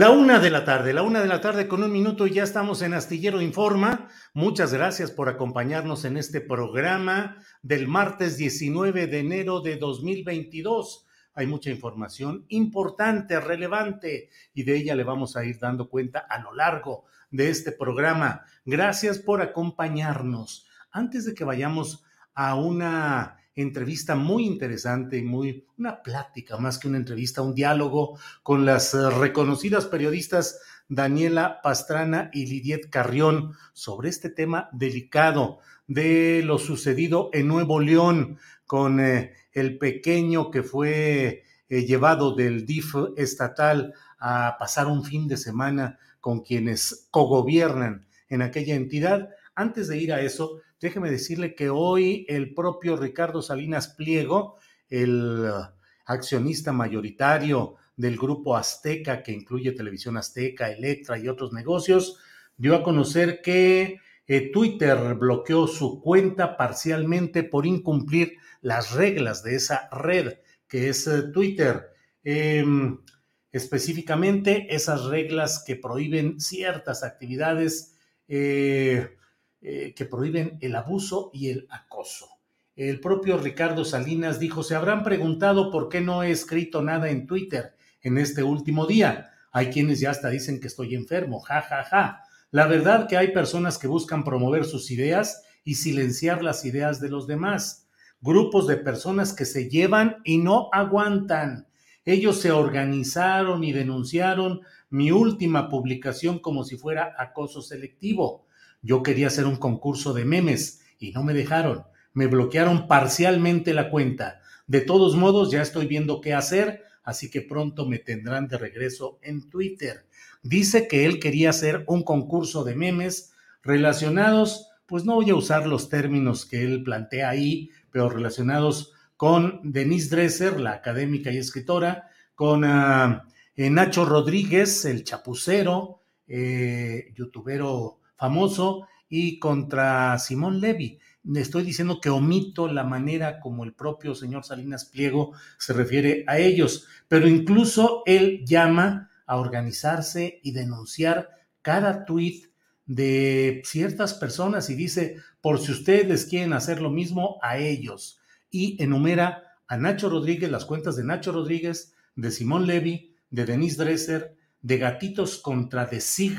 La una de la tarde, la una de la tarde con un minuto y ya estamos en Astillero Informa. Muchas gracias por acompañarnos en este programa del martes 19 de enero de 2022. Hay mucha información importante, relevante, y de ella le vamos a ir dando cuenta a lo largo de este programa. Gracias por acompañarnos. Antes de que vayamos a una entrevista muy interesante y muy, una plática más que una entrevista, un diálogo con las eh, reconocidas periodistas Daniela Pastrana y Lidiet Carrión sobre este tema delicado de lo sucedido en Nuevo León con eh, el pequeño que fue eh, llevado del DIF estatal a pasar un fin de semana con quienes cogobiernan en aquella entidad. Antes de ir a eso, déjeme decirle que hoy el propio Ricardo Salinas Pliego, el accionista mayoritario del grupo Azteca, que incluye Televisión Azteca, Electra y otros negocios, dio a conocer que eh, Twitter bloqueó su cuenta parcialmente por incumplir las reglas de esa red que es eh, Twitter. Em, específicamente esas reglas que prohíben ciertas actividades eh, eh, que prohíben el abuso y el acoso. El propio Ricardo Salinas dijo, se habrán preguntado por qué no he escrito nada en Twitter en este último día. Hay quienes ya hasta dicen que estoy enfermo, ja, ja, ja. La verdad que hay personas que buscan promover sus ideas y silenciar las ideas de los demás. Grupos de personas que se llevan y no aguantan. Ellos se organizaron y denunciaron mi última publicación como si fuera acoso selectivo. Yo quería hacer un concurso de memes y no me dejaron. Me bloquearon parcialmente la cuenta. De todos modos, ya estoy viendo qué hacer, así que pronto me tendrán de regreso en Twitter. Dice que él quería hacer un concurso de memes relacionados, pues no voy a usar los términos que él plantea ahí, pero relacionados con Denise Dresser, la académica y escritora, con uh, Nacho Rodríguez, el chapucero, eh, youtubero famoso, y contra Simón Levy. Estoy diciendo que omito la manera como el propio señor Salinas Pliego se refiere a ellos, pero incluso él llama a organizarse y denunciar cada tuit de ciertas personas y dice, por si ustedes quieren hacer lo mismo, a ellos. Y enumera a Nacho Rodríguez, las cuentas de Nacho Rodríguez, de Simón Levy, de Denise Dresser, de Gatitos contra de SIG,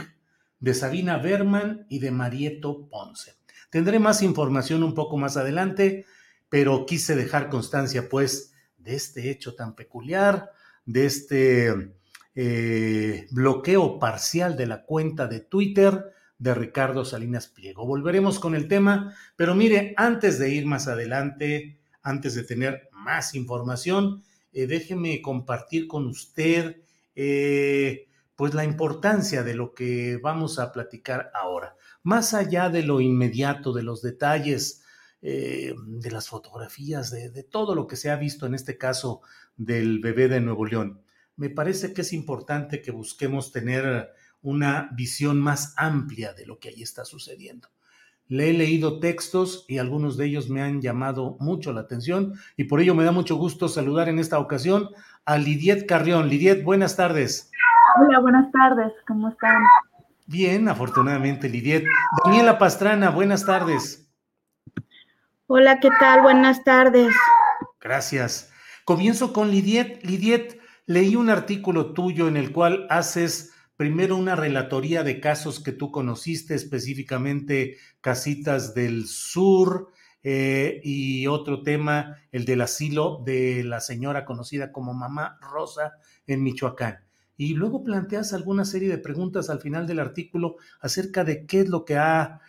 de Sabina Berman y de Marieto Ponce. Tendré más información un poco más adelante, pero quise dejar constancia, pues, de este hecho tan peculiar, de este eh, bloqueo parcial de la cuenta de Twitter de Ricardo Salinas Pliego. Volveremos con el tema, pero mire, antes de ir más adelante, antes de tener más información, eh, déjeme compartir con usted eh, pues la importancia de lo que vamos a platicar ahora. más allá de lo inmediato, de los detalles, eh, de las fotografías, de, de todo lo que se ha visto en este caso del bebé de Nuevo León, me parece que es importante que busquemos tener una visión más amplia de lo que ahí está sucediendo. Le he leído textos y algunos de ellos me han llamado mucho la atención y por ello me da mucho gusto saludar en esta ocasión a Lidiet Carrión. Lidiet, buenas tardes. Hola, buenas tardes, ¿cómo están? Bien, afortunadamente, Lidiet. Daniela Pastrana, buenas tardes. Hola, ¿qué tal? Buenas tardes. Gracias. Comienzo con Lidiet. Lidiet, leí un artículo tuyo en el cual haces primero una relatoría de casos que tú conociste, específicamente Casitas del Sur, eh, y otro tema, el del asilo de la señora conocida como Mamá Rosa en Michoacán. Y luego planteas alguna serie de preguntas al final del artículo acerca de qué es lo que ha,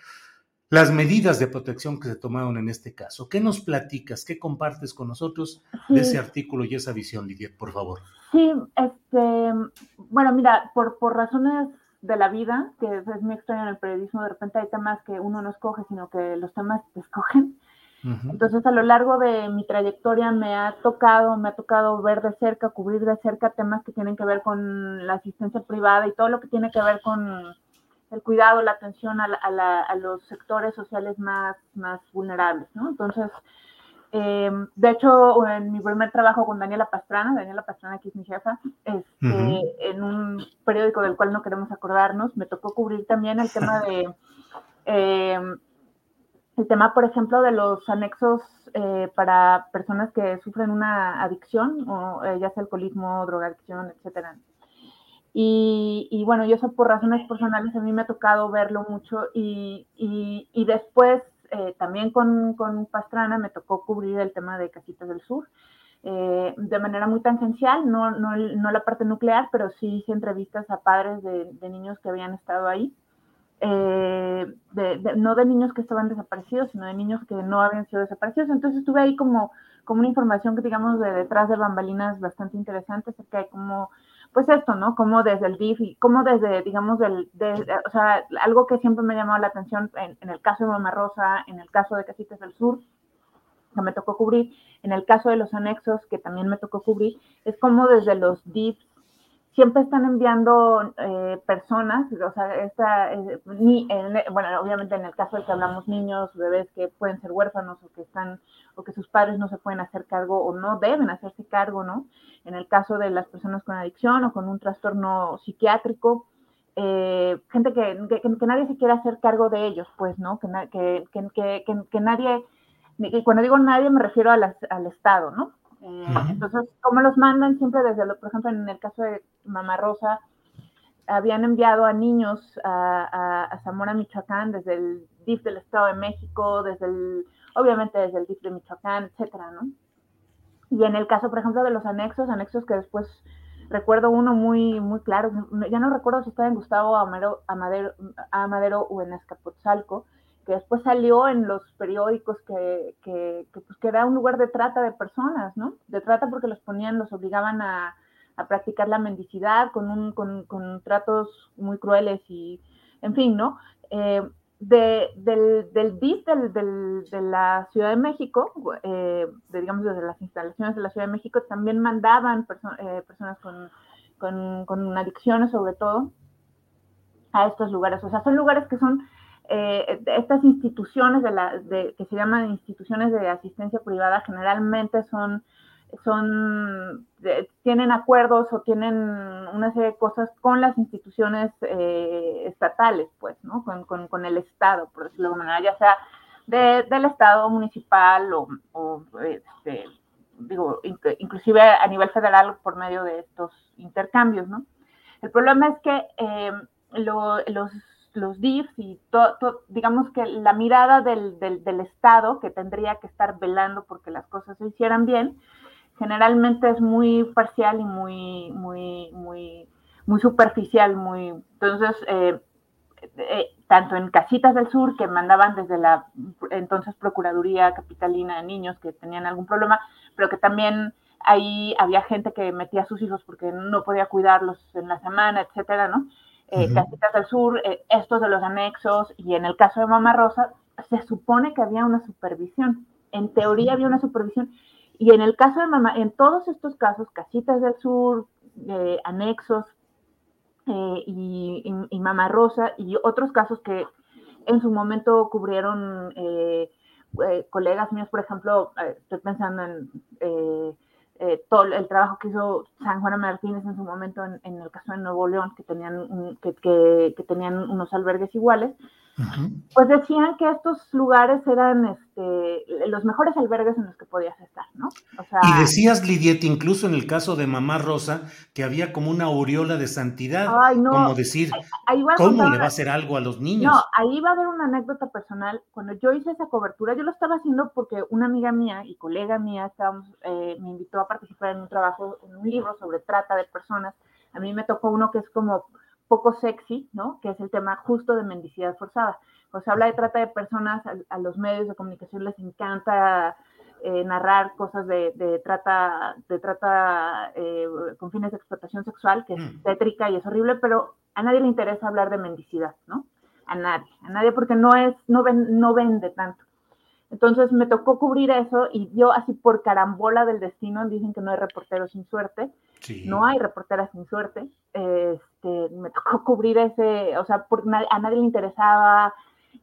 las medidas de protección que se tomaron en este caso. ¿Qué nos platicas? ¿Qué compartes con nosotros de ese artículo y esa visión, Lidia, por favor? Sí, este, bueno, mira, por, por razones de la vida, que es, muy extraño en el periodismo, de repente hay temas que uno no escoge, sino que los temas te escogen. Entonces, a lo largo de mi trayectoria me ha tocado, me ha tocado ver de cerca, cubrir de cerca temas que tienen que ver con la asistencia privada y todo lo que tiene que ver con el cuidado, la atención a, a los sectores sociales más, más vulnerables, ¿no? Entonces, Em, de hecho, en mi primer trabajo con Daniela Pastrana, Daniela Pastrana, que es mi jefa, este, en un periódico del cual no queremos acordarnos, me tocó cubrir también el tema de, em, el tema, por ejemplo, de los anexos eh, para personas que sufren una adicción, o eh, ya sea alcoholismo, drogadicción, etcétera. Y, bueno, yo eso por razones personales a mí me ha tocado verlo mucho y, y, después eh, también con, con, Pastrana me tocó cubrir el tema de Casitas del Sur. De manera muy tangencial, no, no, no, la parte nuclear, pero sí hice entrevistas a padres de, de niños que habían estado ahí. Eh, de, no de niños que estaban desaparecidos, sino de niños que no habían sido desaparecidos. Entonces estuve ahí como, como una información que digamos de detrás de bambalinas bastante interesante acerca de cómo pues esto, ¿no? Como desde el DIF y como desde, digamos, del, o sea, algo que siempre me ha llamado la atención en, el caso de Mamá Rosa, en el caso de Casitas del Sur, que me tocó cubrir, en el caso de los anexos, que también me tocó cubrir, es como desde los DIF siempre están enviando eh, personas, o sea, esta, ni, bueno, obviamente en el caso de que hablamos niños, bebés que pueden ser huérfanos o que están, o que sus padres no se pueden hacer cargo o no deben hacerse cargo, ¿no? En el caso de las personas con adicción o con un trastorno psiquiátrico, eh, gente que, que, nadie se quiere hacer cargo de ellos, pues, ¿no? Que, que, que, que nadie, y cuando digo nadie me refiero a al Estado, ¿no? Eh, entonces, ¿cómo los mandan? Siempre desde, lo, por ejemplo, en el caso de Mamá Rosa, habían enviado a niños a, Zamora, Michoacán, desde el DIF del Estado de México, desde el, obviamente desde el DIF de Michoacán, etcétera, ¿no? Y en el caso, por ejemplo, de los anexos, anexos que después recuerdo uno muy, muy claro, ya no recuerdo si estaba en Gustavo Amadero, Amadero, Amadero o en Azcapotzalco, que después salió en los periódicos que, que, pues, que era un lugar de trata de personas, ¿no? De trata porque los ponían, los obligaban a, a practicar la mendicidad con, un, con, con, tratos muy crueles y, en fin, ¿no? Eh, de, del, del DIF de la Ciudad de México, eh, de, digamos desde las instalaciones de la Ciudad de México, también mandaban eh, personas con, con adicciones sobre todo a estos lugares. O sea, son lugares que son eh, estas instituciones de la, de, que se llaman instituciones de asistencia privada generalmente son, son tienen acuerdos o tienen una serie de cosas con las instituciones eh, estatales, pues, ¿no? Con, con, el Estado, por decirlo de alguna manera, ya sea de, del Estado municipal o, o este, digo, inclusive a nivel federal por medio de estos intercambios, ¿no? El problema es que eh, lo, los los DIFs y todo, digamos que la mirada del, del, Estado que tendría que estar velando porque las cosas se hicieran bien, generalmente es muy parcial y muy, muy, muy, muy superficial, muy, entonces, eh, eh, tanto en Casitas del Sur, que mandaban desde la entonces Procuraduría Capitalina de Niños que tenían algún problema, pero que también ahí había gente que metía a sus hijos porque no podía cuidarlos en la semana, etcétera, ¿no? Eh, Casitas del Sur, eh, estos de los anexos, y en el caso de Mamá Rosa, se supone que había una supervisión. En teoría había una supervisión. Y en el caso de Mamá, en todos estos casos, Casitas del Sur, eh, anexos y, y, Mamá Rosa, y otros casos que en su momento cubrieron colegas míos, por ejemplo, estoy pensando en eh, todo el trabajo que hizo San Juan Martínez en su momento en, el caso de Nuevo León, que tenían, que, que, tenían unos albergues iguales, pues decían que estos lugares eran este, los mejores albergues en los que podías estar, ¿no? y decías, Lidiet, incluso en el caso de Mamá Rosa, que había como una aureola de santidad, como decir, ¿cómo le va a hacer algo a los niños? No, ahí va a haber una anécdota personal. Cuando yo hice esa cobertura, yo lo estaba haciendo porque una amiga mía y colega mía estábamos, eh, me invitó a participar en un trabajo, en un libro sobre trata de personas. A mí me tocó uno que es como poco sexy, ¿no? Que es el tema justo de mendicidad forzada. O sea, habla de trata de personas, a, los medios de comunicación les encanta eh, narrar cosas de, trata, de trata eh, con fines de explotación sexual, que es mm. tétrica y es horrible, pero a nadie le interesa hablar de mendicidad, ¿no? A nadie, a nadie porque no es, no, ven, no vende tanto. Entonces me tocó cubrir eso y yo así por carambola del destino, dicen que no hay reporteros sin suerte, no hay reporteras sin suerte, este, me tocó cubrir ese, o sea, a nadie le interesaba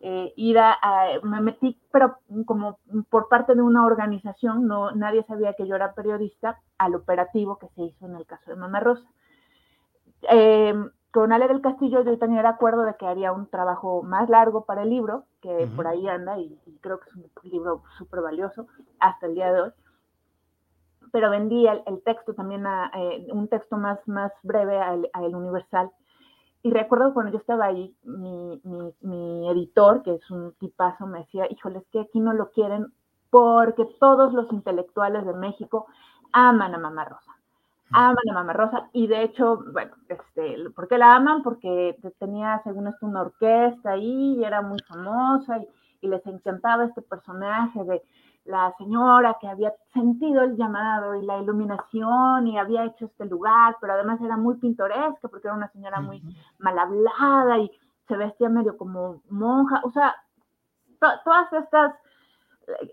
eh, ir a, me metí, pero como por parte de una organización, no, nadie sabía que yo era periodista, al operativo que se hizo en el caso de Mamá Rosa. Eh, con Ale del Castillo yo tenía el acuerdo de que haría un trabajo más largo para el libro, que por ahí anda y, creo que es un libro súper valioso hasta el día de hoy. Pero vendí el, texto también, a, eh, un texto más, más breve a El Universal. Y recuerdo cuando yo estaba ahí, mi, mi, editor, que es un tipazo, me decía, híjole, es que aquí no lo quieren porque todos los intelectuales de México aman a Mamá Rosa aman a Mamá Rosa y de hecho, bueno, este, ¿por qué la aman? Porque tenía, según esto, una orquesta ahí y era muy famosa y, les encantaba este personaje de la señora que había sentido el llamado y la iluminación y había hecho este lugar, pero además era muy pintoresca porque era una señora muy mal hablada y se vestía medio como monja, o sea, todas estas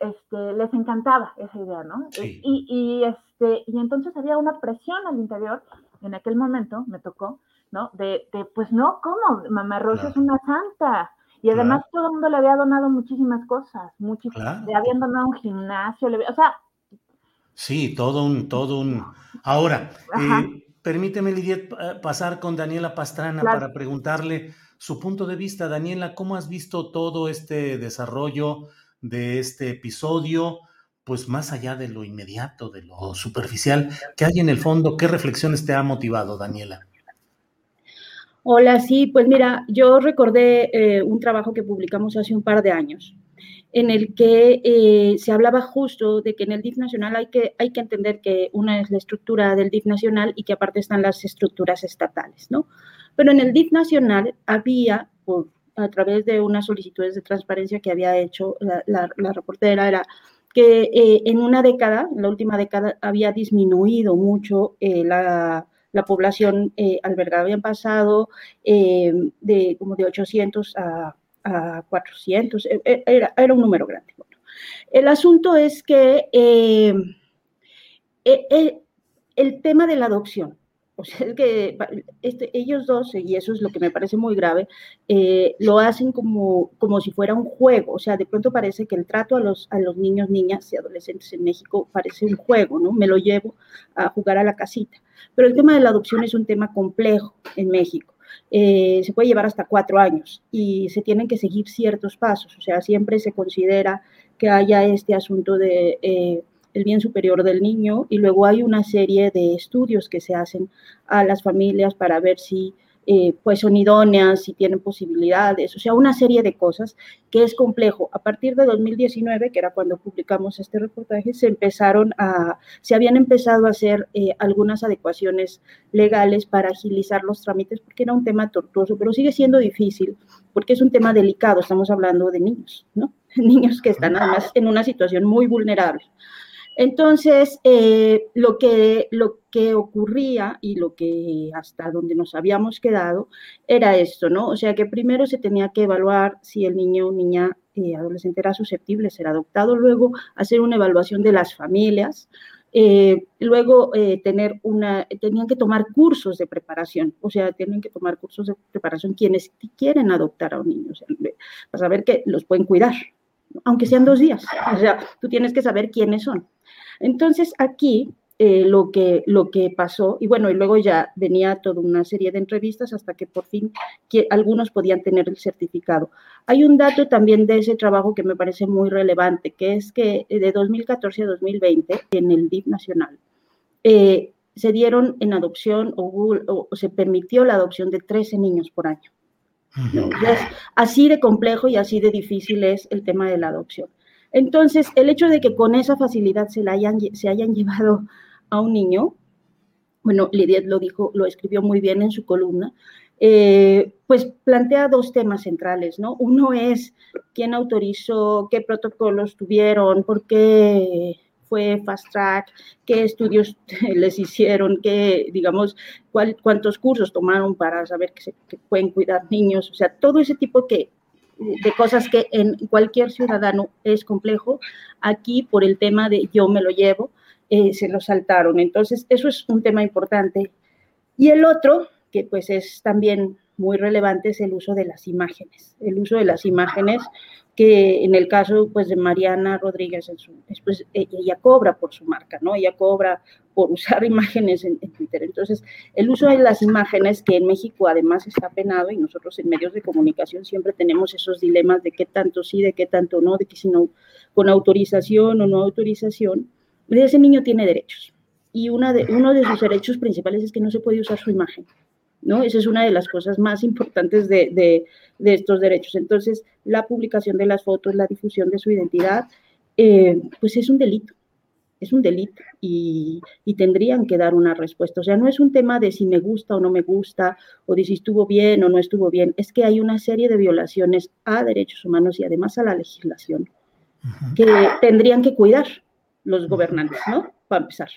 este, les encantaba esa idea, ¿no? Y, y, este, y entonces había una presión al interior, en aquel momento me tocó, ¿no? De, de pues no, ¿cómo? Mamá Rosa es una santa. Y además todo el mundo le había donado muchísimas cosas, muchísimas, le habían donado un gimnasio, le, o sea... Sí, todo un, todo un... Ahora, eh, permíteme, Lidia, pasar con Daniela Pastrana para preguntarle su punto de vista. Daniela, ¿cómo has visto todo este desarrollo de este episodio, pues más allá de lo inmediato, de lo superficial, ¿qué hay en el fondo? ¿Qué reflexiones te ha motivado, Daniela? Hola, sí, pues mira, yo recordé eh, un trabajo que publicamos hace un par de años en el que eh, se hablaba justo de que en el DIF nacional hay que, hay que entender que una es la estructura del DIF nacional y que aparte están las estructuras estatales, ¿no? Pero en el DIF nacional había, por a través de unas solicitudes de transparencia que había hecho la, reportera, era que eh, en una década, en la última década, había disminuido mucho eh, la, población eh, albergada. Habían pasado de como de 800 a, 400, e, e, era, era, un número grande. el asunto es que e, el tema de la adopción, o sea, es que este, ellos dos, y eso es lo que me parece muy grave, eh, lo hacen como, como si fuera un juego. O sea, de pronto parece que el trato a los, a los niños, niñas y adolescentes en México parece un juego, ¿no? Me lo llevo a jugar a la casita. Pero el tema de la adopción es un tema complejo en México. Eh, se puede llevar hasta cuatro años y se tienen que seguir ciertos pasos. O sea, siempre se considera que haya este asunto de... Eh, el bien superior del niño y luego hay una serie de estudios que se hacen a las familias para ver si eh, pues son idóneas, si tienen posibilidades, o sea, una serie de cosas que es complejo. A partir de 2019, que era cuando publicamos este reportaje, se empezaron a, se habían empezado a hacer eh, algunas adecuaciones legales para agilizar los trámites, porque era un tema tortuoso, pero sigue siendo difícil, porque es un tema delicado, estamos hablando de niños, ¿no? Niños que están además en una situación muy vulnerable. Entonces, eh, lo, que, lo que ocurría y lo que hasta donde nos habíamos quedado era esto, ¿no? O sea, que primero se tenía que evaluar si el niño o niña eh, adolescente era susceptible de ser adoptado, luego hacer una evaluación de las familias, eh, luego tener una, tenían que tomar cursos de preparación, o sea, tienen que tomar cursos de preparación quienes quieren adoptar a un niño, o sea, para saber que los pueden cuidar, aunque sean dos días, o sea, tú tienes que saber quiénes son. Entonces aquí eh, lo, que, lo que pasó, y bueno, y luego ya venía toda una serie de entrevistas hasta que por fin que algunos podían tener el certificado. Hay un dato también de ese trabajo que me parece muy relevante, que es que de 2014 a 2020 en el DIF nacional eh, se dieron en adopción o, se permitió la adopción de 13 niños por año. así de complejo y así de difícil es el tema de la adopción. Entonces, el hecho de que con esa facilidad se, la hayan, se hayan llevado a un niño, bueno, Lidia lo dijo, lo escribió muy bien en su columna, eh, pues plantea dos temas centrales, ¿no? Uno es quién autorizó, qué protocolos tuvieron, por qué fue fast track, qué estudios les hicieron, qué, digamos, cuántos cursos tomaron para saber que se pueden cuidar niños, o sea, todo ese tipo que de cosas que en cualquier ciudadano es complejo. Aquí, por el tema de yo me lo llevo, eh, se lo saltaron. Entonces, eso es un tema importante. Y el otro, que pues es también muy relevante, es el uso de las imágenes. El uso de las imágenes que en el caso pues de Mariana Rodríguez, pues, e, ella cobra por su marca, ¿no? Ella cobra por usar imágenes en, Twitter. Entonces, el uso de las imágenes, que en México además está penado, y nosotros en medios de comunicación siempre tenemos esos dilemas de qué tanto sí, de qué tanto no, de que si no, con autorización o no autorización, ese niño tiene derechos. Y una de, uno de sus derechos principales es que no se puede usar su imagen. ¿No? Esa es una de las cosas más importantes de, estos derechos. Entonces, la publicación de las fotos, la difusión de su identidad, eh, pues es un delito, es un delito y, tendrían que dar una respuesta. O sea, no es un tema de si me gusta o no me gusta, o de si estuvo bien o no estuvo bien, es que hay una serie de violaciones a derechos humanos y además a la legislación que tendrían que cuidar los gobernantes, ¿no? Para empezar.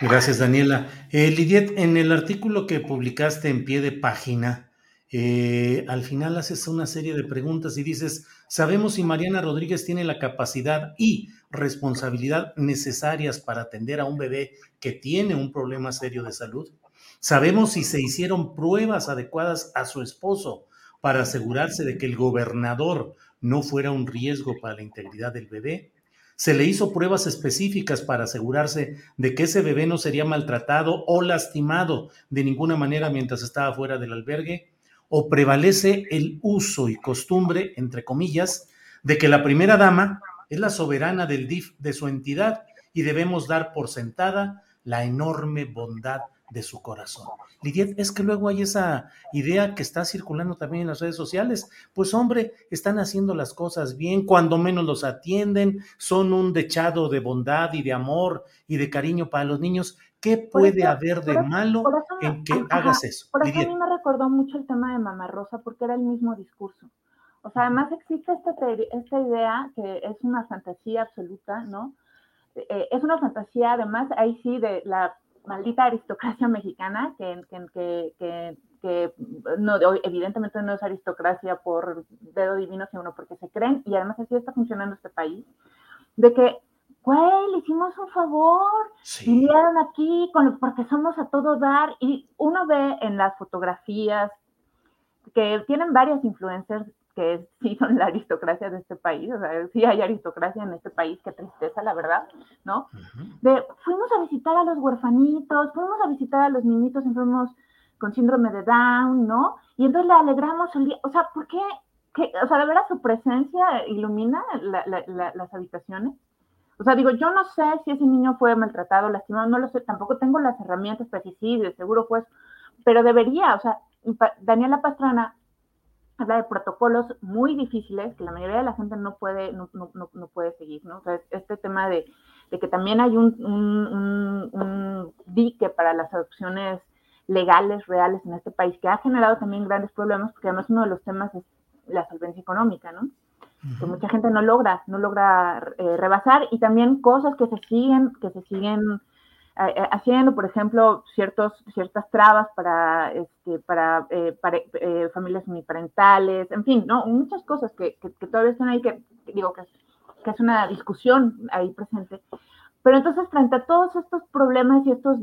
Gracias, Daniela. Eh, Lidiet, en el artículo que publicaste en pie de página, eh, al final haces una serie de preguntas y dices, ¿sabemos si Mariana Rodríguez tiene la capacidad y responsabilidad necesarias para atender a un bebé que tiene un problema serio de salud? ¿Sabemos si se hicieron pruebas adecuadas a su esposo para asegurarse de que el gobernador no fuera un riesgo para la integridad del bebé? Se le hizo pruebas específicas para asegurarse de que ese bebé no sería maltratado o lastimado de ninguna manera mientras estaba fuera del albergue, o prevalece el uso y costumbre, entre comillas, de que la primera dama es la soberana del DIF de su entidad y debemos dar por sentada la enorme bondad de su corazón. Lidiet, es que luego hay esa idea que está circulando también en las redes sociales. Pues hombre, están haciendo las cosas bien, cuando menos los atienden, son un dechado de bondad y de amor y de cariño para los niños. ¿Qué puede haber de malo en que hagas eso? Por eso a mí me recordó mucho el tema de Mamá Rosa, porque era el mismo discurso. O sea, además existe esta, esta idea que es una fantasía absoluta, ¿no? Eh, es una fantasía, además, ahí sí, de la maldita aristocracia mexicana, que, que, que, que, no, evidentemente no es aristocracia por dedo divino, sino porque se creen, y además así está funcionando este país, de que, güey, le hicimos un favor, vinieron aquí con, porque somos a todo dar, y uno ve en las fotografías que tienen varias influencers que sí son la aristocracia de este país, o sea, sí hay aristocracia en este país, qué tristeza, la verdad, ¿no? De, fuimos a visitar a los huerfanitos, fuimos a visitar a los niñitos enfermos con síndrome de Down, ¿no? Y entonces le alegramos el día, o sea, ¿por qué? O sea, de verdad su presencia ilumina las habitaciones. O sea, digo, yo no sé si ese niño fue maltratado, lastimado, no lo sé, tampoco tengo las herramientas para decir sí, de seguro fue pero debería, o sea, Daniela Pastrana habla de protocolos muy difíciles que la mayoría de la gente no puede, no, no, no puede seguir, ¿no? O sea, este tema de, de que también hay un, un, un, dique para las adopciones legales, reales en este país, que ha generado también grandes problemas, porque además uno de los temas es la solvencia económica, ¿no? que mucha gente no logra, no logra eh, rebasar, y también cosas que se siguen, que se siguen eh, eh, haciendo, por ejemplo, ciertos, ciertas trabas para, este, para, familias uniparentales, en fin, ¿no? Muchas cosas que, todavía están ahí, que digo que, que es una discusión ahí presente. Pero entonces, frente a todos estos problemas y estos,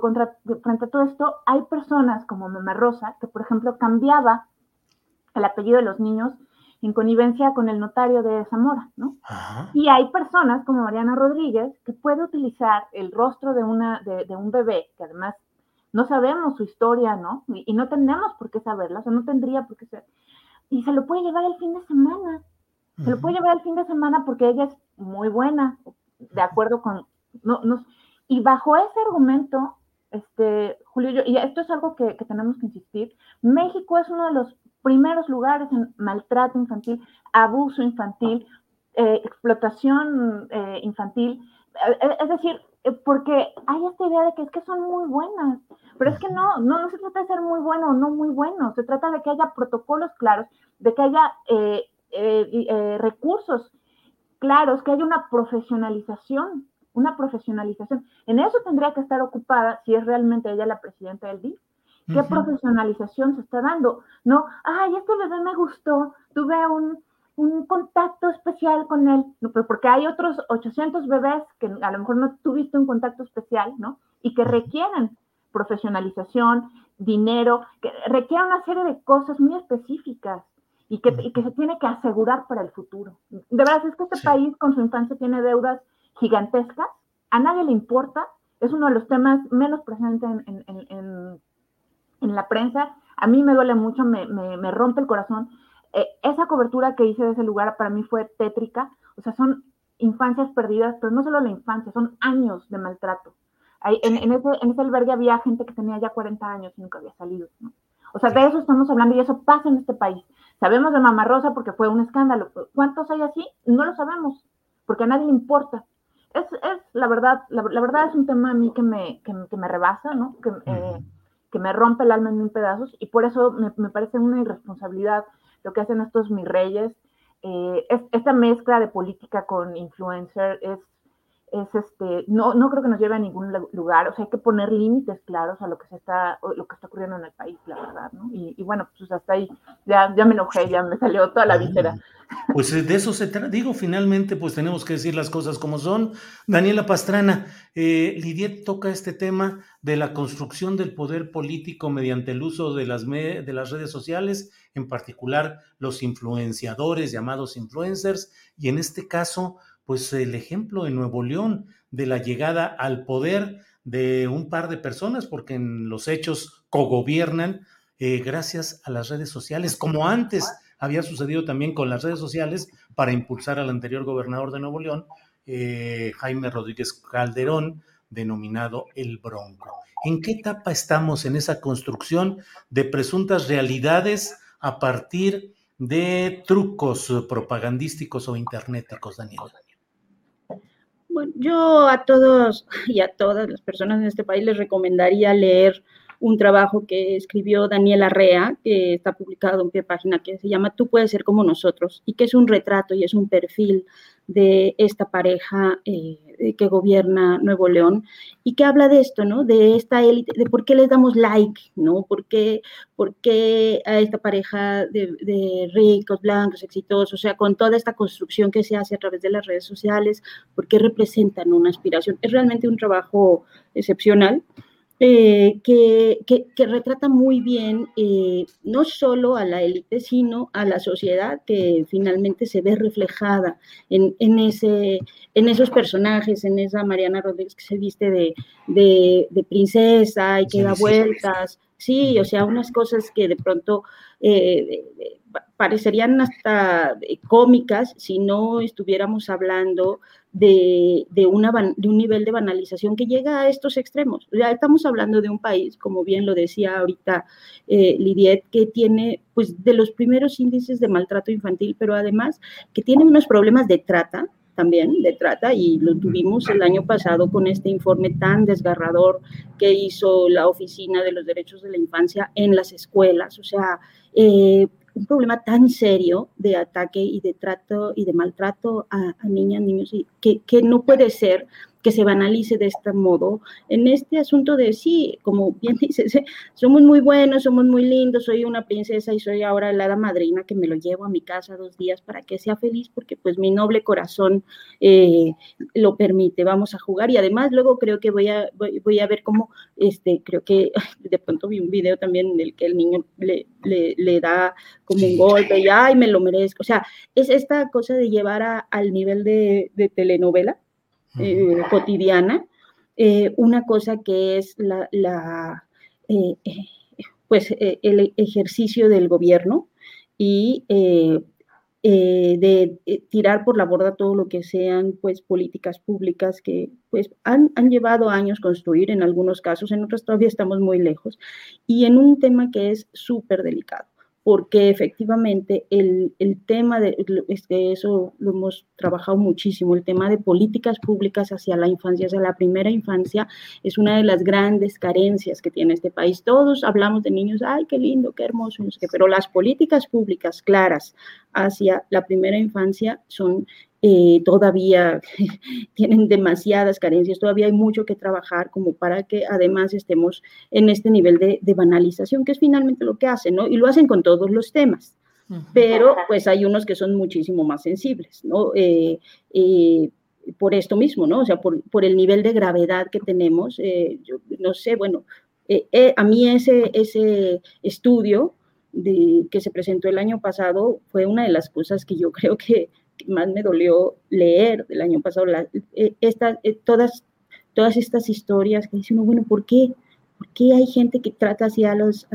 contra, frente a todo esto, hay personas como Mamá Rosa, que por ejemplo cambiaba el apellido de los niños en connivencia con el notario de Zamora, ¿no? Y hay personas como Mariana Rodríguez que puede utilizar el rostro de, una, de, un bebé, que además no sabemos su historia, ¿no? Y, no tenemos por qué saberla, o sea, no tendría por qué ser. Y se lo puede llevar el fin de semana. Se lo puede llevar el fin de semana porque ella es muy buena, de acuerdo con... No, y bajo ese argumento, este, Julio, y esto es algo que, que tenemos que insistir, México es uno de los primeros lugares en maltrato infantil, abuso infantil, eh, explotación eh, infantil. Eh, es decir, porque hay esta idea de que es que son muy buenas, pero es que no, no, no se trata de ser muy bueno o no muy bueno, se trata de que haya protocolos claros, de que haya recursos claros, que haya una profesionalización, una profesionalización. En eso tendría que estar ocupada, si es realmente ella la presidenta del DIF, ¿Qué profesionalización se está dando? No, ay, este bebé me gustó, tuve un, contacto especial con él, porque hay otros 800 bebés que a lo mejor no tuviste un contacto especial, ¿no? Y que requieren profesionalización, dinero, que requieren una serie de cosas muy específicas y que, se tiene que asegurar para el futuro. De verdad, es que este país con su infancia tiene deudas gigantescas, a nadie le importa, es uno de los temas menos presentes en en la prensa, a mí me duele mucho, me, me, rompe el corazón. Eh, esa cobertura que hice de ese lugar para mí fue tétrica, o sea, son infancias perdidas, pero no solo la infancia, son años de maltrato. en, en, ese, en ese albergue había gente que tenía ya 40 años y nunca había salido. O sea, de eso estamos hablando y eso pasa en este país. Sabemos de Mamá Rosa porque fue un escándalo. ¿Cuántos hay así? No lo sabemos, porque a nadie le importa. Es, es la verdad, la, verdad es un tema a mí que me, que, me rebasa, ¿no? Que, eh, que me rompe el alma en mil pedazos y por eso me, parece una irresponsabilidad lo que hacen estos mis reyes. Eh, esta mezcla de política con influencer es es este, no, no creo que nos lleve a ningún lugar, o sea, hay que poner límites claros a lo que se está, lo que está ocurriendo en el país, la verdad, ¿no? Y, bueno, pues hasta ahí ya, ya me enojé, ya me salió toda la víscera. Pues eh, de eso se trata, digo, finalmente, pues tenemos que decir las cosas como son. Daniela Pastrana, eh, Lidiet toca este tema de la construcción del poder político mediante el uso de las, de las redes sociales, en particular los influenciadores, llamados influencers, y en este caso, pues el ejemplo en Nuevo León de la llegada al poder de un par de personas, porque en los hechos cogobiernan eh, gracias a las redes sociales, como antes había sucedido también con las redes sociales para impulsar al anterior gobernador de Nuevo León, eh, Jaime Rodríguez Calderón, denominado el Bronco. ¿En qué etapa estamos en esa construcción de presuntas realidades a partir de trucos propagandísticos o internéticos, Daniel? Bueno, yo a todos y a todas las personas en este país les recomendaría leer un trabajo que escribió Daniela Rea, que está publicado en qué página, que se llama Tú puedes ser como nosotros, y que es un retrato y es un perfil de esta pareja eh, que gobierna Nuevo León y que habla de esto, ¿no? De esta élite, de por qué les damos like, ¿no? ¿Por qué, por qué a esta pareja de, ricos, blancos, exitosos, o sea, con toda esta construcción que se hace a través de las redes sociales, por qué representan una aspiración? Es realmente un trabajo excepcional eh, que, que, retrata muy bien eh, no solo a la élite, sino a la sociedad que finalmente se ve reflejada en, en, ese, en esos personajes, en esa Mariana Rodríguez que se viste de, de, princesa y que da vueltas. Sí, o sea, unas cosas que de pronto eh, parecerían hasta cómicas si no estuviéramos hablando de, una, de un nivel de banalización que llega a estos extremos. Ya estamos hablando de un país, como bien lo decía ahorita eh, Lidiet, que tiene pues de los primeros índices de maltrato infantil, pero además que tiene unos problemas de trata, también de trata y lo tuvimos el año pasado con este informe tan desgarrador que hizo la Oficina de los Derechos de la Infancia en las escuelas. O sea, eh, un problema tan serio de ataque y de trato y de maltrato a, niñas, niños, que, que no puede ser que se banalice de este modo en este asunto de sí, como bien dices, somos muy buenos, somos muy lindos, soy una princesa y soy ahora la hada madrina que me lo llevo a mi casa dos días para que sea feliz porque pues mi noble corazón eh, lo permite, vamos a jugar y además luego creo que voy a, voy, a ver cómo, este, creo que de pronto vi un video también en el que el niño le, le, da como un golpe y ay, me lo merezco, o sea, es esta cosa de llevar al nivel de, de telenovela eh, cotidiana, eh, una cosa que es la, eh, pues el ejercicio del gobierno y de tirar por la borda todo lo que sean pues políticas públicas que pues han, han, llevado años construir en algunos casos, en otros todavía estamos muy lejos, y en un tema que es súper delicado porque efectivamente el, tema de, eso lo hemos trabajado muchísimo, el tema de políticas públicas hacia la infancia, hacia la primera infancia, es una de las grandes carencias que tiene este país. Todos hablamos de niños, ay, qué lindo, qué hermoso, pero las políticas públicas claras hacia la primera infancia son eh, todavía tienen demasiadas carencias, todavía hay mucho que trabajar como para que además estemos en este nivel de, banalización, que es finalmente lo que hacen, ¿no? Y lo hacen con todos los temas, pero pues hay unos que son muchísimo más sensibles, ¿no? Eh, eh, por esto mismo, ¿no? O sea, por, por el nivel de gravedad que tenemos, yo no sé, bueno, a mí ese, ese estudio de, que se presentó el año pasado fue una de las cosas que yo creo que más me dolió leer del año pasado, eh, eh, todas, todas estas historias que dice uno, bueno, ¿por qué? ¿Por qué hay gente que trata así a los,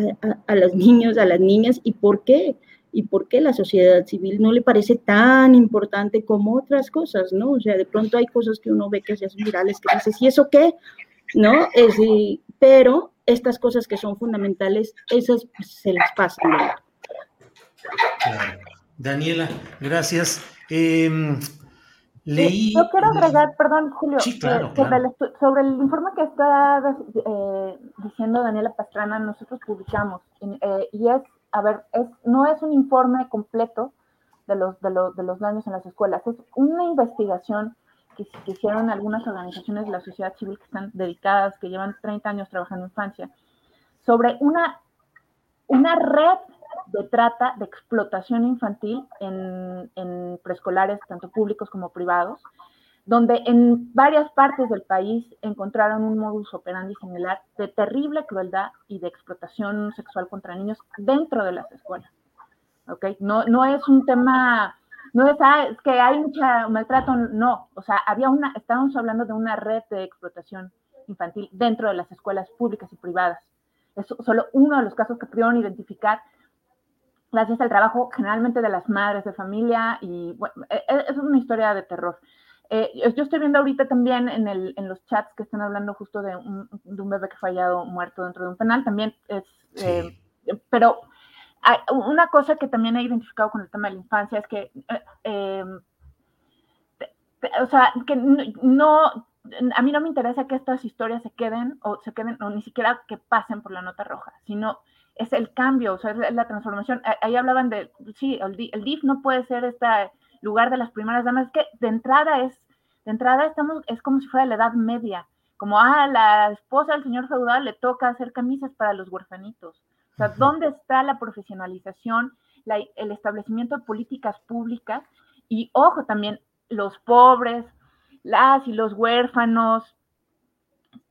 a, los niños, a las niñas? ¿Y por qué? ¿Y por qué la sociedad civil no le parece tan importante como otras cosas, no? O sea, de pronto hay cosas que uno ve que se hacen virales que dices, ¿y eso qué? ¿No? Es, pero estas cosas que son fundamentales, esas se las pasan. Daniela, gracias. Em, leí. Yo quiero agregar, perdón, Julio, sobre, el, informe que está eh, diciendo Daniela Pastrana, nosotros publicamos, eh, y es, a ver, es, no es un informe completo de los, de, los, de los daños en las escuelas, es una investigación que, que, hicieron algunas organizaciones de la sociedad civil que están dedicadas, que llevan 30 años trabajando en infancia, sobre una, una red de trata, de explotación infantil en, preescolares, tanto públicos como privados, donde en varias partes del país encontraron un modus operandi similar de terrible crueldad y de explotación sexual contra niños dentro de las escuelas. ¿Ok? No, no es un tema, no es, ah, es que hay mucha maltrato, no. O sea, había una, estábamos hablando de una red de explotación infantil dentro de las escuelas públicas y privadas. Es solo uno de los casos que pudieron identificar gracias al trabajo generalmente de las madres de familia y bueno, e, e, es una historia de terror. Eh, yo estoy viendo ahorita también en, el, en, los chats que están hablando justo de un, de un, bebé que fue hallado muerto dentro de un penal, también es, eh, pero hay una cosa que también he identificado con el tema de la infancia es que, eh, o sea, que no, a mí no me interesa que estas historias se queden o se queden, o ni siquiera que pasen por la nota roja, sino es el cambio, o sea, es la transformación. Ahí hablaban de, sí, el, DIF no puede ser este lugar de las primeras damas, es que de entrada es, de entrada estamos, es como si fuera la edad media, como, ah, la esposa del señor feudal le toca hacer camisas para los huerfanitos. O sea, ¿dónde está la profesionalización, el establecimiento de políticas públicas? Y ojo, también los pobres, las y los huérfanos,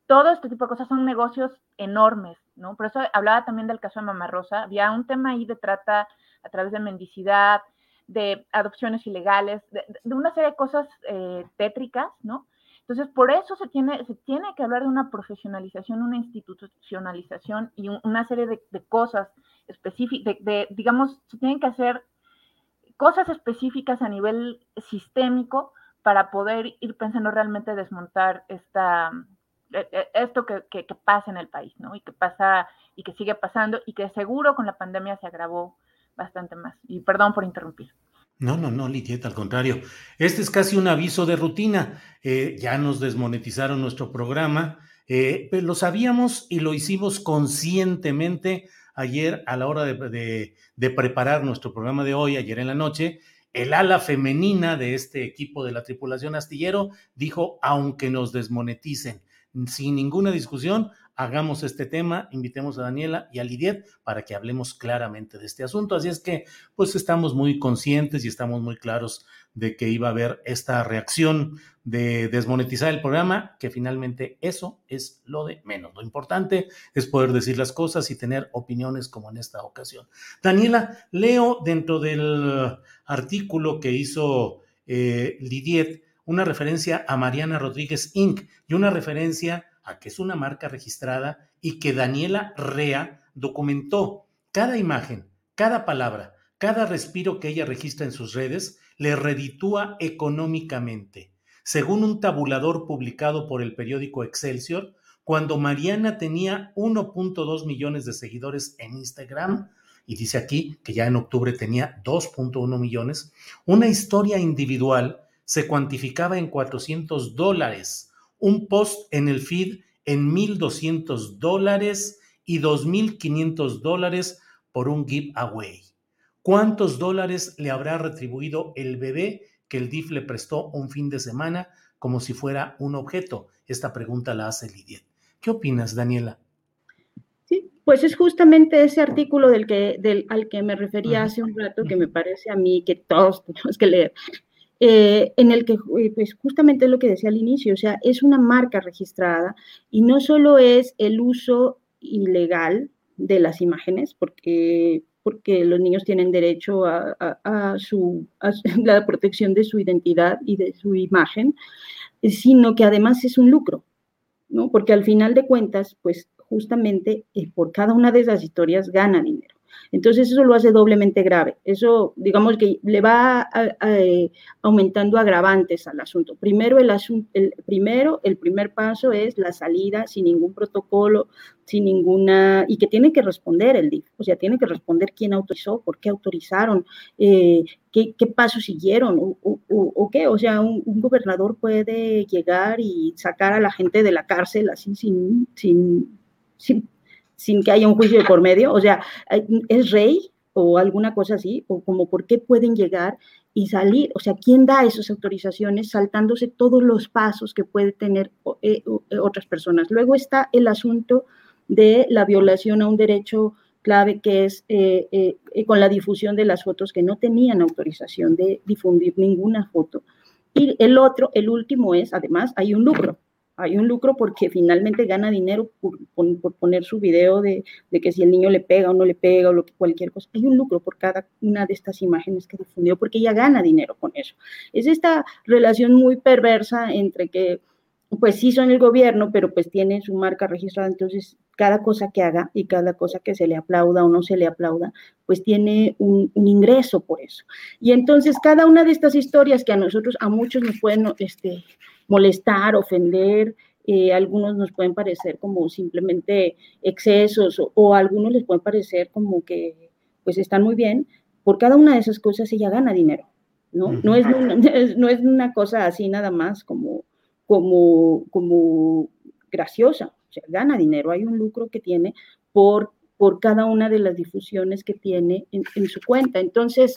todo este tipo de cosas son negocios enormes, ¿no? Por eso hablaba también del caso de Mamá Rosa, había un tema ahí de trata a través de mendicidad, de adopciones ilegales, de, una serie de cosas eh, tétricas, ¿no? Entonces, por eso se tiene, se tiene que hablar de una profesionalización, una institucionalización y una serie de, cosas específicas, de, digamos, se tienen que hacer cosas específicas a nivel sistémico para poder ir pensando realmente desmontar esta, e, e, esto que, pasa en el país, ¿no? Y que pasa y que sigue pasando y que seguro con la pandemia se agravó bastante más. Y perdón por interrumpir. No, no, no, Litieta, al contrario. Este es casi un aviso de rutina. Eh, ya nos desmonetizaron nuestro programa, eh, pero lo sabíamos y lo hicimos conscientemente ayer a la hora de preparar nuestro programa de hoy, ayer en la noche, el ala femenina de este equipo de la tripulación astillero dijo, aunque nos desmoneticen, sin ninguna discusión, hagamos este tema, invitemos a Daniela y a Lidiet para que hablemos claramente de este asunto. Así es que, pues estamos muy conscientes y estamos muy claros de que iba a haber esta reacción de desmonetizar el programa, que finalmente eso es lo de menos. Lo importante es poder decir las cosas y tener opiniones como en esta ocasión. Daniela, leo dentro del artículo que hizo eh, Lidiet una referencia a Mariana Rodríguez Inc. y una referencia a que es una marca registrada y que Daniela Rea documentó cada imagen, cada palabra, cada respiro que ella registra en sus redes, le reditúa económicamente. Según un tabulador publicado por el periódico Excelsior, cuando Mariana tenía 1.2 millones de seguidores en Instagram, y dice aquí que ya en octubre tenía 2.1 millones, una historia individual se cuantificaba en 400 dólares, un post en el feed en 1.200 dólares y 2.500 dólares por un giveaway. ¿Cuántos dólares le habrá retribuido el bebé que el DIF le prestó un fin de semana como si fuera un objeto? Esta pregunta la hace Lidia. ¿Qué opinas, Daniela? Sí, pues es justamente ese artículo del que, del, al que me refería hace un rato que me parece a mí que todos tenemos que leer. Eh, en el que, eh, pues justamente lo que decía al inicio, o sea, es una marca registrada y no solo es el uso ilegal de las imágenes, porque, porque los niños tienen derecho a, su, a la protección de su identidad y de su imagen, sino que además es un lucro, ¿no? Porque al final de cuentas, pues justamente eh, por cada una de esas historias gana dinero. Entonces eso lo hace doblemente grave. Eso, digamos que le va eh, aumentando agravantes al asunto. Primero el, el, primero, el primer paso es la salida sin ningún protocolo, sin ninguna, y que tiene que responder el DIF, o sea, tiene que responder quién autorizó, por qué autorizaron, eh, qué, pasos siguieron, o, qué, o sea, un, gobernador puede llegar y sacar a la gente de la cárcel así sin, sin, sin sin que haya un juicio de por medio, o sea, es rey o alguna cosa así, o como por qué pueden llegar y salir, o sea, ¿quién da esas autorizaciones saltándose todos los pasos que puede tener eh, eh, otras personas? Luego está el asunto de la violación a un derecho clave que es eh, con la difusión de las fotos que no tenían autorización de difundir ninguna foto. Y el otro, el último es, además, hay un lucro hay un lucro porque finalmente gana dinero por, poner su video de, que si el niño le pega o no le pega o lo cualquier cosa. Hay un lucro por cada una de estas imágenes que difundió porque ella gana dinero con eso. Es esta relación muy perversa entre que pues sí son el gobierno, pero pues tiene su marca registrada, entonces cada cosa que haga y cada cosa que se le aplauda o no se le aplauda, pues tiene un, un ingreso por eso. Y entonces cada una de estas historias que a nosotros, a muchos nos pueden este, molestar, ofender, eh, algunos nos pueden parecer como simplemente excesos o, algunos les pueden parecer como que pues están muy bien. Por cada una de esas cosas ella gana dinero, ¿no? no, es una, no es una cosa así nada más como, como, como graciosa, o sea, gana dinero, hay un lucro que tiene por, por cada una de las difusiones que tiene en, en su cuenta. Entonces,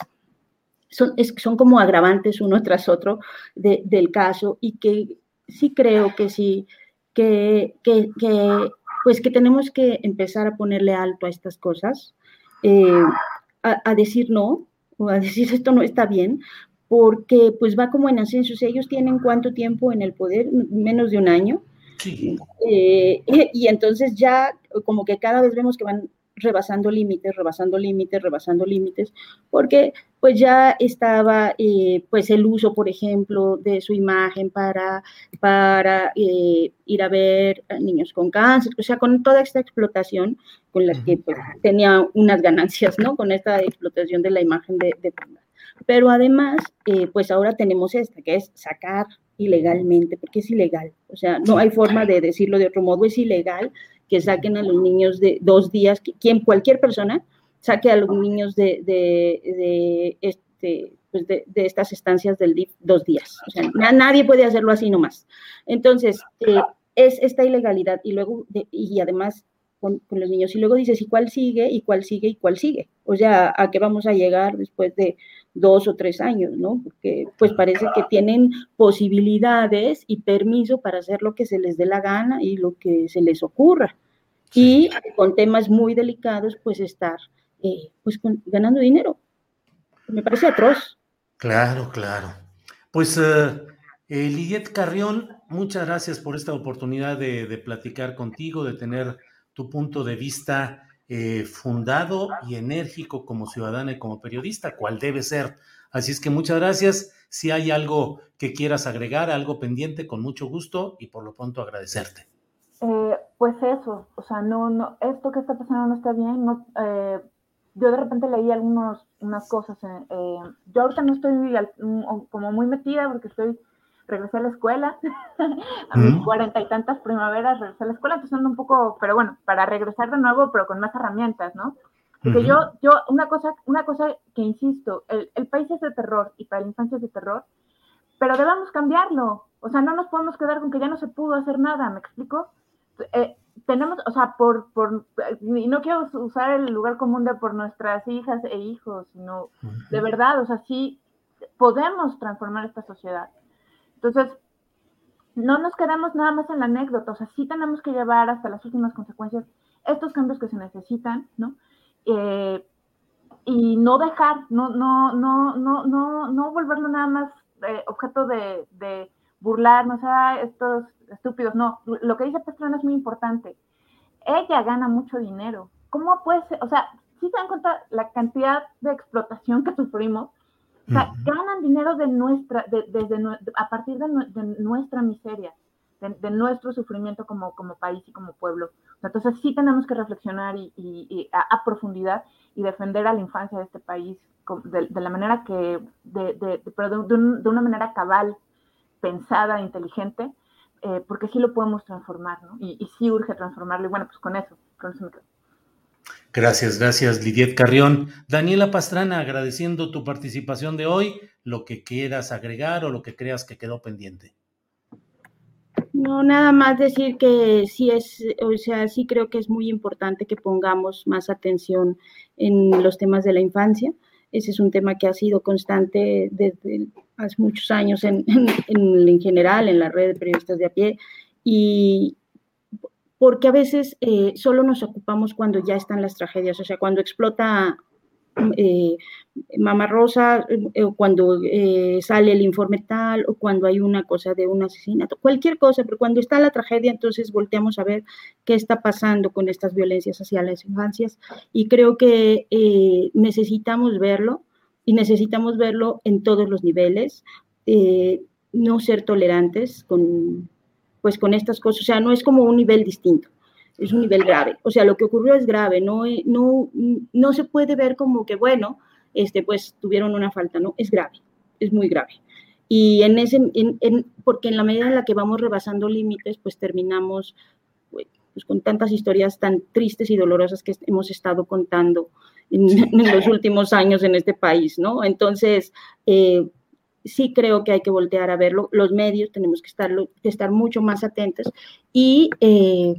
son, son como agravantes uno tras otro del caso y que sí creo que sí, que, que, pues que tenemos que empezar a ponerle alto a estas cosas, eh, a, decir no, o a decir esto no está bien, porque pues va como en ascenso. ellos tienen cuánto tiempo en el poder, menos de un año. Eh, y entonces ya como que cada vez vemos que van rebasando límites, rebasando límites, rebasando límites, porque pues ya estaba eh, pues el uso, por ejemplo, de su imagen para, para eh, ir a ver a niños con cáncer, o sea, con toda esta explotación con la que pues, tenía unas ganancias, ¿no? Con esta explotación de la imagen de, de Pero además, eh, pues ahora tenemos esta, que es sacar ilegalmente, porque es ilegal, o sea, no hay forma de decirlo de otro modo, es ilegal que saquen a los niños de dos días, quien, cualquier persona saque a los niños de, de, este, pues de, estas estancias del DIF dos días. O sea, nadie puede hacerlo así nomás. Entonces, eh, es esta ilegalidad y luego, y además con, los niños. Y luego dices, ¿y cuál sigue? ¿Y cuál sigue? ¿Y cuál sigue? O sea, ¿a qué vamos a llegar después de dos o tres años, no? Porque pues parece que tienen posibilidades y permiso para hacer lo que se les dé la gana y lo que se les ocurra. Y con temas muy delicados, pues estar eh, pues ganando dinero. Me parece atroz. Claro, claro. Pues uh, Lidiet Carrión, muchas gracias por esta oportunidad de, de platicar contigo, de tener tu punto de vista eh, fundado y enérgico como ciudadana y como periodista, cual debe ser. Así es que muchas gracias. Si hay algo que quieras agregar, algo pendiente, con mucho gusto y por lo pronto agradecerte. Eh, pues eso, o sea, no, no, esto que está pasando no está bien. No, eh, yo de repente leí algunas unas cosas. yo ahorita no estoy como muy metida porque estoy regresé a la escuela, a mis cuarenta y tantas primaveras regresé a la escuela, entonces ando un poco, pero bueno, para regresar de nuevo, pero con más herramientas, ¿no? Porque yo, yo, una cosa, una cosa que insisto, el, el, país es de terror y para la infancia es de terror, pero debemos cambiarlo. O sea, no nos podemos quedar con que ya no se pudo hacer nada, ¿me explico? Eh, tenemos, o sea, por, por, y no quiero usar el lugar común de por nuestras hijas e hijos, sino de verdad, o sea, sí podemos transformar esta sociedad. Entonces, no nos quedamos nada más en la anécdota, o sea, sí tenemos que llevar hasta las últimas consecuencias estos cambios que se necesitan, ¿no? Eh, y no dejar, no, no, no, no, no, no volverlo nada más eh, objeto de, de burlarnos, a estos estúpidos, no, lo que dice Pastrana es muy importante. Ella gana mucho dinero. ¿Cómo puede ser? O sea, si se dan cuenta la cantidad de explotación que sufrimos, o sea, ganan dinero de nuestra, desde, a partir de, nuestra miseria, de, nuestro sufrimiento como, como país y como pueblo. entonces sí tenemos que reflexionar y, a, profundidad y defender a la infancia de este país de, la manera que, de, pero de, una manera cabal, pensada, inteligente, eh, porque sí lo podemos transformar, ¿no? Y, sí urge transformarlo. Y bueno, pues con eso, con eso me quedo. Gracias, gracias Lidiet Carrión. Daniela Pastrana, agradeciendo tu participación de hoy, lo que quieras agregar o lo que creas que quedó pendiente. No, nada más decir que sí es, o sea, sí creo que es muy importante que pongamos más atención en los temas de la infancia. Ese es un tema que ha sido constante desde hace muchos años en, en, en general, en la red de periodistas de a pie. Y, porque a veces eh, solo nos ocupamos cuando ya están las tragedias, o sea, cuando explota eh, Mama Rosa, eh, cuando sale el informe tal, o cuando hay una cosa de un asesinato, cualquier cosa, pero cuando está la tragedia, entonces volteamos a ver qué está pasando con estas violencias hacia las infancias, y creo que necesitamos verlo, y necesitamos verlo en todos los niveles, no ser tolerantes con pues con estas cosas, o sea, no es como un nivel distinto, es un nivel grave, o sea, lo que ocurrió es grave, no, no, no se puede ver como que, bueno, este, pues tuvieron una falta, no, es grave, es muy grave. Y en ese, en, porque en la medida en la que vamos rebasando límites, pues terminamos pues, con tantas historias tan tristes y dolorosas que hemos estado contando en, los últimos años en este país, ¿no? Entonces, eh, sí creo que hay que voltear a verlo. Los medios tenemos que estar, que estar mucho más atentos y, eh,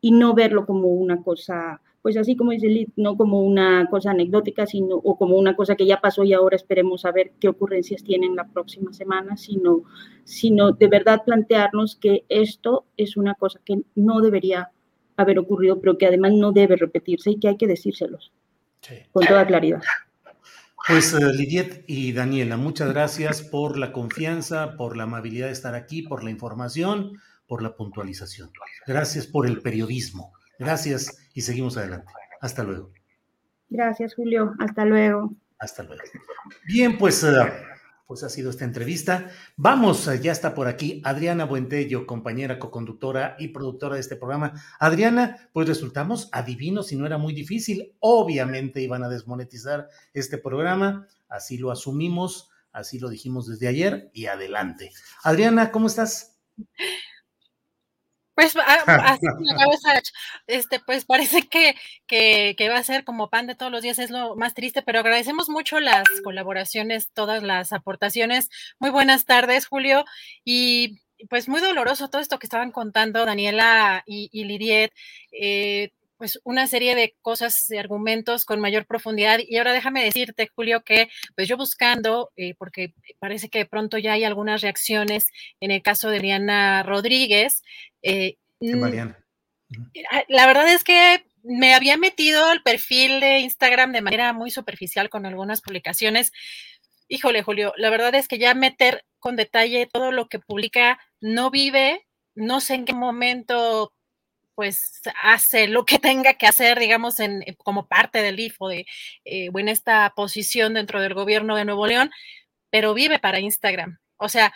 y no verlo como una cosa, pues así como dice Lid, no como una cosa anecdótica, sino o como una cosa que ya pasó y ahora esperemos a ver qué ocurrencias tienen la próxima semana, sino, sino de verdad plantearnos que esto es una cosa que no debería haber ocurrido, pero que además no debe repetirse y que hay que decírselos con toda claridad. Pues uh, Lidiet y Daniela, muchas gracias por la confianza, por la amabilidad de estar aquí, por la información, por la puntualización. Gracias por el periodismo. Gracias y seguimos adelante. Hasta luego. Gracias, Julio. Hasta luego. Hasta luego. Bien, pues uh, pues ha sido esta entrevista. Vamos, ya está por aquí Adriana Buentello, compañera coconductora y productora de este programa. Adriana, pues resultamos adivinos si no era muy difícil. Obviamente iban a desmonetizar este programa, así lo asumimos, así lo dijimos desde ayer y adelante. Adriana, ¿cómo estás? Pues ah, así cabeza, este, pues parece que, que, va a ser como pan de todos los días, es lo más triste, pero agradecemos mucho las colaboraciones, todas las aportaciones. Muy buenas tardes, Julio, y pues muy doloroso todo esto que estaban contando Daniela y, y Lidiet. Eh, pues una serie de cosas, de argumentos con mayor profundidad. Y ahora déjame decirte, Julio, que pues yo buscando, eh, porque parece que de pronto ya hay algunas reacciones en el caso de Diana Rodríguez. Eh, Mariana. Ah, la verdad es que me había metido al perfil de Instagram de manera muy superficial con algunas publicaciones. Híjole, Julio, la verdad es que ya meter con detalle todo lo que publica no vive, no sé en qué momento pues hace lo que tenga que hacer, digamos, en, como parte del IFO de, eh, en esta posición dentro del gobierno de Nuevo León, pero vive para Instagram. O sea,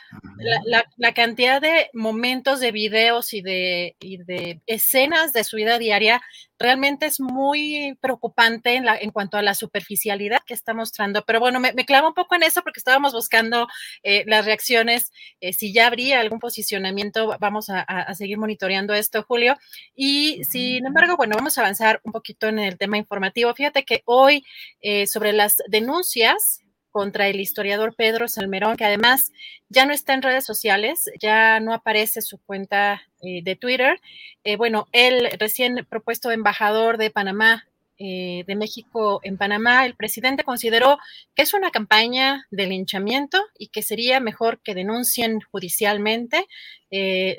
la, cantidad de momentos de videos y de, de, escenas de su vida diaria realmente es muy preocupante en, la, en, cuanto a la superficialidad que está mostrando. Pero bueno, me, clavo un poco en eso porque estábamos buscando eh, las reacciones, eh, si ya habría algún posicionamiento, vamos a, seguir monitoreando esto, Julio. Y sin embargo, bueno, vamos a avanzar un poquito en el tema informativo. Fíjate que hoy eh, sobre las denuncias contra el historiador Pedro Salmerón, que además ya no está en redes sociales, ya no aparece su cuenta eh, de Twitter. Eh, bueno, él recién propuesto embajador de Panamá, eh, de México en Panamá, el presidente consideró que es una campaña de linchamiento y que sería mejor que denuncien judicialmente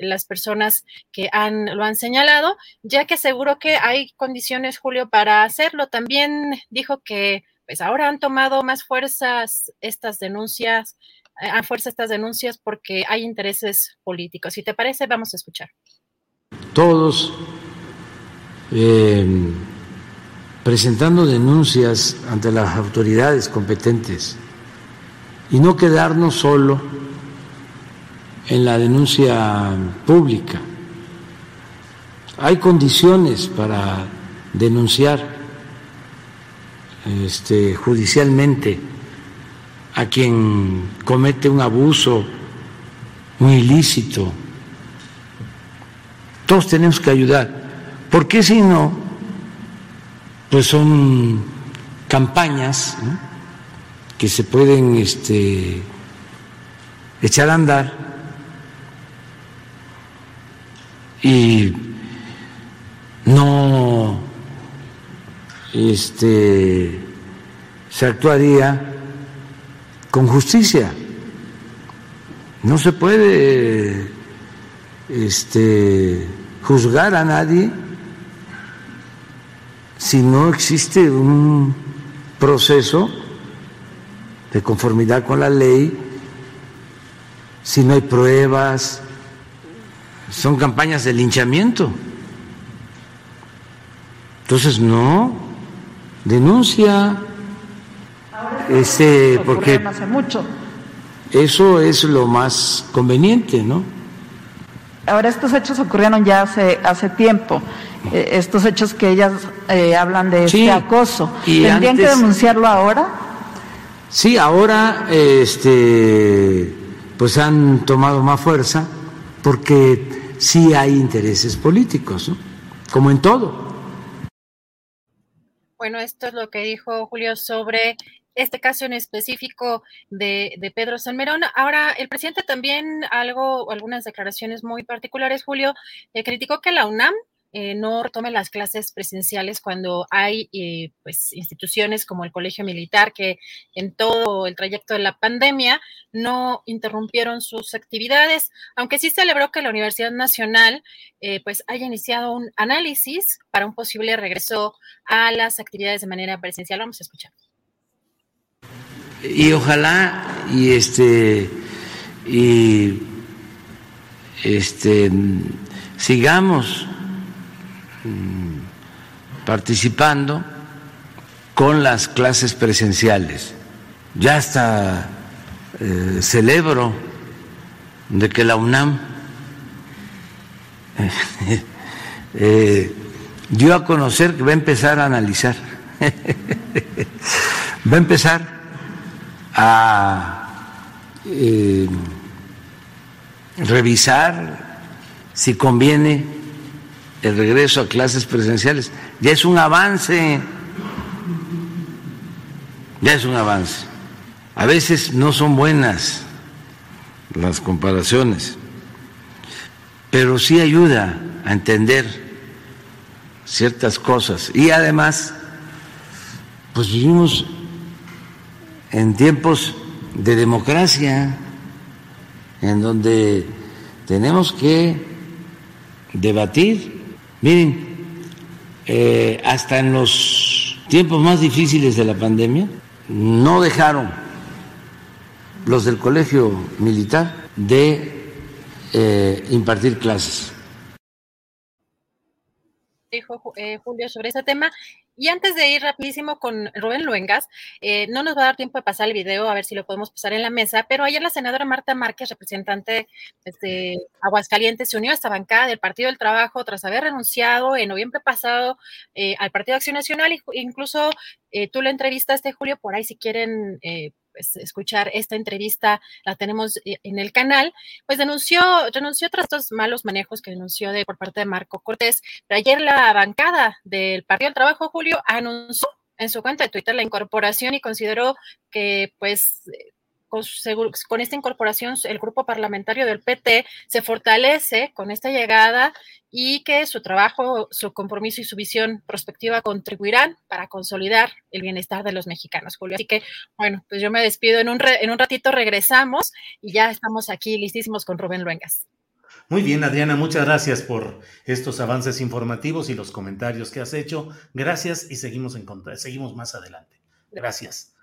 las personas que han, lo han señalado, ya que aseguró que hay condiciones, Julio, para hacerlo. También dijo que pues ahora han tomado más fuerzas estas denuncias, eh, a fuerza estas denuncias porque hay intereses políticos. Si te parece, vamos a escuchar. Todos em, presentando denuncias ante las autoridades competentes y no quedarnos solo en la denuncia pública. Hay condiciones para denunciar este, judicialmente a quien comete un abuso, un ilícito. Todos tenemos que ayudar, porque si no, pues son campañas que se pueden este, echar a andar y no este, se actuaría con justicia. No se puede este, juzgar a nadie si no existe un proceso de conformidad con la ley, si no hay pruebas, son campañas de linchamiento. Entonces, no, denuncia, este, porque mucho. eso es lo más conveniente, ¿no? Ahora estos hechos ocurrieron ya hace hace tiempo, eh, estos hechos que ellas eh, hablan de este acoso, ¿tendrían que denunciarlo ahora? Sí, ahora, este, pues han tomado más fuerza porque sí hay intereses políticos, ¿no? Como en todo. Bueno, esto es lo que dijo Julio sobre este caso en específico de, Pedro Salmerón. Ahora, el presidente también algo, algunas declaraciones muy particulares, Julio, eh, criticó que la UNAM eh, no retome las clases presenciales cuando hay eh, pues, instituciones como el Colegio Militar que en todo el trayecto de la pandemia no interrumpieron sus actividades, aunque sí celebró que la Universidad Nacional eh, pues haya iniciado un análisis para un posible regreso a las actividades de manera presencial. Vamos a escuchar. Y ojalá y este y este sigamos Mm, participando con las clases presenciales. Ya hasta eh, celebro de que la UNAM eh, dio a conocer que va a empezar a analizar, va a empezar a eh, revisar si conviene el regreso a clases presenciales. Ya es un avance, ya es un avance. A veces no son buenas las comparaciones, pero sí ayuda a entender ciertas cosas. Y además, pues vivimos en tiempos de democracia, en donde tenemos que debatir. Miren, eh, hasta en los tiempos más difíciles de la pandemia, no dejaron los del colegio militar de eh, impartir clases. Dijo eh, Julio sobre ese tema. Y antes de ir rapidísimo con Rubén Luengas, eh, no nos va a dar tiempo de pasar el video, a ver si lo podemos pasar en la mesa, pero ayer la senadora Marta Márquez, representante de Aguascalientes, se unió a esta bancada del Partido del Trabajo tras haber renunciado en noviembre pasado eh, al Partido Acción Nacional. Incluso eh, tú la entrevistaste, Julio, por ahí si quieren pues, escuchar esta entrevista, la tenemos eh, en el canal, pues denunció, renunció tras estos malos manejos que denunció de, por parte de Marco Cortés. Pero ayer la bancada del Partido del Trabajo, Julio, anunció en su cuenta de Twitter la incorporación y consideró que pues con, esta incorporación el grupo parlamentario del PT se fortalece con esta llegada y que su trabajo, su compromiso y su visión prospectiva contribuirán para consolidar el bienestar de los mexicanos, Julio. Así que, bueno, pues yo me despido. En un, en un ratito regresamos y ya estamos aquí listísimos con Rubén Luengas. Muy bien, Adriana, muchas gracias por estos avances informativos y los comentarios que has hecho. Gracias y seguimos, en, seguimos más adelante. Gracias.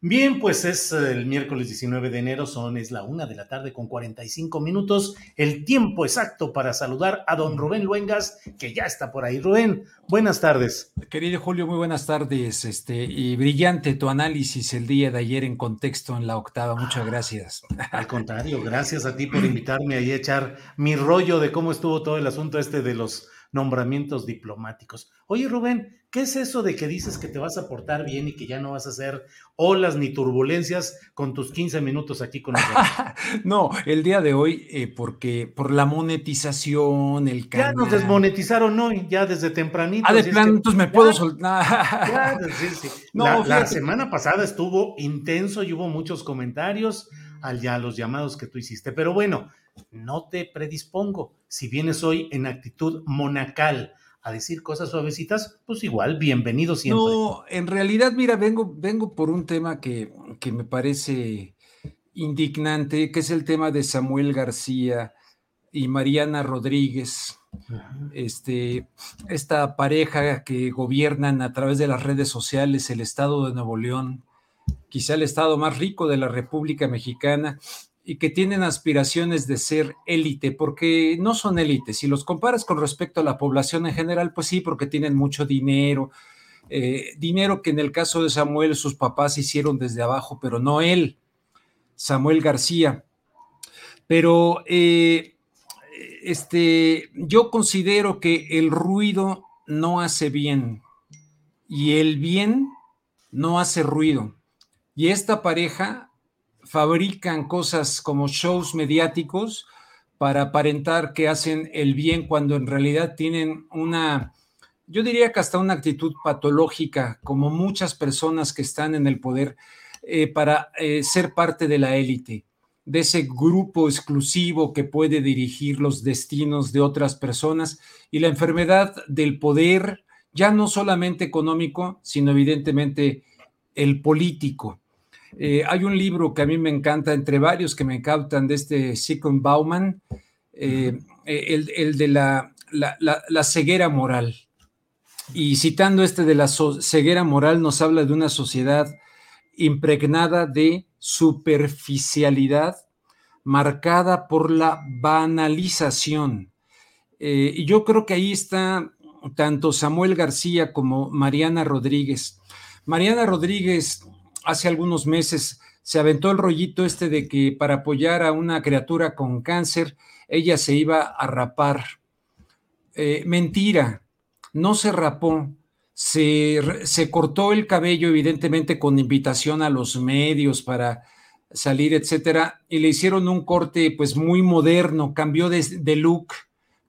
Bien, pues es eh, el miércoles 19 de enero, son es la una de la tarde con 45 minutos, el tiempo exacto para saludar a don Rubén Luengas, que ya está por ahí. Rubén, buenas tardes. Querido Julio, muy buenas tardes, este, y brillante tu análisis el día de ayer en contexto en la octava, muchas gracias. Al contrario, gracias a ti por invitarme a echar mi rollo de cómo estuvo todo el asunto este de los nombramientos diplomáticos. Oye, Rubén, ¿qué es eso de que dices que te vas a portar bien y que ya no vas a hacer olas ni turbulencias con tus 15 minutos aquí con nosotros? no, el día de hoy, eh, porque por la monetización, el canal... Ya nos desmonetizaron hoy, ya desde tempranito. Ah, de plan, entonces me puedo soltar. sí, sí. No, la, semana pasada estuvo intenso y hubo muchos comentarios al ya los llamados que tú hiciste. Pero bueno, no te predispongo. Si vienes hoy en actitud monacal a decir cosas suavecitas, pues igual, bienvenido siempre. No, en realidad, mira, vengo, vengo por un tema que, que me parece indignante, que es el tema de Samuel García y Mariana Rodríguez. Este, esta pareja que gobiernan a través de las redes sociales el estado de Nuevo León, quizá el estado más rico de la República Mexicana, y que tienen aspiraciones de ser élite, porque no son élite. Si los comparas con respecto a la población en general, pues sí, porque tienen mucho dinero, eh, dinero que en el caso de Samuel sus papás hicieron desde abajo, pero no él, Samuel García. Pero eh, este, yo considero que el ruido no hace bien y el bien no hace ruido. Y esta pareja fabrican cosas como shows mediáticos para aparentar que hacen el bien cuando en realidad tienen una, yo diría que hasta una actitud patológica, como muchas personas que están en el poder, eh, para eh, ser parte de la élite, de ese grupo exclusivo que puede dirigir los destinos de otras personas y la enfermedad del poder, ya no solamente económico, sino evidentemente el político. Eh, hay un libro que a mí me encanta, entre varios que me encantan, de este Sigmund Bauman, eh, el, de la, la, ceguera moral. Y citando este de la ceguera moral, nos habla de una sociedad impregnada de superficialidad, marcada por la banalización. Eh, y yo creo que ahí está tanto Samuel García como Mariana Rodríguez. Mariana Rodríguez hace algunos meses se aventó el rollito este de que para apoyar a una criatura con cáncer, ella se iba a rapar. Eh, mentira, no se rapó, se, se, cortó el cabello, evidentemente con invitación a los medios para salir, etcétera, y le hicieron un corte pues muy moderno, cambió de, look,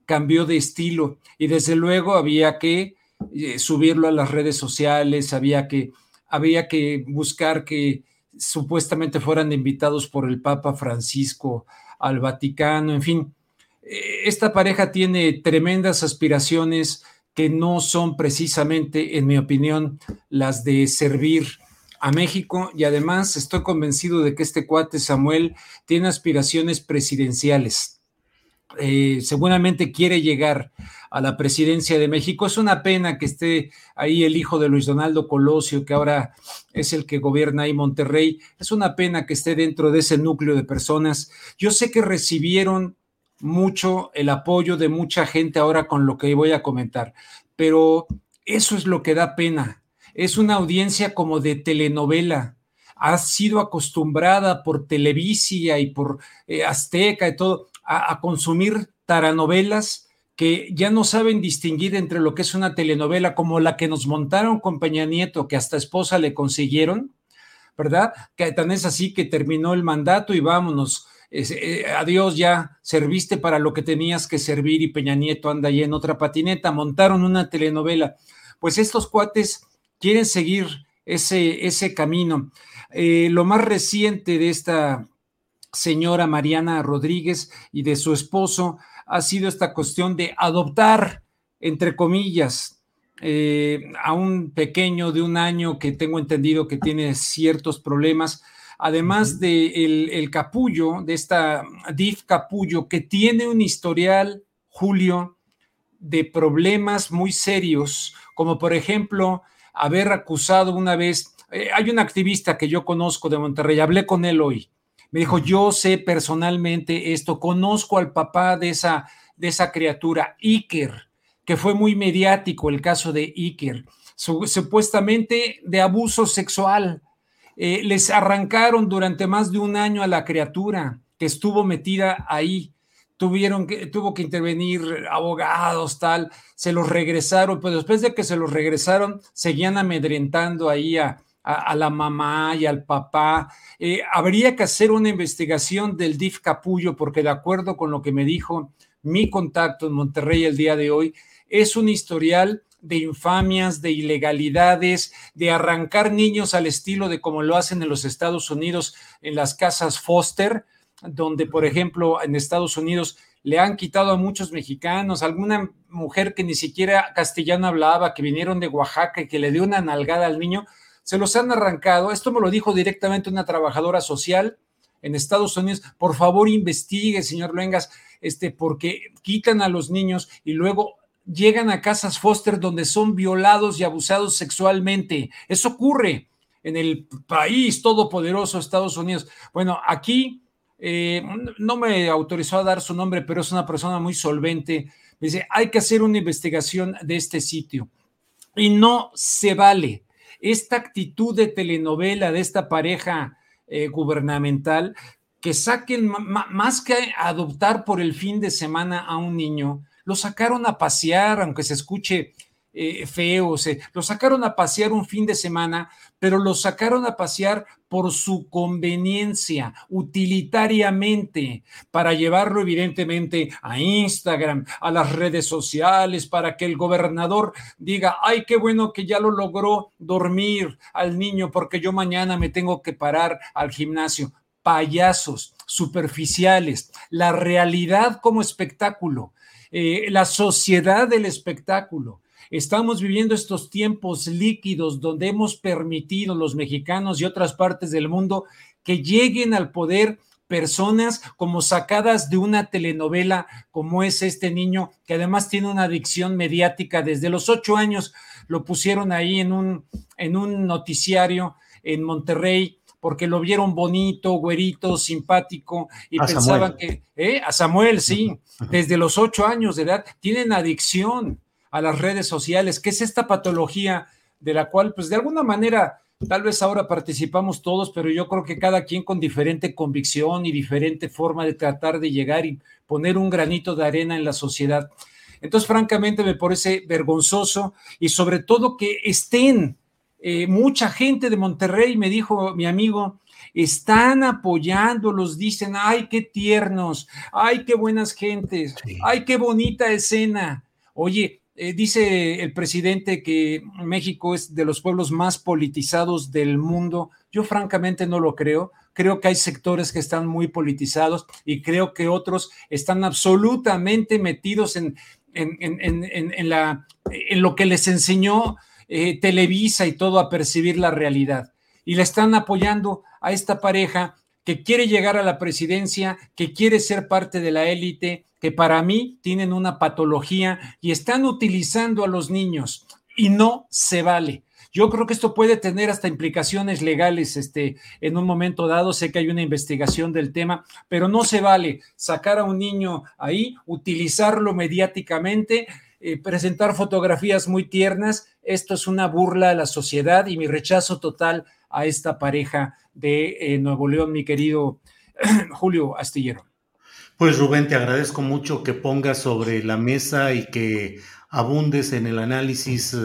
cambió de estilo, y desde luego había que eh, subirlo a las redes sociales, había que había que buscar que supuestamente fueran invitados por el Papa Francisco al Vaticano, en fin. Eh, esta pareja tiene tremendas aspiraciones que no son precisamente, en mi opinión, las de servir a México y además estoy convencido de que este cuate Samuel tiene aspiraciones presidenciales. Eh, seguramente quiere llegar a la presidencia de México. Es una pena que esté ahí el hijo de Luis Donaldo Colosio, que ahora es el que gobierna ahí Monterrey. Es una pena que esté dentro de ese núcleo de personas. Yo sé que recibieron mucho el apoyo de mucha gente ahora con lo que voy a comentar, pero eso es lo que da pena. Es una audiencia como de telenovela. Ha sido acostumbrada por Televisia y por eh, Azteca y todo a, consumir taranovelas que ya no saben distinguir entre lo que es una telenovela como la que nos montaron con Peña Nieto, que hasta esposa le consiguieron, ¿verdad? Que tan es así que terminó el mandato y vámonos. Eh, adiós, ya serviste para lo que tenías que servir y Peña Nieto anda ahí en otra patineta, montaron una telenovela. Pues estos cuates quieren seguir ese, ese camino. Eh, lo más reciente de esta señora Mariana Rodríguez y de su esposo ha sido esta cuestión de adoptar, entre comillas, eh, a un pequeño de un año que tengo entendido que tiene ciertos problemas, además de el, capullo, de esta DIF capullo, que tiene un historial, Julio, de problemas muy serios, como por ejemplo haber acusado una vez, eh, hay un activista que yo conozco de Monterrey, hablé con él hoy, me dijo, yo sé personalmente esto, conozco al papá de esa, de esa criatura, Iker, que fue muy mediático el caso de Iker, supuestamente de abuso sexual. Eh, les arrancaron durante más de un año a la criatura que estuvo metida ahí. Tuvieron que, tuvo que intervenir abogados, tal, se los regresaron, pero después de que se los regresaron, seguían amedrentando ahí a, a, la mamá y al papá. Eh, habría que hacer una investigación del DIF Capullo, porque de acuerdo con lo que me dijo mi contacto en Monterrey el día de hoy, es un historial de infamias, de ilegalidades, de arrancar niños al estilo de como lo hacen en los Estados Unidos en las casas Foster, donde, por ejemplo, en Estados Unidos le han quitado a muchos mexicanos, alguna mujer que ni siquiera castellano hablaba, que vinieron de Oaxaca y que le dio una nalgada al niño, se los han arrancado. Esto me lo dijo directamente una trabajadora social en Estados Unidos. Por favor, investigue, señor Luengas, este, porque quitan a los niños y luego llegan a casas foster donde son violados y abusados sexualmente. Eso ocurre en el país todopoderoso Estados Unidos. Bueno, aquí eh, no me autorizó a dar su nombre, pero es una persona muy solvente. dice, hay que hacer una investigación de este sitio. Y no se vale esta actitud de telenovela de esta pareja eh, gubernamental, que saquen más que adoptar por el fin de semana a un niño, lo sacaron a pasear, aunque se escuche eh, feo, se, lo sacaron a pasear un fin de semana, pero lo sacaron a pasear por su conveniencia, utilitariamente, para llevarlo evidentemente a Instagram, a las redes sociales, para que el gobernador diga, ay, qué bueno que ya lo logró dormir al niño porque yo mañana me tengo que parar al gimnasio. Payasos, superficiales, la realidad como espectáculo, eh, la sociedad del espectáculo Estamos viviendo estos tiempos líquidos donde hemos permitido los mexicanos y otras partes del mundo que lleguen al poder personas como sacadas de una telenovela como es este niño que además tiene una adicción mediática desde los ocho años. Lo pusieron ahí en un en un noticiario en Monterrey porque lo vieron bonito, güerito, simpático y pensaban que ¿eh? a Samuel sí desde los ocho años de edad tienen adicción a las redes sociales, que es esta patología de la cual, pues de alguna manera, tal vez ahora participamos todos, pero yo creo que cada quien con diferente convicción y diferente forma de tratar de llegar y poner un granito de arena en la sociedad. Entonces, francamente, me parece vergonzoso y sobre todo que estén eh, mucha gente de Monterrey, me dijo mi amigo, están apoyándolos, dicen, ay, qué tiernos, ay, qué buenas gentes, ay, qué bonita escena. Oye, eh, dice el presidente que México es de los pueblos más politizados del mundo. Yo francamente no lo creo. Creo que hay sectores que están muy politizados y creo que otros están absolutamente metidos en, en, la, en lo que les enseñó eh, Televisa y todo a percibir la realidad. Y le están apoyando a esta pareja que quiere llegar a la presidencia, que quiere ser parte de la élite, que para mí tienen una patología y están utilizando a los niños y no se vale. Yo creo que esto puede tener hasta implicaciones legales este, en un momento dado. Sé que hay una investigación del tema, pero no se vale sacar a un niño ahí, utilizarlo mediáticamente, eh, presentar fotografías muy tiernas. Esto es una burla a la sociedad y mi rechazo total a esta pareja de eh, Nuevo León, mi querido Julio Astillero. Pues Rubén, te agradezco mucho que pongas sobre la mesa y que abundes en el análisis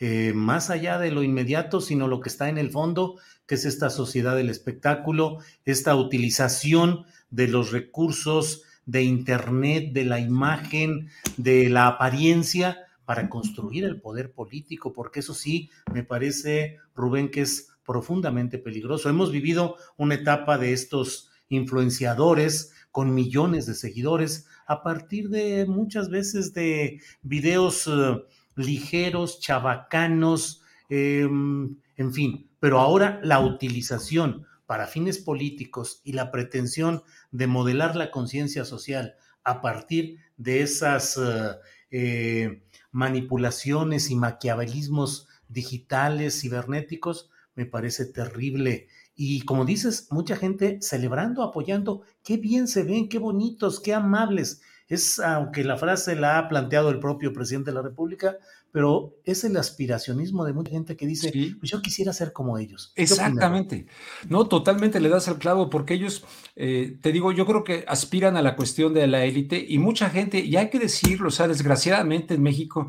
eh, más allá de lo inmediato, sino lo que está en el fondo, que es esta sociedad del espectáculo, esta utilización de los recursos de Internet, de la imagen, de la apariencia para construir el poder político, porque eso sí, me parece, Rubén, que es profundamente peligroso. Hemos vivido una etapa de estos influenciadores con millones de seguidores a partir de muchas veces de videos eh, ligeros, chabacanos, em, en fin, pero ahora la utilización para fines políticos y la pretensión de modelar la conciencia social a partir de esas eh, eh, manipulaciones y maquiavelismos digitales, cibernéticos, me parece terrible. Y como dices, mucha gente celebrando, apoyando, qué bien se ven, qué bonitos, qué amables. Es, aunque la frase la ha planteado el propio presidente de la República, pero es el aspiracionismo de mucha gente que dice, pues yo quisiera ser como ellos. Exactamente. No, totalmente le das al clavo, porque ellos, eh, te digo, yo creo que aspiran a la cuestión de la élite y mucha gente, y hay que decirlo, o sea, desgraciadamente en México,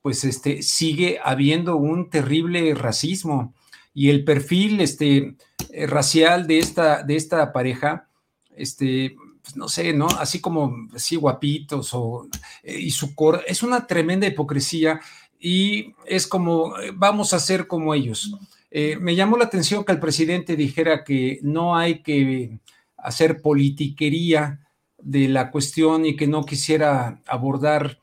pues este, sigue habiendo un terrible racismo y el perfil este, eh, racial de esta, de esta pareja, este, pues, no sé, ¿no? Así como así guapitos o, eh, y su cor, es una tremenda hipocresía y es como, eh, vamos a ser como ellos. me llamó la atención que el presidente dijera que no hay que hacer politiquería de la cuestión y que no quisiera abordar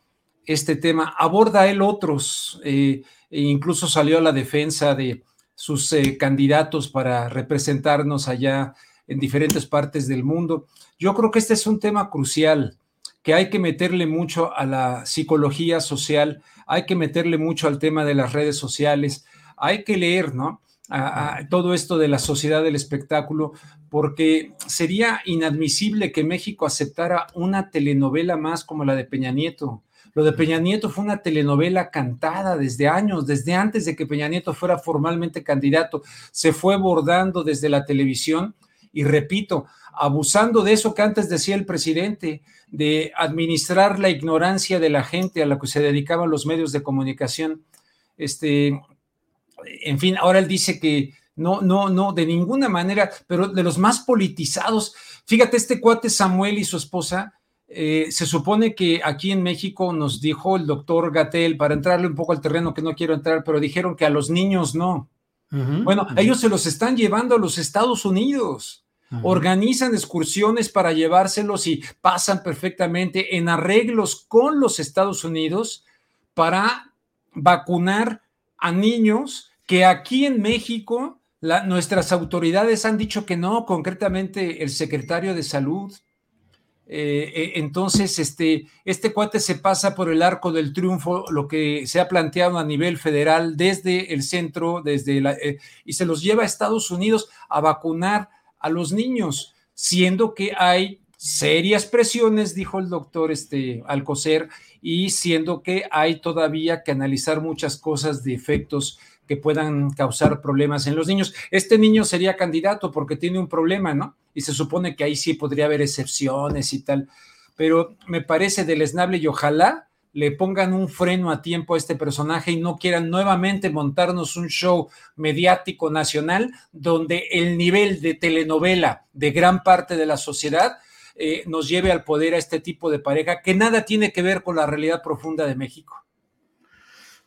este tema. Aborda él otros, e incluso salió a la defensa de sus eh, candidatos para representarnos allá en diferentes partes del mundo. Yo creo que este es un tema crucial, que hay que meterle mucho a la psicología social, hay que meterle mucho al tema de las redes sociales, hay que leer, ¿no? A, todo esto de la sociedad del espectáculo, porque sería inadmisible que México aceptara una telenovela más como la de Peña Nieto. Lo de Peña Nieto fue una telenovela cantada desde años, desde antes de que Peña Nieto fuera formalmente candidato. Se fue bordando desde la televisión y repito, abusando de eso que antes decía el presidente, de administrar la ignorancia de la gente a la que se dedicaban los medios de comunicación. Este, en fin, ahora él dice que no, no, no, de ninguna manera, pero de los más politizados. Fíjate, este cuate Samuel y su esposa eh, se supone que aquí en México nos dijo el doctor Gatel, para entrarle un poco al terreno que no quiero entrar, pero dijeron que a los niños no. bueno, ellos se los están llevando a los Estados Unidos. Organizan excursiones para llevárselos y pasan perfectamente en arreglos con los Estados Unidos para vacunar a niños que aquí en México nuestras autoridades han dicho que no, concretamente el secretario de salud, eh, eh, entonces, este, este cuate se pasa por el arco del triunfo, lo que se ha planteado a nivel federal desde el centro, desde la, eh, y se los lleva a Estados Unidos a vacunar a los niños, siendo que hay serias presiones, dijo el doctor este, Alcocer, y siendo que hay todavía que analizar muchas cosas de efectos que puedan causar problemas en los niños. Este niño sería candidato porque tiene un problema, ¿no? y se supone que ahí sí podría haber excepciones y tal, pero me parece deleznable y ojalá le pongan un freno a tiempo a este personaje y no quieran nuevamente montarnos un show mediático nacional donde el nivel de telenovela de gran parte de la sociedad eh, nos lleve al poder a este tipo de pareja que nada tiene que ver con la realidad profunda de México.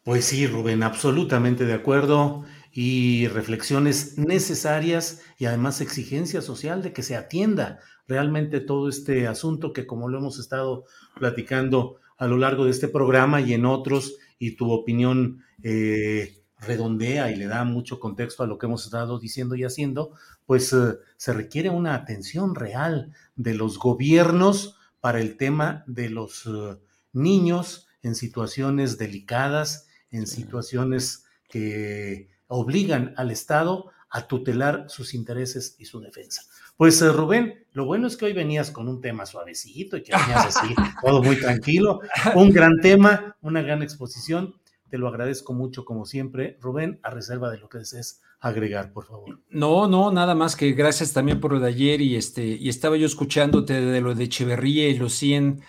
Pues sí, Rubén, absolutamente de acuerdo. Y reflexiones necesarias y además exigencia social de que se atienda realmente todo este asunto que como lo hemos estado platicando a lo largo de este programa y en otros, y tu opinión eh, redondea y le da mucho contexto a lo que hemos estado diciendo y haciendo, pues eh, se requiere una atención real de los gobiernos para el tema de los eh, niños en situaciones delicadas, en situaciones que obligan al Estado a tutelar sus intereses y su defensa. Pues eh, Rubén, lo bueno es que hoy venías con un tema suavecito y que venías así, todo muy tranquilo, un gran tema, una gran exposición. Te lo agradezco mucho como siempre, Rubén, a reserva de lo que desees agregar, por favor. No, no, nada más que gracias también por lo de ayer y este y estaba yo escuchándote de lo de Echeverría y los 100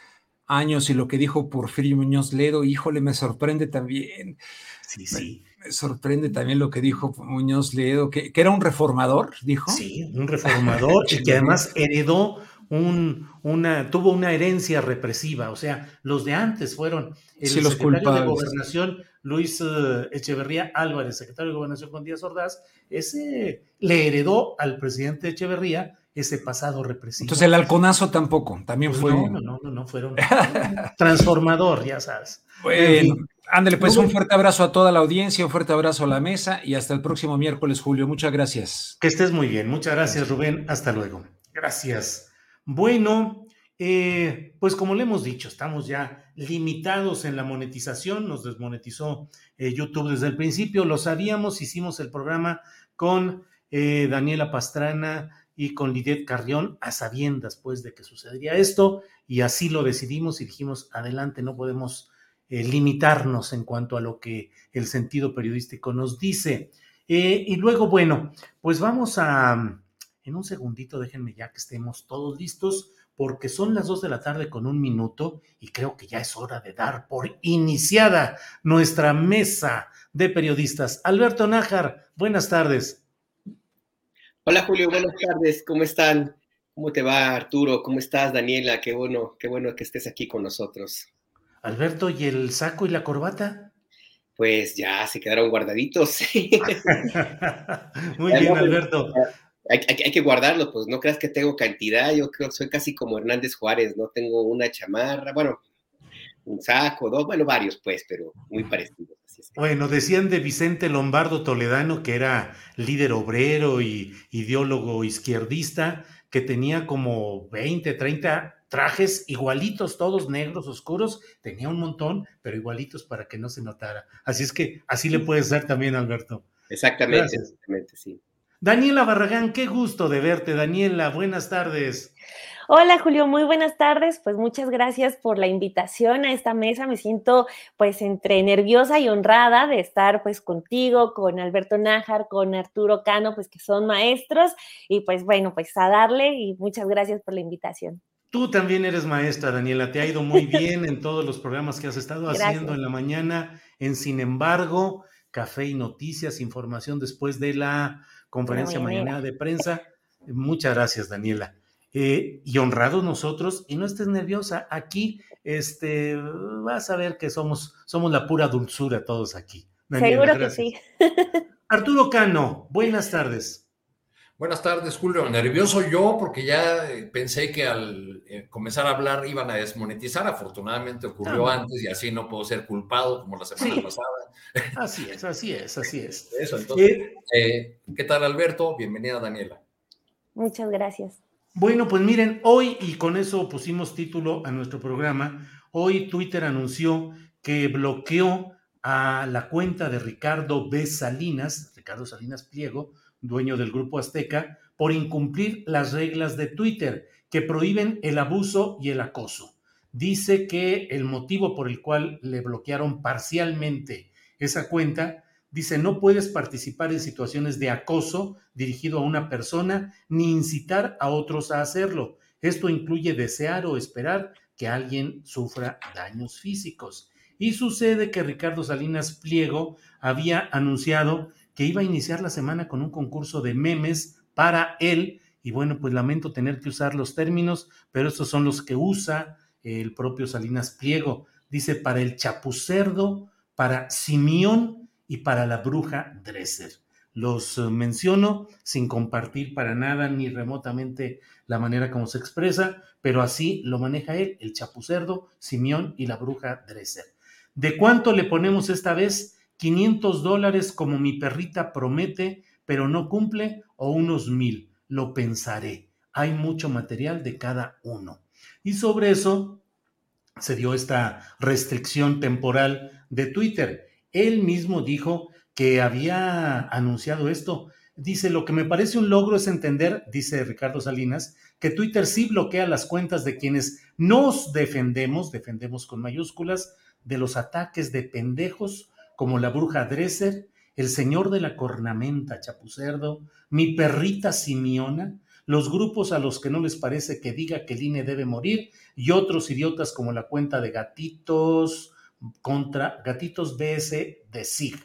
años y lo que dijo Porfirio Muñoz Ledo, híjole, me sorprende también. Sí, sí. Me, sorprende también lo que dijo Muñoz Ledo, que, que era un reformador, dijo. Sí, un reformador y que además heredó un, una, tuvo una herencia represiva, o sea, los de antes fueron el secretario de Gobernación Luis eh, Echeverría Álvarez, secretario de Gobernación con Díaz Ordaz, ese le heredó al presidente Echeverría ese pasado represivo. Entonces el halconazo tampoco, también Pues fue. no, no, no, no, no, fueron transformador, ya sabes. Bueno, ándale, pues un fuerte abrazo a toda la audiencia, un fuerte abrazo a la mesa y hasta el próximo miércoles, Julio. Muchas gracias. Que estés muy bien. Muchas gracias, Rubén. Hasta luego. Gracias. Bueno, eh, pues como le hemos dicho, estamos ya limitados en la monetización. Nos desmonetizó eh, YouTube desde el principio. Lo sabíamos, hicimos el programa con eh, Daniela Pastrana y con Lidet Carrión a sabiendas pues de que sucedería esto y así lo decidimos y dijimos adelante no podemos eh, limitarnos en cuanto a lo que el sentido periodístico nos dice Eh, y luego bueno pues vamos a en un segundito déjenme ya que estemos todos listos porque son las dos de la tarde con un minuto y creo que ya es hora de dar por iniciada nuestra mesa de periodistas. Alberto Nájar, buenas tardes. Hola Julio, buenas tardes, ¿cómo están? ¿Cómo te va Arturo? ¿Cómo estás Daniela? Qué bueno, qué bueno que estés aquí con nosotros. Alberto, ¿y el saco y la corbata? Pues ya se quedaron guardaditos. Muy bien, Alberto. Hay, hay, hay, que guardarlo, pues no creas que tengo cantidad, yo creo que soy casi como Hernández Juárez, no tengo una chamarra, bueno, un saco, dos, bueno, varios pues, pero muy parecidos. Así es que... Bueno, decían de Vicente Lombardo Toledano, que era líder obrero y ideólogo izquierdista, que tenía como 20, 30 trajes igualitos, todos negros, oscuros, tenía un montón, pero igualitos para que no se notara. Así es que así le puede ser también, Alberto. Exactamente, Gracias. exactamente, sí. Daniela Barragán, qué gusto de verte, Daniela, buenas tardes. Hola Julio, muy buenas tardes. Pues muchas gracias por la invitación a esta mesa. Me siento pues entre nerviosa y honrada de estar pues contigo, con Alberto Nájar, con Arturo Cano, pues que son maestros y pues bueno, pues a darle y muchas gracias por la invitación. Tú también eres maestra, Daniela. Te ha ido muy bien en todos los programas que has estado gracias. haciendo en la mañana, en Sin embargo, Café y Noticias, información después de la conferencia mañana de prensa. Muchas gracias, Daniela. Eh, y honrados nosotros, y no estés nerviosa, aquí este, vas a ver que somos, somos la pura dulzura todos aquí. Daniela, Seguro gracias. que sí. Arturo Cano, buenas tardes. Buenas tardes, Julio. Nervioso yo porque ya pensé que al comenzar a hablar iban a desmonetizar. Afortunadamente ocurrió ah, antes y así no puedo ser culpado como la semana sí. pasada. Así es, así es, así es. Eso, entonces, eh, eh, ¿qué tal, Alberto? Bienvenida, Daniela. Muchas gracias. Bueno, pues miren, hoy, y con eso pusimos título a nuestro programa, hoy Twitter anunció que bloqueó a la cuenta de Ricardo B. Salinas, Ricardo Salinas Pliego, dueño del Grupo Azteca, por incumplir las reglas de Twitter que prohíben el abuso y el acoso. Dice que el motivo por el cual le bloquearon parcialmente esa cuenta Dice, no puedes participar en situaciones de acoso dirigido a una persona ni incitar a otros a hacerlo. Esto incluye desear o esperar que alguien sufra daños físicos. Y sucede que Ricardo Salinas Pliego había anunciado que iba a iniciar la semana con un concurso de memes para él. Y bueno, pues lamento tener que usar los términos, pero estos son los que usa el propio Salinas Pliego. Dice, para el chapucerdo, para Simeón y para la bruja Dresser. los eh, menciono sin compartir para nada ni remotamente la manera como se expresa, pero así lo maneja él, el chapucerdo, Simeón y la bruja Dresser. ¿De cuánto le ponemos esta vez? 500 dólares como mi perrita promete, pero no cumple, o unos mil. Lo pensaré. Hay mucho material de cada uno. Y sobre eso se dio esta restricción temporal de Twitter. Él mismo dijo que había anunciado esto. Dice, lo que me parece un logro es entender, dice Ricardo Salinas, que Twitter sí bloquea las cuentas de quienes nos defendemos, defendemos con mayúsculas, de los ataques de pendejos como la bruja Dresser, el señor de la cornamenta Chapucerdo, mi perrita Simiona, los grupos a los que no les parece que diga que el INE debe morir y otros idiotas como la cuenta de gatitos contra gatitos BS de SIG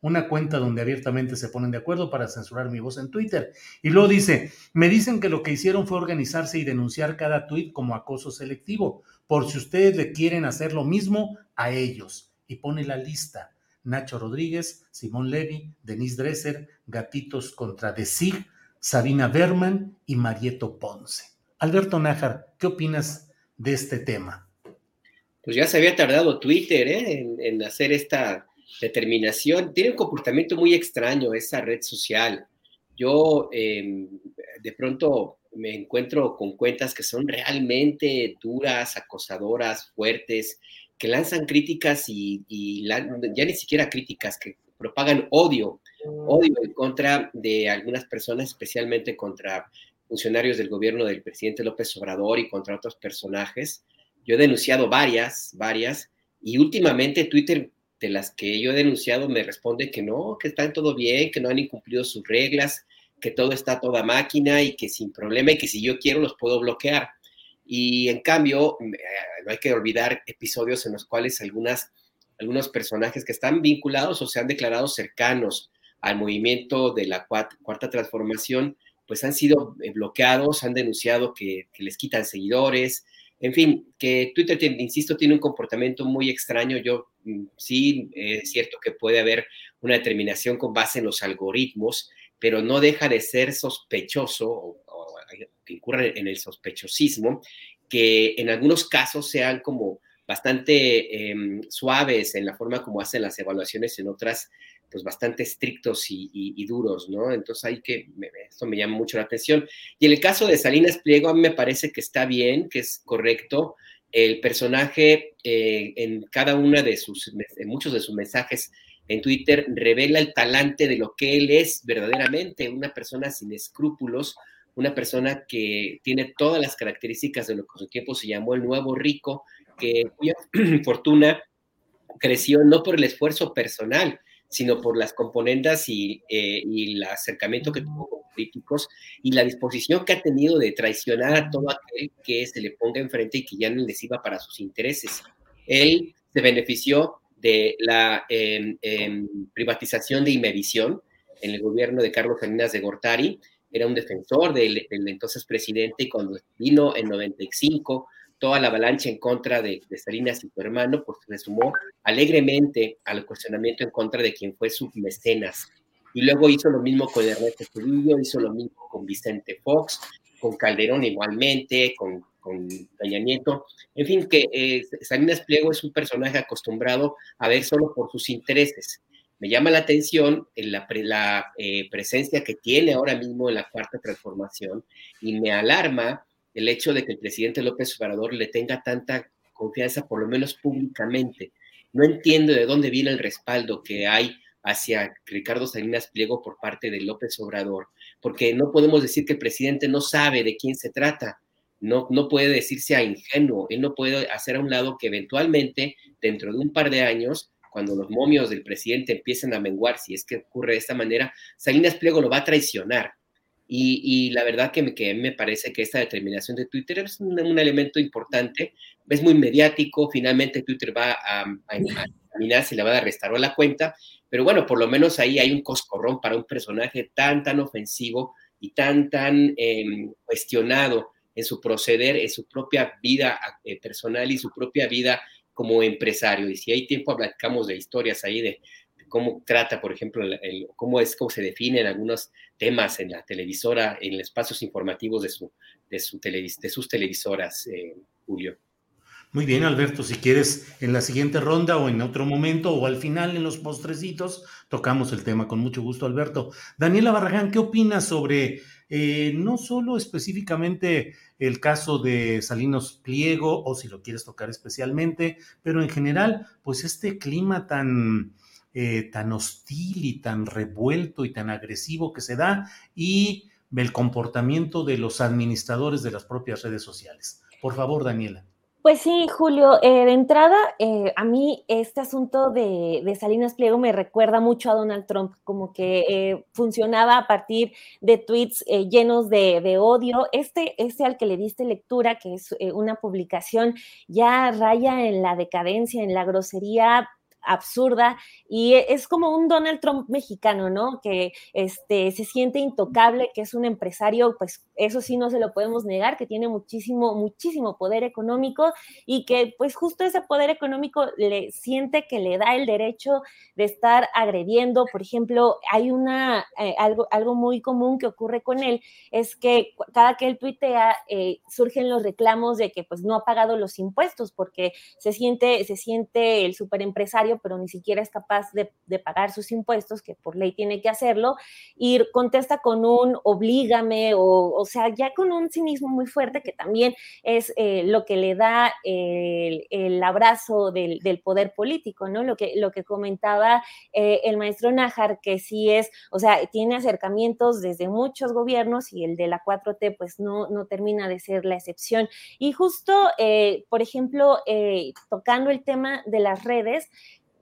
una cuenta donde abiertamente se ponen de acuerdo para censurar mi voz en Twitter. Y luego dice, me dicen que lo que hicieron fue organizarse y denunciar cada tweet como acoso selectivo, por si ustedes le quieren hacer lo mismo a ellos. Y pone la lista. Nacho Rodríguez, Simón Levy, Denise Dresser, Gatitos contra The Sig, Sabina Berman y Marieto Ponce. Alberto Nájar, ¿qué opinas de este tema? Pues ya se había tardado Twitter ¿eh? en hacer esta determinación. Tiene un comportamiento muy extraño esa red social. Yo em, de pronto me encuentro con cuentas que son realmente duras, acosadoras, fuertes, que lanzan críticas y, ya ni siquiera críticas, que propagan odio, odio en contra de algunas personas, especialmente contra funcionarios del gobierno del presidente López Obrador y contra otros personajes. Yo he denunciado varias, varias, y últimamente Twitter de las que yo he denunciado me responde que no, que está todo bien, que no han incumplido sus reglas, que todo está toda máquina y que sin problema y que si yo quiero los puedo bloquear. Y en cambio, eh, no hay que olvidar episodios en los cuales algunas, algunos personajes que están vinculados o se han declarado cercanos al movimiento de la cuarta transformación, pues han sido eh, bloqueados, han denunciado que, que les quitan seguidores, en fin, que Twitter, insisto, tiene un comportamiento muy extraño. Yo mm, sí, es cierto que puede haber una determinación con base en los algoritmos, pero no deja de ser sospechoso o, que incurra en el sospechosismo, que en algunos casos sean como bastante em, suaves en la forma como hacen las evaluaciones, en otras pues bastante estrictos y, duros, ¿no? Entonces hay que, esto me llama mucho la atención. Y en el caso de Salinas Pliego, a mí me parece que está bien, que es correcto. El personaje eh, en cada una de sus, en muchos de sus mensajes en Twitter revela el talante de lo que él es verdaderamente, una persona sin escrúpulos, una persona que tiene todas las características de lo que su tiempo se llamó el nuevo rico, que cuya fortuna creció no por el esfuerzo personal, sino por las componendas y, eh, y, el acercamiento que tuvo con políticos y la disposición que ha tenido de traicionar a todo aquel que se le ponga enfrente y que ya no les iba para sus intereses. Él se benefició de la em, em, privatización de Imevisión en el gobierno de Carlos Salinas de Gortari, era un defensor del, entonces presidente y cuando vino en 95 toda la avalancha en contra de, Salinas y su hermano, pues se sumó alegremente al cuestionamiento en contra de quien fue su mecenas. Y luego hizo lo mismo con Ernesto Zedillo, hizo lo mismo con Vicente Fox, con Calderón igualmente, con, con Peña. En fin, que eh, Salinas Pliego es un personaje acostumbrado a ver solo por sus intereses. Me llama la atención la, la eh, presencia que tiene ahora mismo en la cuarta transformación y me alarma el hecho de que el presidente López Obrador le tenga tanta confianza, por lo menos públicamente. No entiendo de dónde viene el respaldo que hay hacia Ricardo Salinas Pliego por parte de López Obrador, porque no podemos decir que el presidente no sabe de quién se trata, no, no puede decirse a ingenuo, él no puede hacer a un lado que eventualmente, dentro de un par de años, cuando los momios del presidente empiecen a menguar, si es que ocurre de esta manera, Salinas Pliego lo va a traicionar. Y, la verdad que me, que me parece que esta determinación de Twitter es un, elemento importante, es muy mediático, finalmente Twitter va a, a, examinar si le va a restaurar la cuenta, pero bueno, por lo menos ahí hay un coscorrón para un personaje tan, tan ofensivo y tan, tan em, cuestionado en su proceder, en su propia vida eh, personal y su propia vida como empresario. Y si hay tiempo, hablamos de historias ahí de cómo trata, por ejemplo, cómo es, cómo se definen algunos temas en la televisora, en los espacios informativos de, su, de, su de sus televisoras, eh, Julio. Muy bien, Alberto, si quieres en la siguiente ronda o en otro momento o al final en los postrecitos, tocamos el tema con mucho gusto, Alberto. Daniela Barragán, ¿qué opinas sobre eh, no solo específicamente el caso de Salinos Pliego, o si lo quieres tocar especialmente, pero en general, pues este clima tan, eh, tan hostil y tan revuelto y tan agresivo que se da y el comportamiento de los administradores de las propias redes sociales. Por favor, Daniela. Pues sí, Julio, eh, de entrada, eh, a mí este asunto de, Salinas Pliego me recuerda mucho a Donald Trump, como que eh, funcionaba a partir de tweets llenos de, odio. Este, este al que le diste lectura, que es una publicación ya raya en la decadencia, en la grosería absurda y e, es como un Donald Trump mexicano, ¿no? Que este, se siente intocable, que es un empresario, pues eso sí no se lo podemos negar, que tiene muchísimo, muchísimo poder económico y que pues justo ese poder económico le siente que le da el derecho de estar agrediendo. Por ejemplo, hay una, eh, algo, algo muy común que ocurre con él, es que cada que él tuitea eh, surgen los reclamos de que pues no ha pagado los impuestos porque se siente, se siente el superempresario pero ni siquiera es capaz de, pagar sus impuestos, que por ley tiene que hacerlo, y contesta con un oblígame, o, o sea, ya con un cinismo muy fuerte que también es eh, lo que le da el, abrazo del, poder político, ¿no? Lo que, lo que comentaba eh, el maestro Nájar, que sí es, o sea, tiene acercamientos desde muchos gobiernos y el de la 4T pues no, no termina de ser la excepción. Y justo, eh, por ejemplo, tocando el tema de las redes,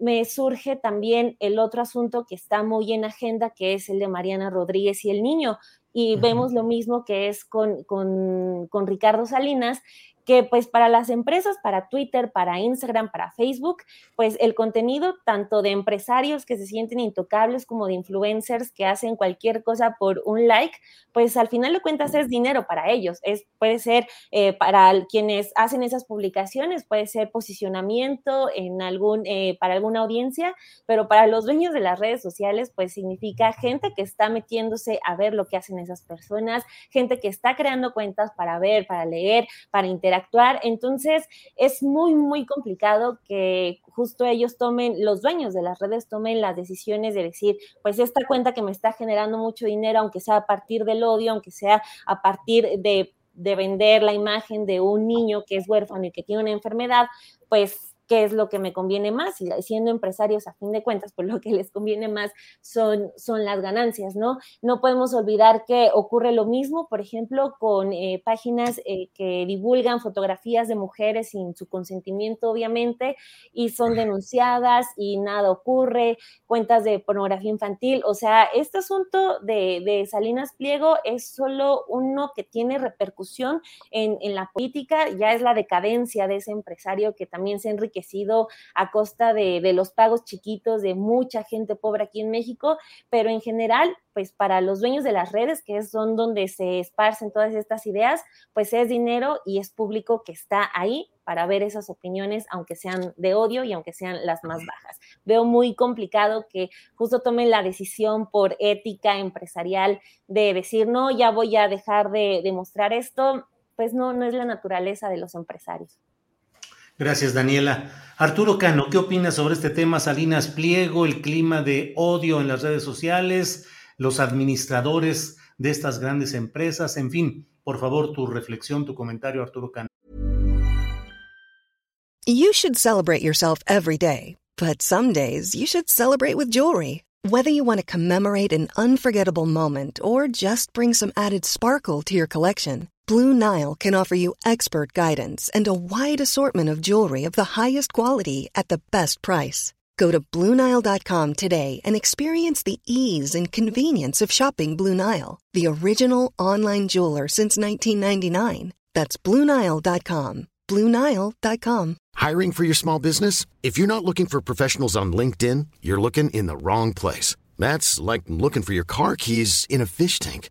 me surge también el otro asunto que está muy en agenda, que es el de Mariana Rodríguez y el niño. Y vemos lo mismo que es con, con, con Ricardo Salinas, que pues para las empresas, para Twitter, para Instagram, para Facebook, pues el contenido tanto de empresarios que se sienten intocables como de influencers que hacen cualquier cosa por un like, pues al final de cuentas es dinero para ellos. Es, puede ser eh, para quienes hacen esas publicaciones, puede ser posicionamiento en algún, eh, para alguna audiencia, pero para los dueños de las redes sociales, pues significa gente que está metiéndose a ver lo que hacen esas personas, gente que está creando cuentas para ver, para leer, para interactuar actuar. Entonces, es muy, muy complicado que justo ellos tomen, los dueños de las redes tomen las decisiones de decir, pues esta cuenta que me está generando mucho dinero, aunque sea a partir del odio, aunque sea a partir de de vender la imagen de un niño que es huérfano y que tiene una enfermedad, pues qué es lo que me conviene más. Y siendo empresarios, a fin de cuentas, pues lo que les conviene más son, son las ganancias, ¿no? No podemos olvidar que ocurre lo mismo, por ejemplo, con eh, páginas eh, que divulgan fotografías de mujeres sin su consentimiento, obviamente, y son denunciadas y nada ocurre, cuentas de pornografía infantil. O sea, este asunto de, de Salinas Pliego es solo uno que tiene repercusión en, en la política, ya es la decadencia de ese empresario que también se enriquece sido a costa de, de, los pagos chiquitos de mucha gente pobre aquí en México, pero en general, pues para los dueños de las redes, que son donde se esparcen todas estas ideas, pues es dinero y es público que está ahí para ver esas opiniones, aunque sean de odio y aunque sean las más bajas. Veo muy complicado que justo tomen la decisión por ética empresarial de decir, no, ya voy a dejar de, de mostrar esto, pues no, no es la naturaleza de los empresarios. Gracias, Daniela. Arturo Cano, ¿qué opinas sobre este tema? Salinas Pliego, el clima de odio en las redes sociales, los administradores de estas grandes empresas, en fin, por favor, tu reflexión, tu comentario, Arturo Cano. You should celebrate yourself every day, but some days you should celebrate with jewelry. Whether you want to commemorate an unforgettable moment or just bring some added sparkle to your collection. Blue Nile can offer you expert guidance and a wide assortment of jewelry of the highest quality at the best price. Go to BlueNile.com today and experience the ease and convenience of shopping Blue Nile, the original online jeweler since 1999. That's BlueNile.com. BlueNile.com. Hiring for your small business? If you're not looking for professionals on LinkedIn, you're looking in the wrong place. That's like looking for your car keys in a fish tank.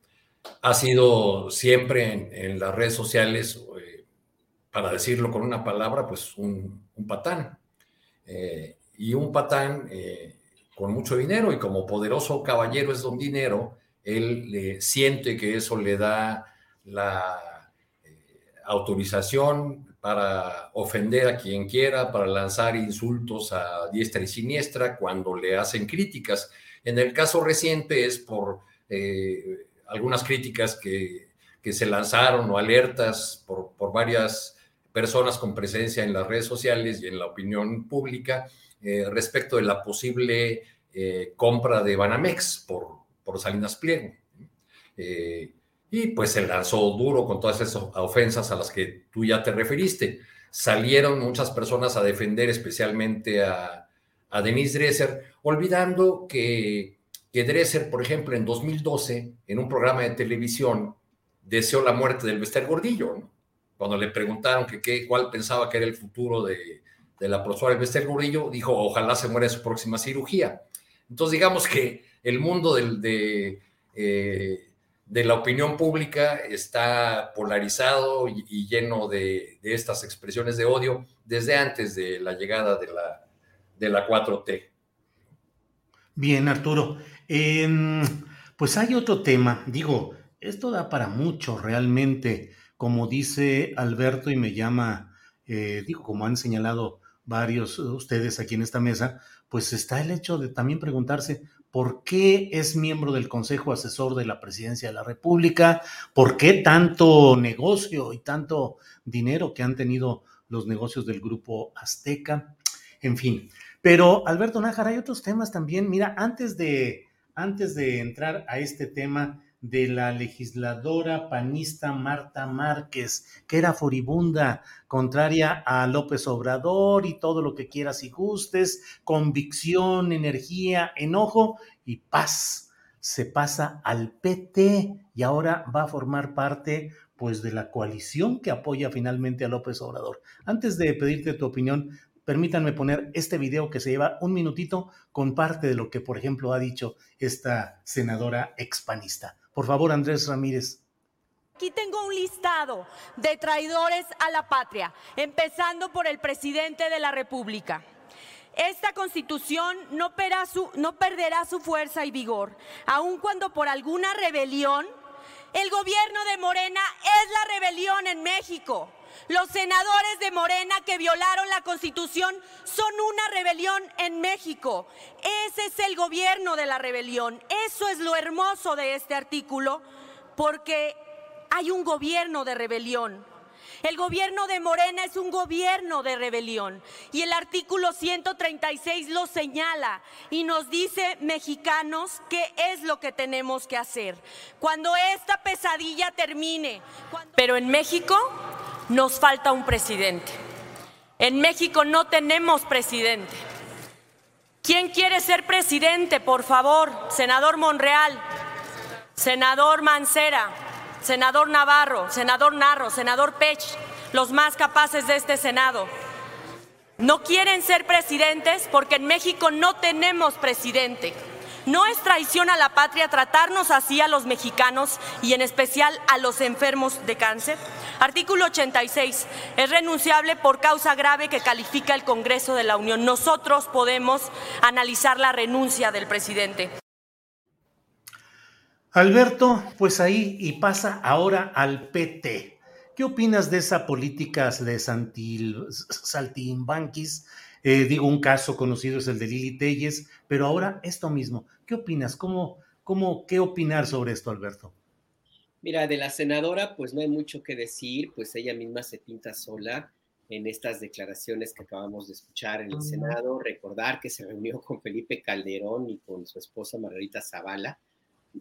ha sido siempre en, las redes sociales, eh, para decirlo con una palabra, pues un, patán. Eh, y un patán eh, con mucho dinero y como poderoso caballero es don dinero, él siente que eso le da la autorización para ofender a quien quiera, para lanzar insultos a diestra y siniestra cuando le hacen críticas. En el caso reciente es por algunas críticas que, que, se lanzaron o alertas por, por varias personas con presencia en las redes sociales y en la opinión pública eh, respecto de la posible eh, compra de Banamex por, por Salinas Pliego. Eh, y pues se lanzó duro con todas esas ofensas a las que tú ya te referiste. Salieron muchas personas a defender especialmente a, a Denise Dresser, olvidando que, que Dresser, por ejemplo, en 2012, en un programa de televisión, deseó la muerte del Bester Gordillo. ¿no? cuando le preguntaron qué, cuál pensaba que era el futuro de, de la profesora Elvester Gordillo, dijo, ojalá se muera en su próxima cirugía. Entonces, digamos que el mundo eh, de, la opinión pública está polarizado y, lleno de, estas expresiones de odio desde antes de la llegada de la 4T. Bien, Arturo. Eh, pues hay otro tema, digo, esto da para mucho realmente como dice Alberto y me llama, eh, digo, como han señalado varios de ustedes aquí en esta mesa, pues está el hecho de también preguntarse por qué es miembro del Consejo Asesor de la Presidencia de la República, por qué tanto negocio y tanto dinero que han tenido los negocios del grupo Azteca, en fin. Pero Alberto Nájar, hay otros temas también. Mira, antes de, antes de entrar a este tema, de la legisladora panista Marta Márquez, que era furibunda, contraria a López Obrador y todo lo que quieras y gustes, convicción, energía, enojo y paz. Se pasa al PT y ahora va a formar parte pues de la coalición que apoya finalmente a López Obrador. Antes de pedirte tu opinión, permítanme poner este video que se lleva un minutito con parte de lo que, por ejemplo, ha dicho esta senadora expanista. Por favor, Andrés Ramírez. Aquí tengo un listado de traidores a la patria, empezando por el presidente de la República. Esta constitución no, no, perderá su fuerza y vigor, aun cuando por alguna rebelión, el gobierno de Morena es la rebelión en México. Los senadores de Morena que violaron la Constitución son una rebelión en México. Ese es el gobierno de la rebelión. Eso es lo hermoso de este artículo, porque hay un gobierno de rebelión. El gobierno de Morena es un gobierno de rebelión y el artículo 136 lo señala y nos dice, mexicanos, qué es lo que tenemos que hacer. Cuando esta pesadilla termine, pero en México nos falta un presidente. En México no tenemos presidente. ¿Quién quiere ser presidente, por favor? Senador Monreal, senador Mancera, senador Navarro, senador Narro, senador Pech, los más capaces de este Senado. No quieren ser presidentes porque en México no tenemos presidente. No es traición a la patria tratarnos así a los mexicanos y en especial a los enfermos de cáncer. Artículo 86. Es renunciable por causa grave que califica el Congreso de la Unión. Nosotros podemos analizar la renuncia del presidente. Alberto, pues ahí y pasa ahora al PT. ¿Qué opinas de esa política de Saltimbanquis eh, digo, un caso conocido es el de Lili Telles, pero ahora esto mismo. ¿Qué opinas? ¿Cómo, cómo, ¿Qué opinar sobre esto, Alberto? Mira, de la senadora, pues no hay mucho que decir, pues ella misma se pinta sola en estas declaraciones que acabamos de escuchar en el Senado. Recordar que se reunió con Felipe Calderón y con su esposa Margarita Zavala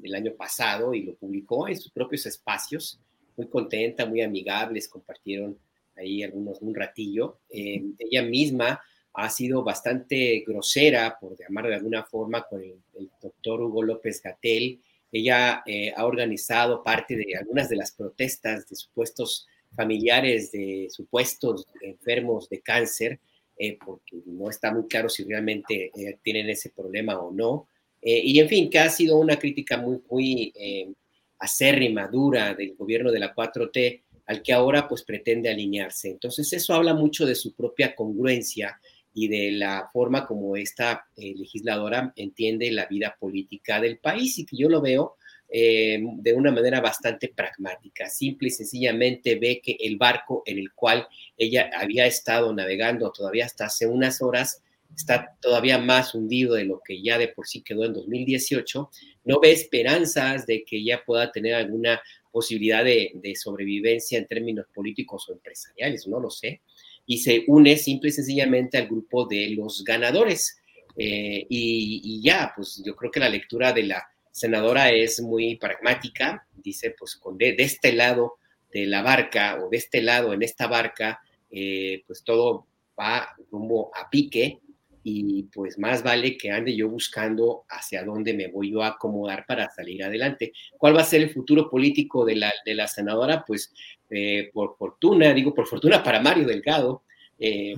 el año pasado y lo publicó en sus propios espacios. Muy contenta, muy amigables, compartieron ahí algunos un ratillo. Eh, ella misma ha sido bastante grosera, por llamar de alguna forma, con el, doctor Hugo López Gatel. Ella eh, ha organizado parte de algunas de las protestas de supuestos familiares de supuestos enfermos de cáncer, eh, porque no está muy claro si realmente eh, tienen ese problema o no. y en fin, que ha sido una crítica muy, muy acérrima, dura del gobierno de la 4T, al que ahora pues pretende alinearse. Entonces eso habla mucho de su propia congruencia y de la forma como esta eh, legisladora entiende la vida política del país y que yo lo veo eh, de una manera bastante pragmática. Simple y sencillamente ve que el barco en el cual ella había estado navegando todavía hasta hace unas horas está todavía más hundido de lo que ya de por sí quedó en 2018. No ve esperanzas de que ya pueda tener alguna posibilidad de, de sobrevivencia en términos políticos o empresariales, no lo sé y se une simple y sencillamente al grupo de los ganadores. Eh, y, ya, pues yo creo que la lectura de la senadora es muy pragmática, dice, pues con de, este lado de la barca o de este lado en esta barca, eh, pues todo va rumbo a pique y pues más vale que ande yo buscando hacia dónde me voy yo a acomodar para salir adelante. ¿Cuál va a ser el futuro político de la, de la senadora? Pues eh, por fortuna, digo por fortuna para Mario Delgado, eh,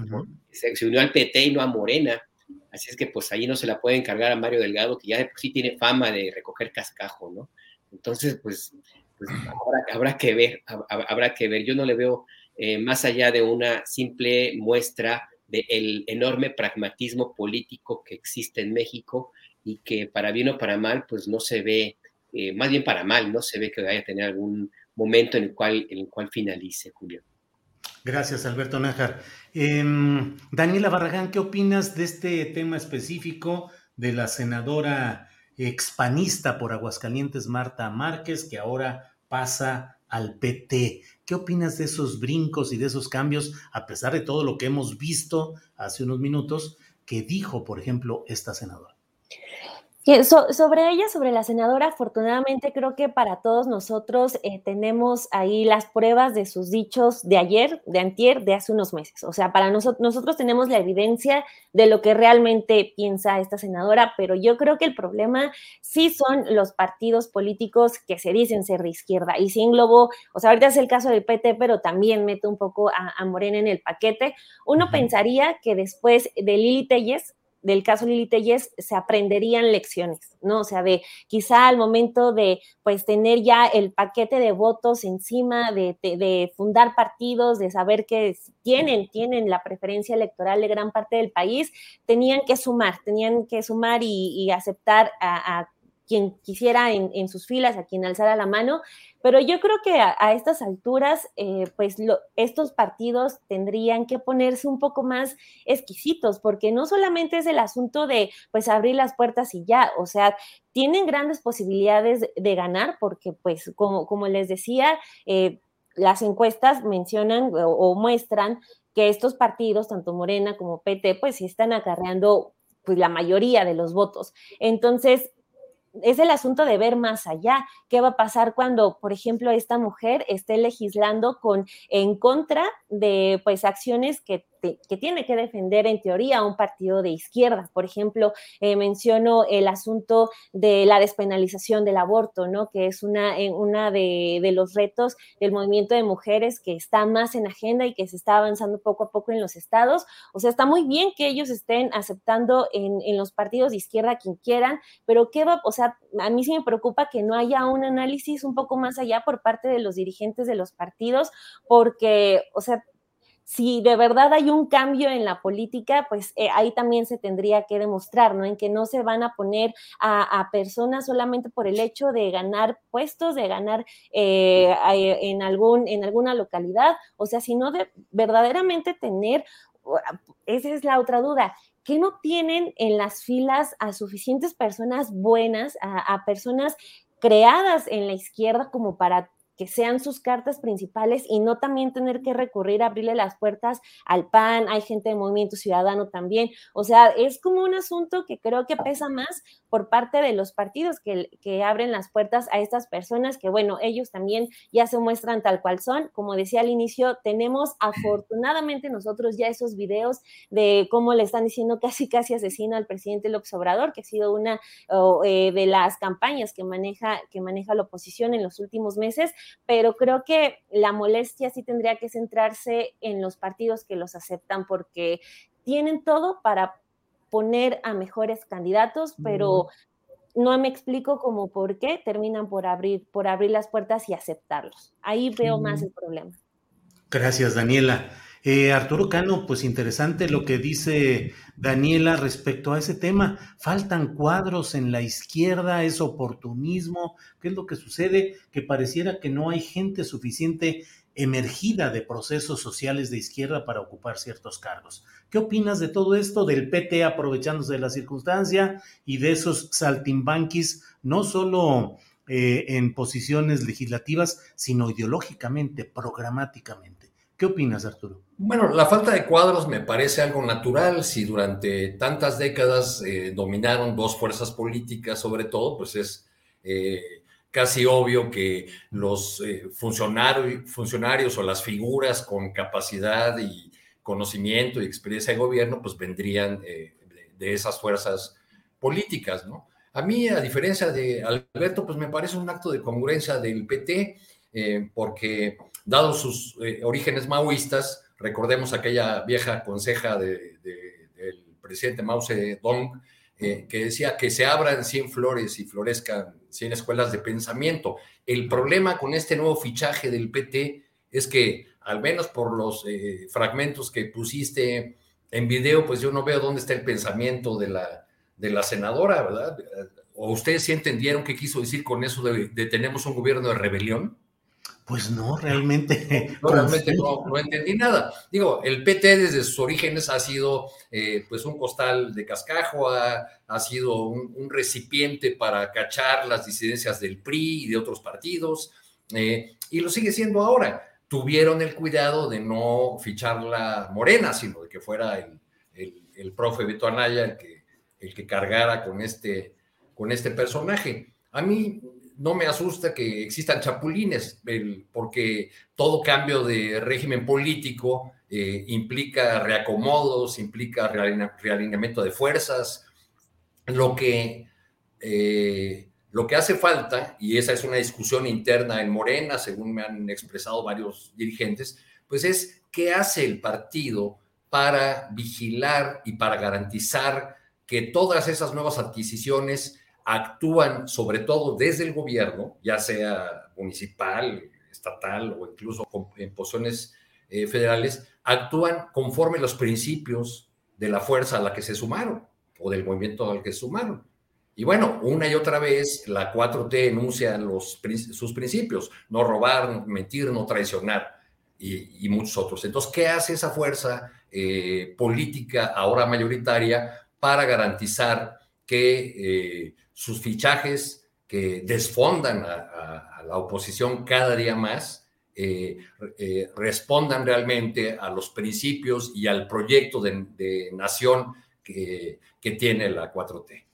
se, unió al PT y no a Morena, así es que pues ahí no se la puede encargar a Mario Delgado, que ya de por sí tiene fama de recoger cascajo, ¿no? Entonces, pues, pues habrá, que ver, habrá que ver. Yo no le veo eh, más allá de una simple muestra del enorme pragmatismo político que existe en México y que para bien o para mal, pues no se ve, más bien para mal, no se ve que vaya a tener algún momento en el cual, en el cual finalice, Julio. Gracias, Alberto Nájar. Em, Daniela Barragán, ¿qué opinas de este tema específico de la senadora expanista por Aguascalientes, Marta Márquez, que ahora pasa al PT? ¿Qué opinas de esos brincos y de esos cambios, a pesar de todo lo que hemos visto hace unos minutos, que dijo, por ejemplo, esta senadora? Sobre ella, sobre la senadora, afortunadamente creo que para todos nosotros eh, tenemos ahí las pruebas de sus dichos de ayer, de antier, de hace unos meses. O sea, para nosotros, nosotros tenemos la evidencia de lo que realmente piensa esta senadora, pero yo creo que el problema sí son los partidos políticos que se dicen ser de izquierda. Y sí englobo, o sea, ahorita es el caso del PT, pero también mete un poco a, Morena en el paquete. Uno pensaría que después de Lili Telles, del caso Lili Telles se aprenderían lecciones, ¿no? O sea, de quizá al momento de pues tener ya el paquete de votos encima, de, de, fundar partidos, de saber que tienen, tienen la preferencia electoral de gran parte del país, tenían que sumar, tenían que sumar y, aceptar a, quien quisiera en, sus filas, a quien alzara la mano, pero yo creo que a, estas alturas, eh, pues estos partidos tendrían que ponerse un poco más exquisitos, porque no solamente es el asunto de, pues, abrir las puertas y ya, o sea, tienen grandes posibilidades de, ganar, porque, pues, como, como les decía, eh, las encuestas mencionan o, muestran que estos partidos, tanto Morena como PT, pues están acarreando pues la mayoría de los votos. Entonces, es el asunto de ver más allá. ¿Qué va a pasar cuando, por ejemplo, esta mujer esté legislando con en contra de pues acciones que que tiene que defender en teoría un partido de izquierda. Por ejemplo, eh, menciono el asunto de la despenalización del aborto, ¿no? Que es una, eh, una de, los retos del movimiento de mujeres que está más en agenda y que se está avanzando poco a poco en los estados. O sea, está muy bien que ellos estén aceptando en, en los partidos de izquierda quien quieran, pero ¿qué va? O sea, a mí sí me preocupa que no haya un análisis un poco más allá por parte de los dirigentes de los partidos, porque, o sea, si de verdad hay un cambio en la política, pues eh, ahí también se tendría que demostrar, ¿no? En que no se van a poner a, personas solamente por el hecho de ganar puestos, de ganar eh, en, algún, en alguna localidad, o sea, sino de verdaderamente tener, esa es la otra duda, que no tienen en las filas a suficientes personas buenas, a personas creadas en la izquierda como para sean sus cartas principales y no también tener que recurrir a abrirle las puertas al PAN, hay gente de Movimiento Ciudadano también, o sea, es como un asunto que creo que pesa más por parte de los partidos que, que abren las puertas a estas personas que, bueno, ellos también ya se muestran tal cual son, como decía al inicio, tenemos afortunadamente nosotros ya esos videos de cómo le están diciendo casi casi asesino al presidente López Obrador, que ha sido una eh, de las campañas que maneja, que maneja la oposición en los últimos meses, pero creo que la molestia sí tendría que centrarse en los partidos que los aceptan porque tienen todo para poner a mejores candidatos, pero no me explico cómo por qué terminan por abrir, por abrir las puertas y aceptarlos. Ahí veo más el problema. Gracias, Daniela. Eh, Arturo Cano, pues interesante lo que dice Daniela respecto a ese tema. Faltan cuadros en la izquierda, es oportunismo. ¿Qué es lo que sucede? Que pareciera que no hay gente suficiente emergida de procesos sociales de izquierda para ocupar ciertos cargos. ¿Qué opinas de todo esto, del PT aprovechándose de la circunstancia y de esos saltimbanquis, no solo eh, en posiciones legislativas, sino ideológicamente, programáticamente? ¿Qué opinas, Arturo? Bueno, la falta de cuadros me parece algo natural. Si durante tantas décadas eh, dominaron dos fuerzas políticas, sobre todo, pues es eh, casi obvio que los eh, funcionarios, o las figuras con capacidad y conocimiento y experiencia de gobierno, pues vendrían de, de, esas fuerzas políticas, ¿no? A mí, a diferencia de Alberto, pues me parece un acto de congruencia del PT, porque Dado sus eh, orígenes maoístas, recordemos aquella vieja conseja del presidente Mao Zedong, eh, que decía que se abran 100 flores y florezcan 100 escuelas de pensamiento. El problema con este nuevo fichaje del PT es que, al menos por los eh, fragmentos que pusiste en video, pues yo no veo dónde está el pensamiento de la, de la senadora, ¿verdad? ¿O ustedes sí entendieron qué quiso decir con eso de, de tenemos un gobierno de rebelión? Pues no, realmente. No, realmente no, entendí nada. Digo, el PT desde sus orígenes ha sido eh, pues un costal de cascajo, ha, sido un, recipiente para cachar las disidencias del PRI y de otros partidos, eh, y lo sigue siendo ahora. Tuvieron el cuidado de no fichar la morena, sino de que fuera el, el, profe Beto Anaya el que, el que cargara con este, con este personaje. A mí no me asusta que existan chapulines, porque todo cambio de régimen político eh, implica reacomodos, implica realineamiento de fuerzas. Lo que, eh, lo que hace falta, y esa es una discusión interna en Morena, según me han expresado varios dirigentes, pues es qué hace el partido para vigilar y para garantizar que todas esas nuevas adquisiciones actúan sobre todo desde el gobierno, ya sea municipal, estatal o incluso en posiciones eh, federales, actúan conforme los principios de la fuerza a la que se sumaron o del movimiento al que se sumaron. Y bueno, una y otra vez la 4T enuncia sus principios, no robar, mentir, no traicionar y, muchos otros. Entonces, ¿qué hace esa fuerza eh, política ahora mayoritaria para garantizar que eh, sus fichajes que desfondan a, la oposición cada día más, eh, eh, respondan realmente a los principios y al proyecto de, nación que, tiene la 4T.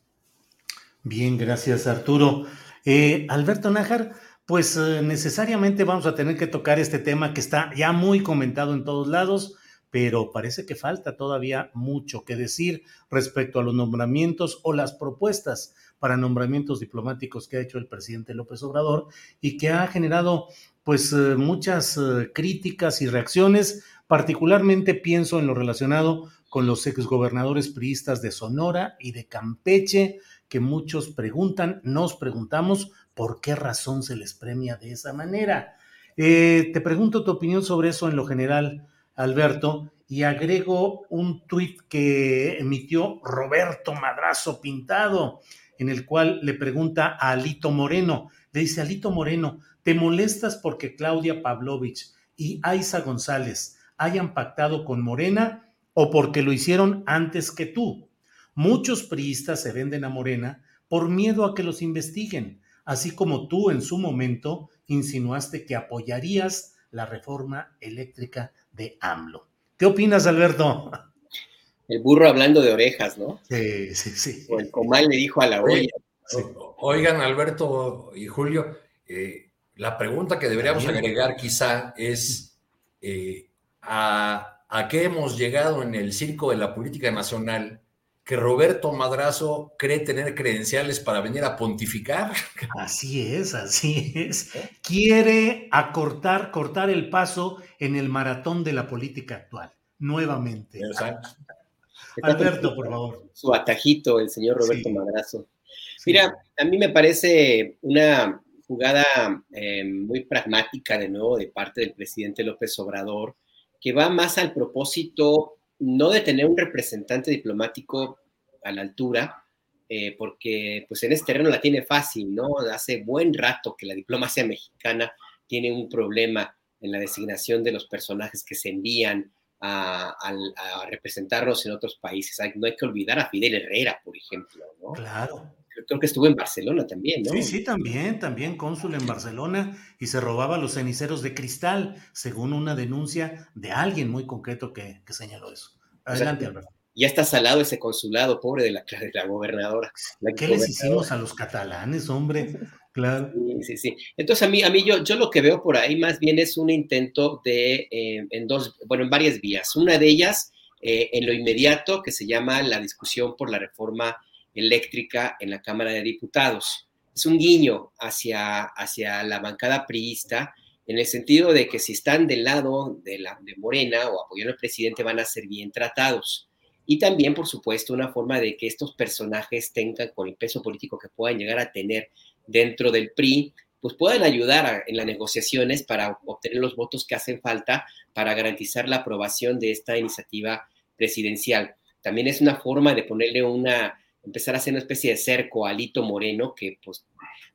Bien, gracias Arturo. Eh, Alberto Nájar, pues necesariamente vamos a tener que tocar este tema que está ya muy comentado en todos lados, pero parece que falta todavía mucho que decir respecto a los nombramientos o las propuestas para nombramientos diplomáticos que ha hecho el presidente López Obrador y que ha generado pues eh, muchas eh, críticas y reacciones, particularmente pienso en lo relacionado con los exgobernadores priistas de Sonora y de Campeche, que muchos preguntan, nos preguntamos por qué razón se les premia de esa manera. Eh, te pregunto tu opinión sobre eso en lo general, Alberto, y agrego un tuit que emitió Roberto Madrazo Pintado en el cual le pregunta a Alito Moreno, le dice, Alito Moreno, ¿te molestas porque Claudia Pavlovich y Aiza González hayan pactado con Morena o porque lo hicieron antes que tú? Muchos priistas se venden a Morena por miedo a que los investiguen, así como tú en su momento insinuaste que apoyarías la reforma eléctrica de AMLO. ¿Qué opinas, Alberto? El burro hablando de orejas, ¿no? Sí, sí, sí. O el comal le dijo a la olla. Oigan, Alberto y Julio, eh, la pregunta que deberíamos agregar quizá es eh, a, a, qué hemos llegado en el circo de la política nacional que Roberto Madrazo cree tener credenciales para venir a pontificar. Así es, así es. Quiere acortar, cortar el paso en el maratón de la política actual, nuevamente. Exacto. Alberto, por favor. Su atajito, el señor Roberto Madrazo. Mira, a mí me parece una jugada eh, muy pragmática de nuevo de parte del presidente López Obrador, que va más al propósito no de tener un representante diplomático a la altura, eh, porque pues en este terreno la tiene fácil, ¿no? Hace buen rato que la diplomacia mexicana tiene un problema en la designación de los personajes que se envían a, representarnos en otros países. no hay que olvidar a Fidel Herrera, por ejemplo, ¿no? Claro. Creo que estuvo en Barcelona también, ¿no? Sí, sí, también, también cónsul en Barcelona y se robaba los ceniceros de cristal, según una denuncia de alguien muy concreto que, señaló eso. Adelante, Alberto. Ya está salado ese consulado, pobre de la, de la gobernadora. ¿Qué les hicimos a los catalanes, hombre? Claro. Sí, sí. Entonces, a mí, a mí yo, yo lo que veo por ahí más bien es un intento de, eh, en dos, bueno, en varias vías. Una de ellas, eh, en lo inmediato, que se llama la discusión por la reforma eléctrica en la Cámara de Diputados. Es un guiño hacia, hacia la bancada priista en el sentido de que si están del lado de, la, de Morena o apoyando al presidente van a ser bien tratados. Y también, por supuesto, una forma de que estos personajes tengan, con el peso político que puedan llegar a tener dentro del PRI, pues puedan ayudar en las negociaciones para obtener los votos que hacen falta para garantizar la aprobación de esta iniciativa presidencial. También es una forma de ponerle una, empezar a hacer una especie de cerco a Alito Moreno, que pues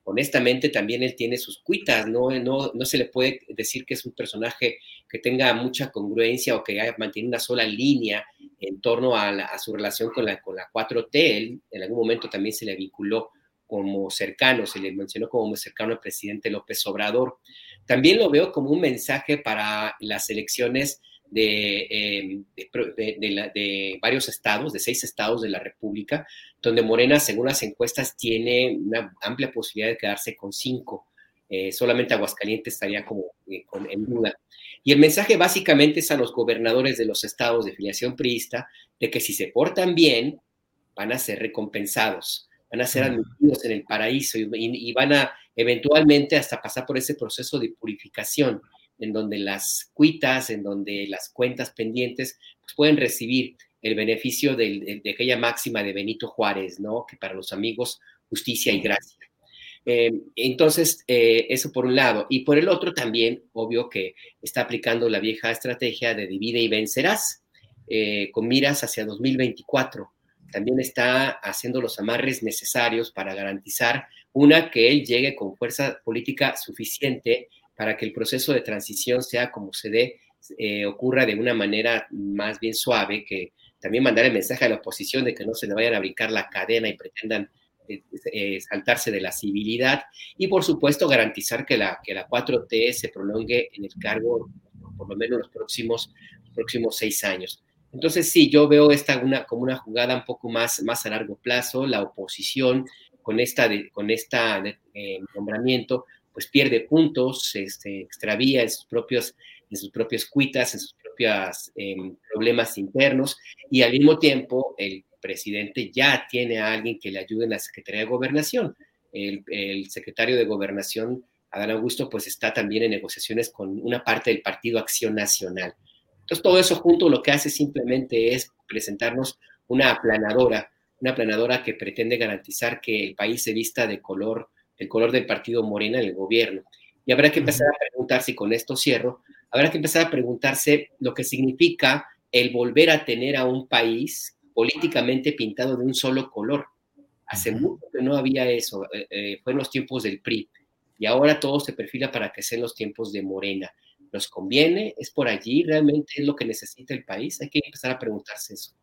honestamente también él tiene sus cuitas, ¿no? No, no se le puede decir que es un personaje que tenga mucha congruencia o que mantiene una sola línea en torno a, su relación con la, con la 4T. Él en algún momento también se le vinculó como cercano, se le mencionó como cercano al presidente López Obrador. También lo veo como un mensaje para las elecciones Em, de, de, varios estados, de seis estados de la República, donde Morena, según las encuestas, tiene una amplia posibilidad de quedarse con cinco. Eh, solamente Aguascalientes estaría como eh, en duda. Y el mensaje básicamente es a los gobernadores de los estados de filiación priista de que si se portan bien, van a ser recompensados, van a ser admitidos en el paraíso y van a eventualmente hasta pasar por ese proceso de purificación en donde las cuitas, en donde las cuentas pendientes pues pueden recibir el beneficio de, aquella máxima de Benito Juárez, ¿no? Que para los amigos, justicia y gracia. Eh, entonces, eh, eso por un lado. Y por el otro también, obvio que está aplicando la vieja estrategia de divide y vencerás, eh, con miras hacia 2024. También está haciendo los amarres necesarios para garantizar, una, que él llegue con fuerza política suficiente para que el proceso de transición sea como se dé, eh, ocurra de una manera más bien suave, que también mandar el mensaje a la oposición de que no se le vayan a brincar la cadena y pretendan eh, eh, saltarse de la civilidad y por supuesto garantizar que la, que la 4T se prolongue en el cargo por lo menos los próximos, próximos seis años. Entonces sí, yo veo esta una, como una jugada un poco más, más a largo plazo, la oposición con esta, con esta nombramiento pues pierde puntos, este, extravía en sus propios, en sus propios cuitas, en sus propios em, problemas internos, y al mismo tiempo el presidente ya tiene a alguien que le ayude en la Secretaría de Gobernación. El, el, secretario de Gobernación, Adán Augusto, pues está también en negociaciones con una parte del Partido Acción Nacional. Entonces, todo eso junto lo que hace simplemente es presentarnos una aplanadora, una aplanadora que pretende garantizar que el país se vista de color el color del partido Morena en el gobierno. Y habrá que empezar a preguntarse, y con esto cierro, habrá que empezar a preguntarse lo que significa el volver a tener a un país políticamente pintado de un solo color. Hace mucho que no había eso, eh, eh, fue en los tiempos del PRI, y ahora todo se perfila para que sean los tiempos de Morena. ¿Nos conviene? ¿Es por allí? ¿Realmente es lo que necesita el país? Hay que empezar a preguntarse eso.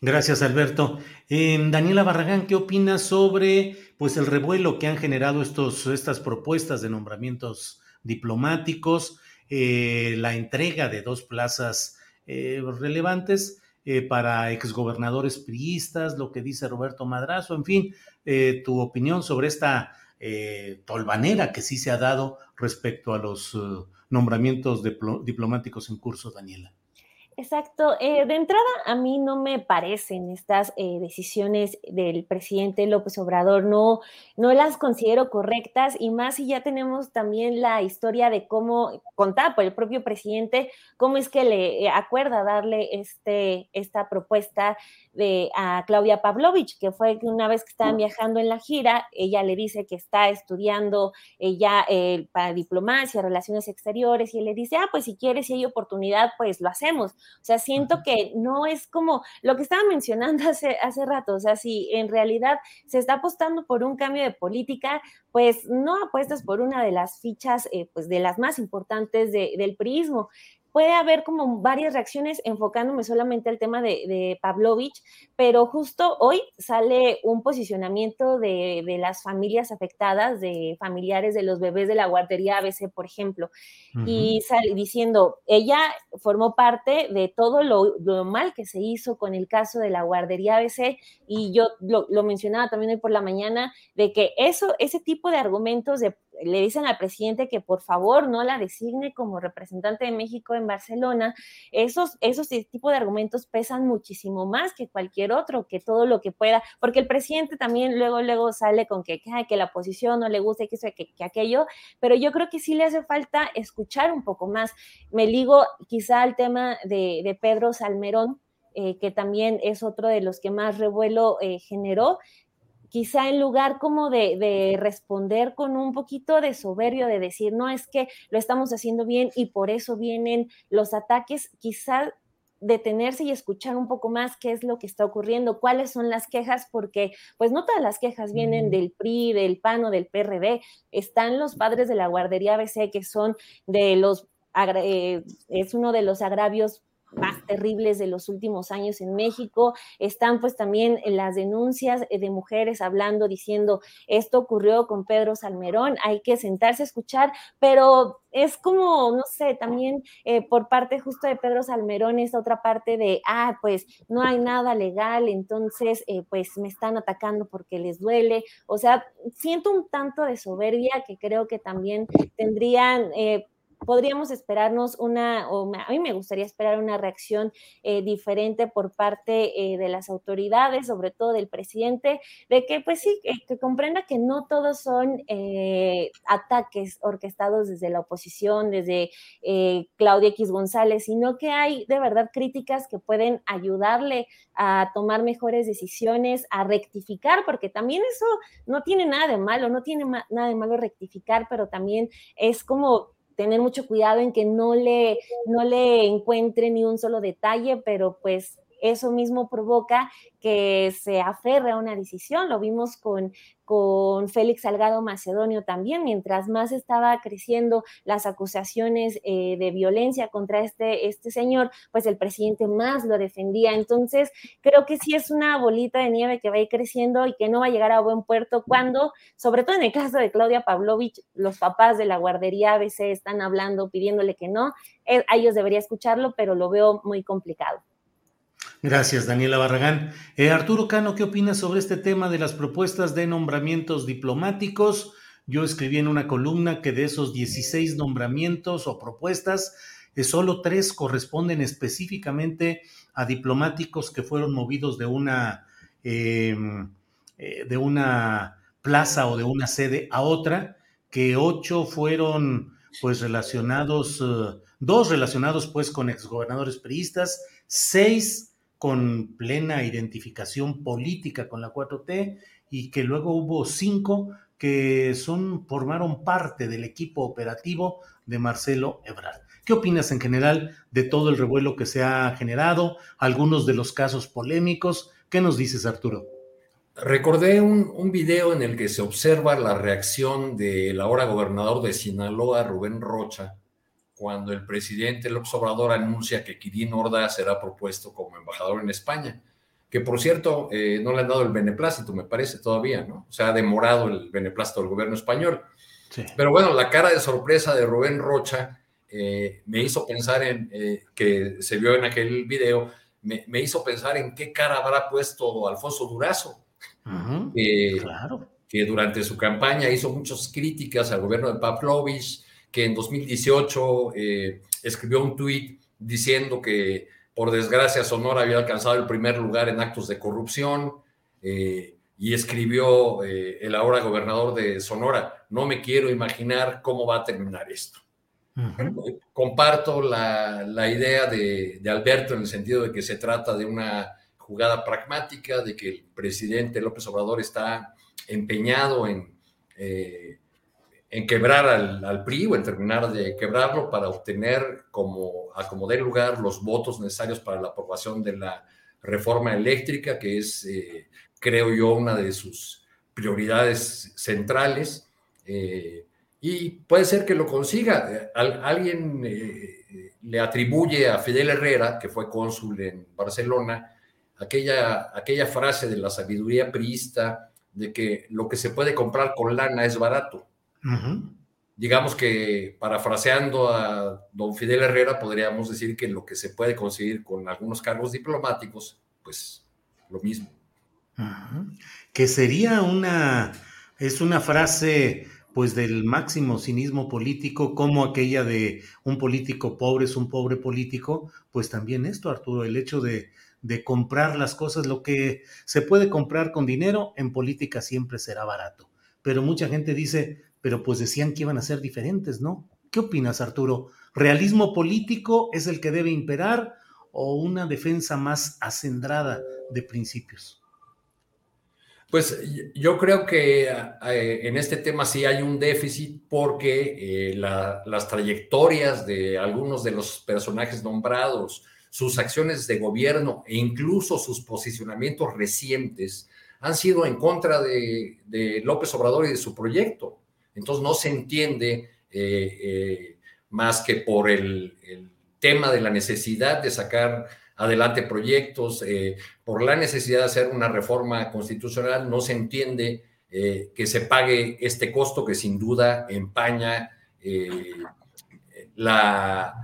Gracias, Alberto. Eh, Daniela Barragán, ¿qué opinas sobre pues, el revuelo que han generado estos, estas propuestas de nombramientos diplomáticos, eh, la entrega de dos plazas eh, relevantes para exgobernadores priistas, lo que dice Roberto Madrazo, en fin, tu opinión sobre esta tolvanera que sí se ha dado respecto a los nombramientos diplomáticos en curso, Daniela? Exacto. Eh, de entrada, a mí no me parecen estas eh, decisiones del presidente López Obrador, no, no las considero correctas y más si ya tenemos también la historia de cómo, contada por el propio presidente, cómo es que le acuerda darle este, esta propuesta de, a Claudia Pavlovich, que fue que una vez que estaban viajando en la gira, ella le dice que está estudiando ella eh, para diplomacia, relaciones exteriores, y él le dice, ah, pues si quieres, si hay oportunidad, pues lo hacemos. O sea, siento que no es como lo que estaba mencionando hace, hace rato, o sea, si en realidad se está apostando por un cambio de política, pues no apuestas por una de las fichas, eh, pues de las más importantes del prismo puede haber como varias reacciones enfocándome solamente al tema de, Pavlovich, pero justo hoy sale un posicionamiento de, las familias afectadas, de familiares de los bebés de la guardería ABC, por ejemplo, y sale diciendo, ella formó parte de todo lo, mal que se hizo con el caso de la guardería ABC, y yo lo, lo mencionaba también hoy por la mañana, de que eso, ese tipo de argumentos de le dicen al presidente que por favor no la designe como representante de México en Barcelona, esos, esos tipos de argumentos pesan muchísimo más que cualquier otro, que todo lo que pueda, porque el presidente también luego, luego sale con que, que la oposición no le gusta, que, que, que aquello, pero yo creo que sí le hace falta escuchar un poco más. Me ligo quizá al tema de, Pedro Salmerón, eh, que también es otro de los que más revuelo eh, generó quizá en lugar como de, responder con un poquito de soberbio, de decir, no, es que lo estamos haciendo bien y por eso vienen los ataques, quizá detenerse y escuchar un poco más qué es lo que está ocurriendo, cuáles son las quejas, porque pues no todas las quejas vienen del PRI, del PAN o del PRD, están los padres de la guardería ABC que son de los, eh, es uno de los agravios más terribles de los últimos años en México. Están pues también las denuncias eh, de mujeres hablando, diciendo, esto ocurrió con Pedro Salmerón, hay que sentarse a escuchar, pero es como, no sé, también eh, por parte justo de Pedro Salmerón, esta otra parte de, ah, pues no hay nada legal, entonces eh, pues me están atacando porque les duele. O sea, siento un tanto de soberbia que creo que también tendrían podríamos esperarnos una, o a mí me gustaría esperar una reacción eh, diferente por parte eh, de las autoridades, sobre todo del presidente, de que pues sí, que, comprenda que no todos son eh, ataques orquestados desde la oposición, desde Claudia X González, sino que hay de verdad críticas que pueden ayudarle a tomar mejores decisiones, a rectificar, porque también eso no tiene nada de malo, no tiene nada de malo rectificar, pero también es como tener mucho cuidado en que no le, no le encuentre ni un solo detalle, pero pues eso mismo provoca que se aferre a una decisión. Lo vimos con, con Félix Salgado Macedonio también, mientras más estaba creciendo las acusaciones eh, de violencia contra este, este señor, pues el presidente más lo defendía. Entonces, creo que sí es una bolita de nieve que va a ir creciendo y que no va a llegar a buen puerto cuando, sobre todo en el caso de Claudia Pavlovich, los papás de la guardería ABC están hablando, pidiéndole que no. Eh, a ellos debería escucharlo, pero lo veo muy complicado. Gracias, Daniela Barragán. Eh, Arturo Cano, ¿qué opinas sobre este tema de las propuestas de nombramientos diplomáticos? Yo escribí en una columna que de esos 16 nombramientos o propuestas, eh, solo tres corresponden específicamente a diplomáticos que fueron movidos de una, em, eh, de una plaza o de una sede a otra, que ocho fueron pues relacionados, dos relacionados pues con exgobernadores priistas, seis con plena identificación política con la 4T y que luego hubo cinco que son, formaron parte del equipo operativo de Marcelo Ebrard. ¿Qué opinas en general de todo el revuelo que se ha generado, algunos de los casos polémicos? ¿Qué nos dices, Arturo? Recordé un, un video en el que se observa la reacción del ahora gobernador de Sinaloa, Rubén Rocha, cuando el presidente López Obrador anuncia que Quirino Ordaz será propuesto como embajador en España. que por cierto eh, no le han dado el beneplácito, me parece todavía, ¿no? O sea, ha demorado el beneplácito del gobierno español. Pero bueno, la cara de sorpresa de Rubén Rocha eh, me hizo pensar en, eh, que se vio en aquel video, me, hizo pensar en qué cara habrá puesto Alfonso Durazo, claro. que durante su campaña hizo muchas críticas al gobierno de Pavlovich, que en 2018 escribió un tuit diciendo que por desgracia Sonora había alcanzado el primer lugar en actos de corrupción eh, y escribió eh, el ahora gobernador de Sonora, no me quiero imaginar cómo va a terminar esto. comparto la, idea de, Alberto en el sentido de que se trata de una jugada pragmática, de que el presidente López Obrador está empeñado en eh, en quebrar al, PRI o en terminar de quebrarlo para obtener como acomodar lugar los votos necesarios para la aprobación de la reforma eléctrica, que es, eh, creo yo, una de sus prioridades centrales. Eh, y puede ser que lo consiga. alguien eh, le atribuye a Fidel Herrera, que fue cónsul en Barcelona, aquella, aquella frase de la sabiduría priista de que lo que se puede comprar con lana es barato. Digamos que parafraseando a don Fidel Herrera, podríamos decir que lo que se puede conseguir con algunos cargos diplomáticos, pues lo mismo. Que sería una, es una frase pues del máximo cinismo político, como aquella de un político pobre es un pobre político, pues también esto, Arturo, el hecho de, de comprar las cosas, lo que se puede comprar con dinero, en política siempre será barato. Pero mucha gente dice, pero pues decían que iban a ser diferentes, ¿no? ¿Qué opinas, Arturo? ¿Realismo político es el que debe imperar o una defensa más acendrada de principios? Pues yo creo que eh, en este tema sí hay un déficit porque eh, las trayectorias de algunos de los personajes nombrados, sus acciones de gobierno e incluso sus posicionamientos recientes han sido en contra de López Obrador y de su proyecto. Entonces no se entiende eh, eh, más que por el, tema de la necesidad de sacar adelante proyectos, eh, por la necesidad de hacer una reforma constitucional, no se entiende que se pague este costo que sin duda empaña la,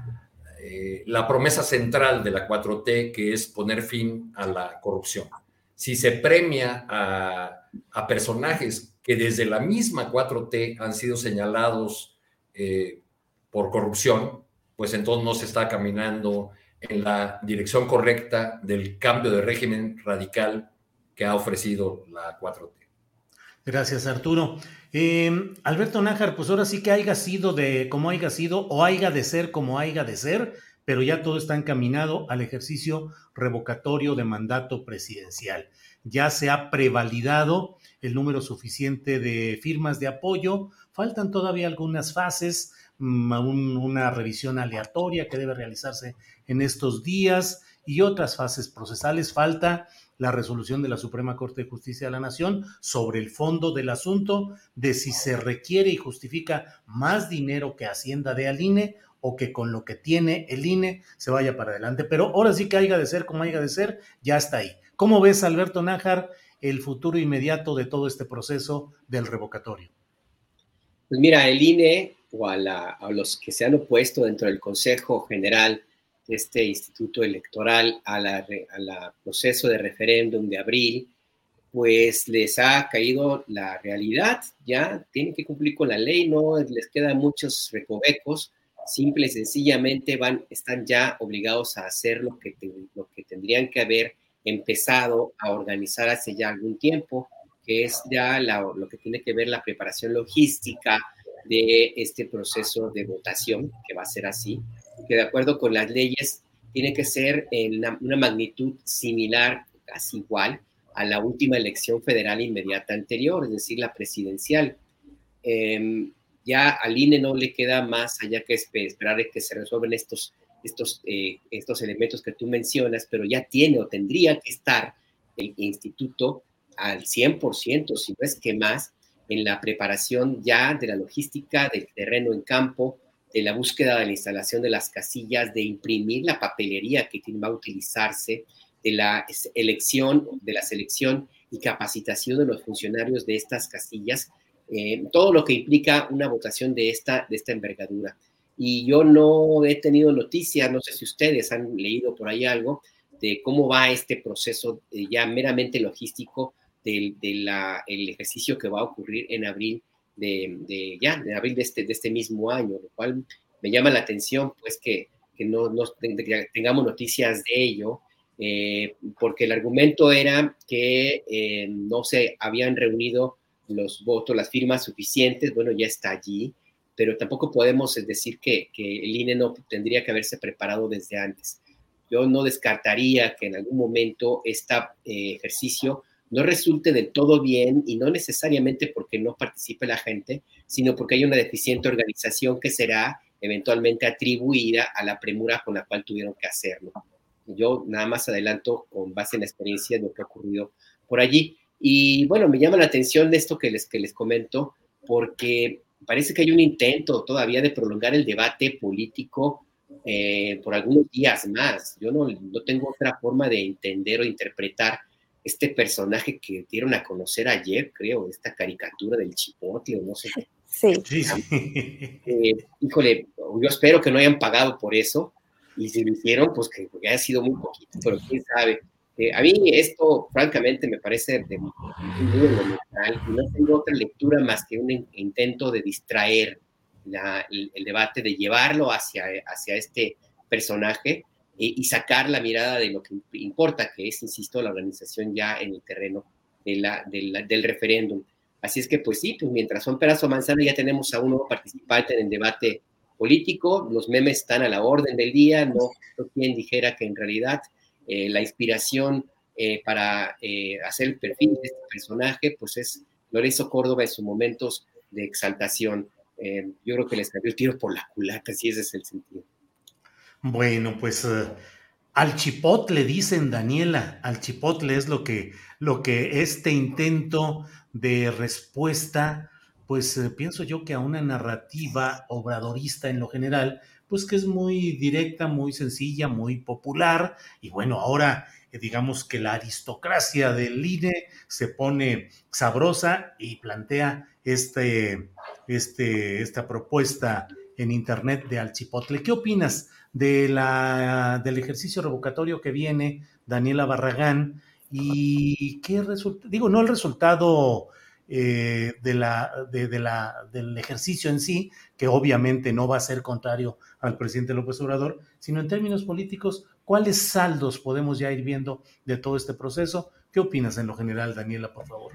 promesa central de la 4T, que es poner fin a la corrupción. Si se premia a personajes que desde la misma 4T han sido señalados eh, por corrupción, pues entonces no se está caminando en la dirección correcta del cambio de régimen radical que ha ofrecido la 4T. Gracias, Arturo. Em, Alberto Nájar, pues ahora sí que haya sido de como haya sido o haya de ser como haya de ser, pero ya todo está encaminado al ejercicio revocatorio de mandato presidencial. Ya se ha prevalidado el número suficiente de firmas de apoyo. Faltan todavía algunas fases, mm, una revisión aleatoria que debe realizarse en estos días y otras fases procesales. Falta la resolución de la Suprema Corte de Justicia de la Nación sobre el fondo del asunto de si se requiere y justifica más dinero que Hacienda de al INE o que con lo que tiene el INE se vaya para adelante. Pero ahora sí que haya de ser como haya de ser, ya está ahí. ¿Cómo ves, Alberto Nájar, el futuro inmediato de todo este proceso del revocatorio? Pues mira, el INE o a, los que se han opuesto dentro del Consejo General de este Instituto Electoral al proceso de referéndum de abril, pues les ha caído la realidad, ya tienen que cumplir con la ley, no les quedan muchos recovecos, simple y sencillamente van, están ya obligados a hacer lo que tendrían que haber empezado a organizar hace ya algún tiempo, que es ya lo que tiene que ver la preparación logística de este proceso de votación, que va a ser así, que de acuerdo con las leyes tiene que ser en una, magnitud similar, casi igual, a la última elección federal inmediata anterior, es decir, la presidencial. Em, ya al INE no le queda más allá que esperar que se resuelvan estos estos, eh, estos elementos que tú mencionas, pero ya tiene o tendría que estar el instituto al 100%, si no es que más, en la preparación ya de la logística del terreno en campo, de la búsqueda de la instalación de las casillas, de imprimir la papelería que va a utilizarse, de la elección, de la selección y capacitación de los funcionarios de estas casillas, eh, todo lo que implica una votación de esta, de esta envergadura. Y yo no he tenido noticias, no sé si ustedes han leído por ahí algo, de cómo va este proceso eh, ya meramente logístico del de el ejercicio que va a ocurrir en abril de, ya, de abril de este, de este mismo año, lo cual me llama la atención, pues, que, que no, tengamos noticias de ello, eh, porque el argumento era que eh, no se habían reunido los votos, las firmas suficientes, bueno, ya está allí, pero tampoco podemos decir que, que el INE no tendría que haberse preparado desde antes. Yo no descartaría que en algún momento este ejercicio no resulte del todo bien y no necesariamente porque no participe la gente, sino porque hay una deficiente organización que será eventualmente atribuida a la premura con la cual tuvieron que hacerlo. Yo nada más adelanto con base en la experiencia de lo que ha ocurrido por allí. Y bueno, me llama la atención de esto que les, que les comento, porque parece que hay un intento todavía de prolongar el debate político eh, por algunos días más. Yo no, no tengo otra forma de entender o interpretar este personaje que dieron a conocer ayer, creo, esta caricatura del chipotle o no sé qué. Sí. Eh, híjole, yo espero que no hayan pagado por eso y si lo hicieron, pues que, haya sido muy poquito, pero quién sabe. Eh, a mí esto, francamente, me parece de, muy elemental y no tengo otra lectura más que un intento de distraer el, el, debate, de llevarlo hacia, hacia este personaje y sacar la mirada de lo que importa, que es, insisto, la organización ya en el terreno de la, del referéndum. Así es que, pues sí, pues mientras son peras o ya tenemos a un nuevo participante en el debate político, los memes están a la orden del día, no, quien dijera que en realidad eh, la inspiración eh, para eh, hacer el perfil de este personaje, pues es Lorenzo Córdoba en sus momentos de exaltación. yo creo que les salió el tiro por la culata, si ese es el sentido. Bueno, pues al chipotle dicen Daniela, al chipotle es lo que, lo que este intento de respuesta, pues pienso yo que a una narrativa obradorista en lo general, pues que es muy directa, muy sencilla, muy popular, y bueno, ahora eh, digamos que la aristocracia del INE se pone sabrosa y plantea este, este, esta propuesta en internet de al chipotle. ¿Qué opinas? de la, del ejercicio revocatorio que viene Daniela Barragán y qué resulta, digo, no el resultado eh, de la, de, la, del ejercicio en sí, que obviamente no va a ser contrario al presidente López Obrador, sino en términos políticos, ¿cuáles saldos podemos ya ir viendo de todo este proceso? ¿Qué opinas en lo general, Daniela, por favor?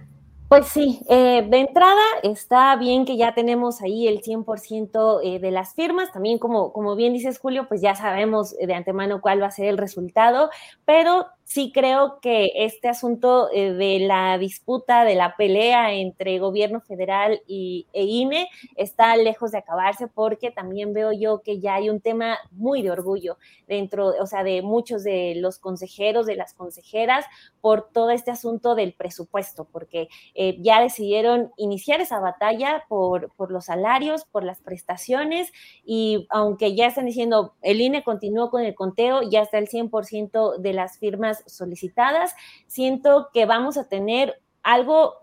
Pues sí, eh, de entrada está bien que ya tenemos ahí el 100% eh, de las firmas. También, como, como bien dices, Julio, pues ya sabemos de antemano cuál va a ser el resultado, pero sí creo que este asunto eh, de la disputa, de la pelea entre gobierno federal y, e INE está lejos de acabarse porque también veo yo que ya hay un tema muy de orgullo dentro, o sea, de muchos de los consejeros, de las consejeras, por todo este asunto del presupuesto, porque eh, ya decidieron iniciar esa batalla por, por los salarios, por las prestaciones y aunque ya están diciendo el INE continuó con el conteo, ya está el 100% de las firmas solicitadas. Siento que vamos a tener algo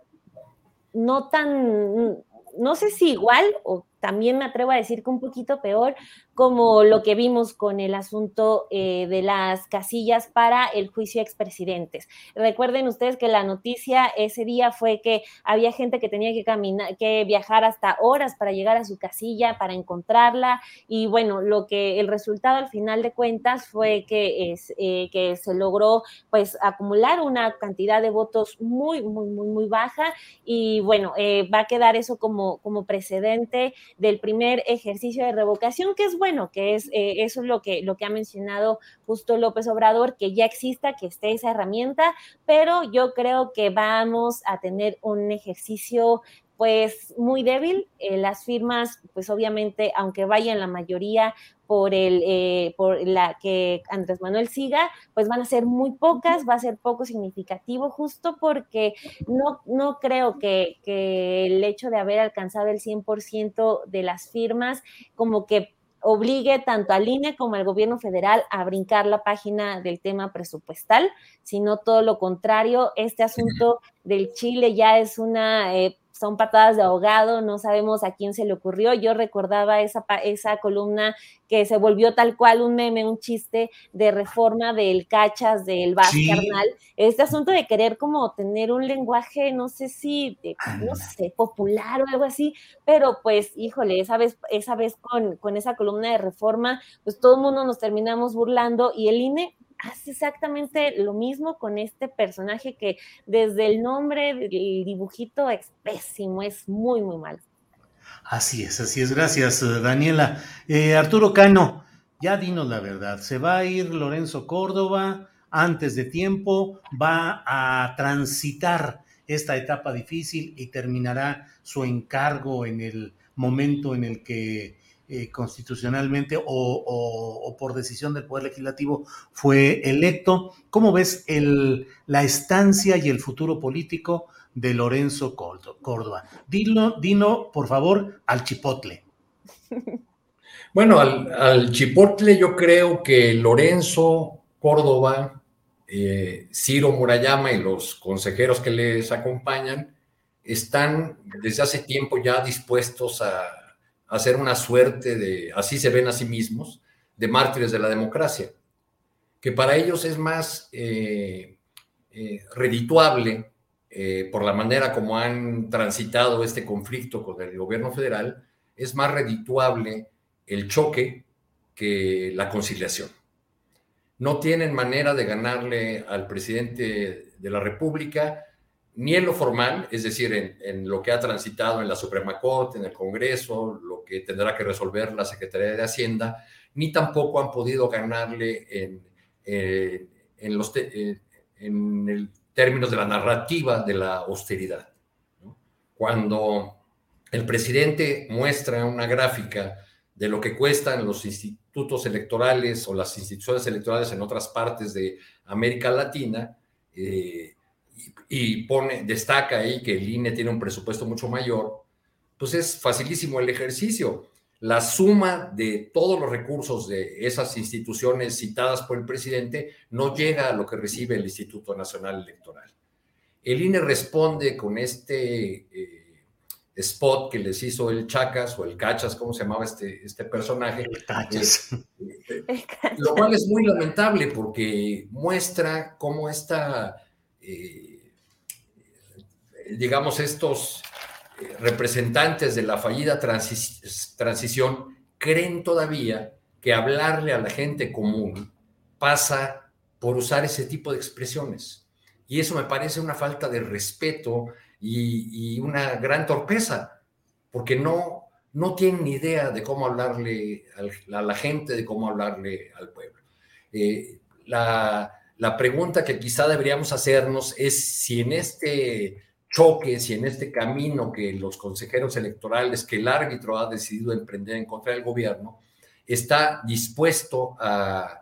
no tan, no sé si igual o también me atrevo a decir que un poquito peor, como lo que vimos con el asunto eh, de las casillas para el juicio expresidentes. Recuerden ustedes que la noticia ese día fue que había gente que tenía que caminar, que viajar hasta horas para llegar a su casilla, para encontrarla, y bueno, lo que el resultado al final de cuentas fue que, es, eh, que se logró pues acumular una cantidad de votos muy, muy, muy, muy baja, y bueno, eh, va a quedar eso como, como precedente del primer ejercicio de revocación, que es bueno, que es eh, eso es lo que, lo que ha mencionado justo López Obrador, que ya exista, que esté esa herramienta, pero yo creo que vamos a tener un ejercicio pues muy débil. Eh, las firmas, pues obviamente, aunque vayan la mayoría por el eh, por la que Andrés Manuel siga, pues van a ser muy pocas, va a ser poco significativo, justo porque no, no creo que, que el hecho de haber alcanzado el 100% de las firmas, como que obligue tanto al INE como al gobierno federal a brincar la página del tema presupuestal, sino todo lo contrario. Este asunto del Chile ya es una eh, son patadas de ahogado, no sabemos a quién se le ocurrió. Yo recordaba esa, esa columna que se volvió tal cual un meme, un chiste de reforma del cachas, del Vaz carnal. Este asunto de querer como tener un lenguaje, no sé si, no sé, popular o algo así, pero pues, híjole, esa vez, esa vez con, con esa columna de reforma, pues todo el mundo nos terminamos burlando y el INE hace exactamente lo mismo con este personaje que desde el nombre, el dibujito es pésimo, es muy, muy mal. Así es, así es. Gracias, eh, Daniela. Eh, Arturo Cano, ya dinos la verdad. ¿Se va a ir Lorenzo Córdoba antes de tiempo? ¿Va a transitar esta etapa difícil y terminará su encargo en el momento en el que eh, constitucionalmente o, por decisión del Poder Legislativo fue electo. ¿Cómo ves el, la estancia y el futuro político de Lorenzo Córdoba? Dino, por favor, al chipotle. Bueno, al, chipotle yo creo que Lorenzo Córdoba, eh, Ciro Murayama y los consejeros que les acompañan están desde hace tiempo ya dispuestos a hacer una suerte de, así se ven a sí mismos, de mártires de la democracia, que para ellos es más eh, eh, redituable eh, por la manera como han transitado este conflicto con el gobierno federal, es más redituable el choque que la conciliación. No tienen manera de ganarle al presidente de la República ni en lo formal, es decir, en, lo que ha transitado en la Suprema Corte, en el Congreso, lo que tendrá que resolver la Secretaría de Hacienda, ni tampoco han podido ganarle en, eh, en los eh, en el términos de la narrativa de la austeridad. Cuando el presidente muestra una gráfica de lo que cuestan los institutos electorales o las instituciones electorales en otras partes de América Latina, eh, y pone, destaca ahí que el INE tiene un presupuesto mucho mayor, pues es facilísimo el ejercicio. La suma de todos los recursos de esas instituciones citadas por el presidente no llega a lo que recibe el Instituto Nacional Electoral. El INE responde con este eh, spot que les hizo el Chacas o el Cachas, ¿cómo se llamaba este, este personaje? Cachas. Eh, eh, lo cual es muy lamentable porque muestra cómo esta eh, digamos, estos eh, representantes de la fallida transición creen todavía que hablarle a la gente común pasa por usar ese tipo de expresiones. Y eso me parece una falta de respeto y, una gran torpeza, porque no, no tienen ni idea de cómo hablarle a la gente, de cómo hablarle al pueblo. Eh, la, la pregunta que quizá deberíamos hacernos es si en este choque, si en este camino que los consejeros electorales, que el árbitro ha decidido emprender en contra del gobierno, está dispuesto a,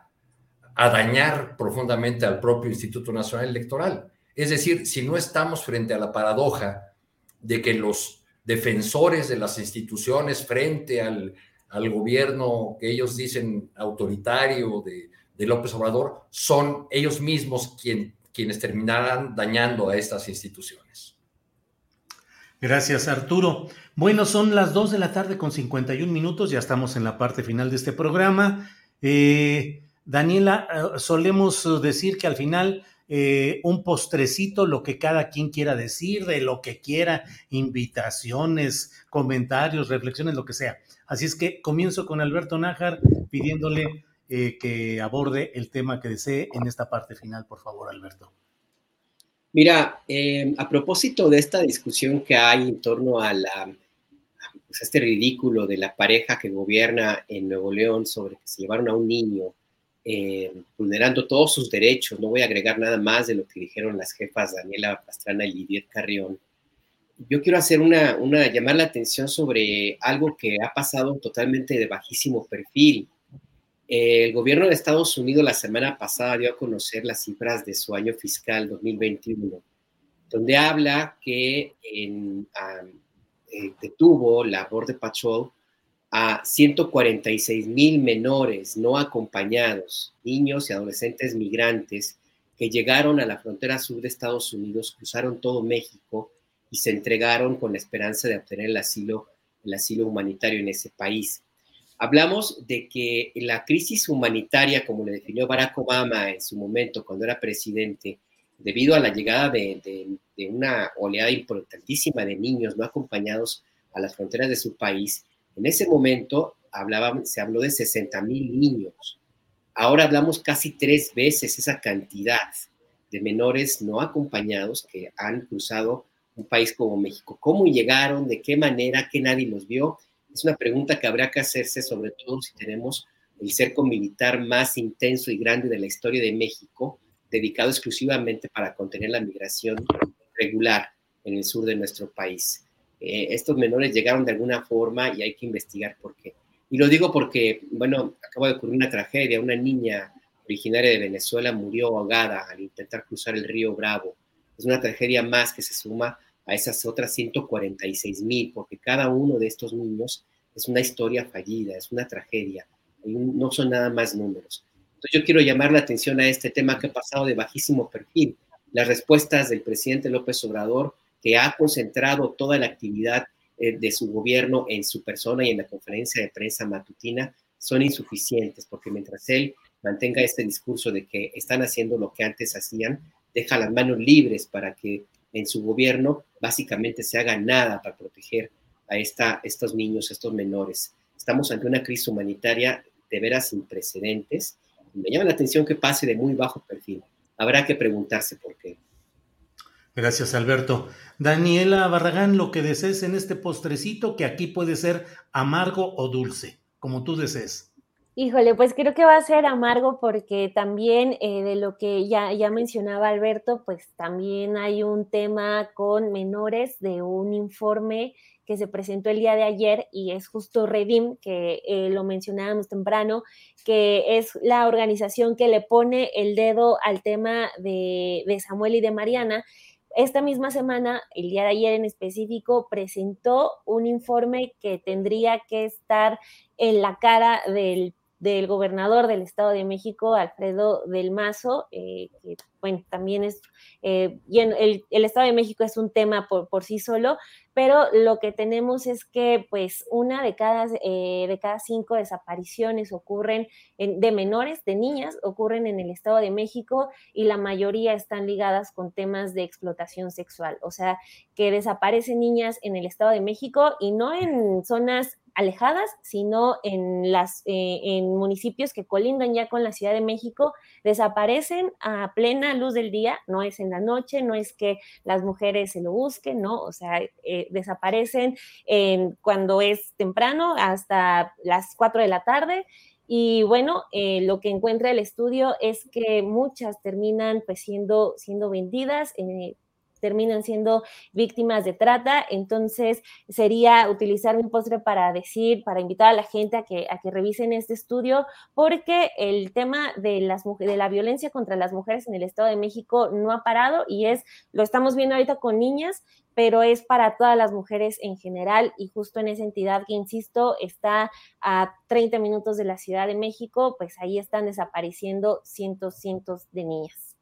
dañar profundamente al propio Instituto Nacional Electoral. Es decir, si no estamos frente a la paradoja de que los defensores de las instituciones frente al, gobierno que ellos dicen autoritario de, López Obrador son ellos mismos quien, quienes terminarán dañando a estas instituciones. Gracias, Arturo. Bueno, son las 2 de la tarde con 51 minutos, ya estamos en la parte final de este programa. Eh, Daniela, eh, solemos decir que al final eh, un postrecito, lo que cada quien quiera decir, de lo que quiera, invitaciones, comentarios, reflexiones, lo que sea. Así es que comienzo con Alberto Nájar pidiéndole eh, que aborde el tema que desee en esta parte final, por favor, Alberto. Mira, eh, a propósito de esta discusión que hay en torno a, la, pues, este ridículo de la pareja que gobierna en Nuevo León sobre que se llevaron a un niño eh, vulnerando todos sus derechos, no voy a agregar nada más de lo que dijeron las jefas Daniela Pastrana y Lidiet Carrión. Yo quiero hacer una, una, llamar la atención sobre algo que ha pasado totalmente de bajísimo perfil el gobierno de Estados Unidos la semana pasada dio a conocer las cifras de su año fiscal 2021, donde habla que en, eh, detuvo la Border Patrol a 146 mil menores no acompañados, niños y adolescentes migrantes que llegaron a la frontera sur de Estados Unidos, cruzaron todo México y se entregaron con la esperanza de obtener el asilo, el asilo humanitario en ese país. Hablamos de que la crisis humanitaria, como le definió Barack Obama en su momento cuando era presidente, debido a la llegada de, una oleada importantísima de niños no acompañados a las fronteras de su país, en ese momento se habló de 60 mil niños. Ahora hablamos casi tres veces esa cantidad de menores no acompañados que han cruzado un país como México. ¿Cómo llegaron? ¿De qué manera? ¿Qué nadie los vio? Es una pregunta que habría que hacerse, sobre todo si tenemos el cerco militar más intenso y grande de la historia de México, dedicado exclusivamente para contener la migración regular en el sur de nuestro país. Eh, estos menores llegaron de alguna forma y hay que investigar por qué. Y lo digo porque, bueno, acaba de ocurrir una tragedia. Una niña originaria de Venezuela murió ahogada al intentar cruzar el río Bravo. Es una tragedia más que se suma a esas otras 146 mil, porque cada uno de estos niños es una historia fallida, es una tragedia. No son nada más números. Entonces yo quiero llamar la atención a este tema que ha pasado de bajísimo perfil. Las respuestas del presidente López Obrador que ha concentrado toda la actividad eh, de su gobierno en su persona y en la conferencia de prensa matutina son insuficientes, porque mientras él mantenga este discurso de que están haciendo lo que antes hacían, deja las manos libres para que en su gobierno básicamente se haga nada para proteger a esta, estos niños, estos menores. Estamos ante una crisis humanitaria de veras sin precedentes. Me llama la atención que pase de muy bajo perfil. Habrá que preguntarse por qué. Gracias, Alberto. Daniela Barragán, lo que desees en este postrecito, que aquí puede ser amargo o dulce, como tú desees. Híjole, pues creo que va a ser amargo porque también eh, de lo que ya, ya mencionaba Alberto, pues también hay un tema con menores de un informe que se presentó el día de ayer y es justo Redim, que eh, lo mencionábamos temprano, que es la organización que le pone el dedo al tema de, de Samuel y de Mariana. Esta misma semana, el día de ayer en específico, presentó un informe que tendría que estar en la cara del, gobernador del Estado de México, Alfredo del Mazo, eh, que bueno, también es, eh, el, Estado de México es un tema por, por, sí solo, pero lo que tenemos es que pues una de cada, eh, de cada cinco desapariciones ocurren de menores, de niñas, ocurren en el Estado de México y la mayoría están ligadas con temas de explotación sexual, o sea, que desaparecen niñas en el Estado de México y no en zonas alejadas, sino en, las, eh, en municipios que colindan ya con la Ciudad de México, desaparecen a plena luz del día, no es en la noche, no es que las mujeres se lo busquen, ¿no? O sea, eh, desaparecen cuando es temprano hasta las 4 de la tarde. Y bueno, eh, lo que encuentra el estudio es que muchas terminan pues siendo, siendo vendidas, eh, terminan siendo víctimas de trata. Entonces, sería utilizar un postre para decir, para invitar a la gente a que, a que revisen este estudio, porque el tema de, las, de la violencia contra las mujeres en el Estado de México no ha parado y es, lo estamos viendo ahorita con niñas, pero es para todas las mujeres en general y justo en esa entidad que, insisto, está a 30 minutos de la Ciudad de México, pues ahí están desapareciendo cientos, cientos de niñas.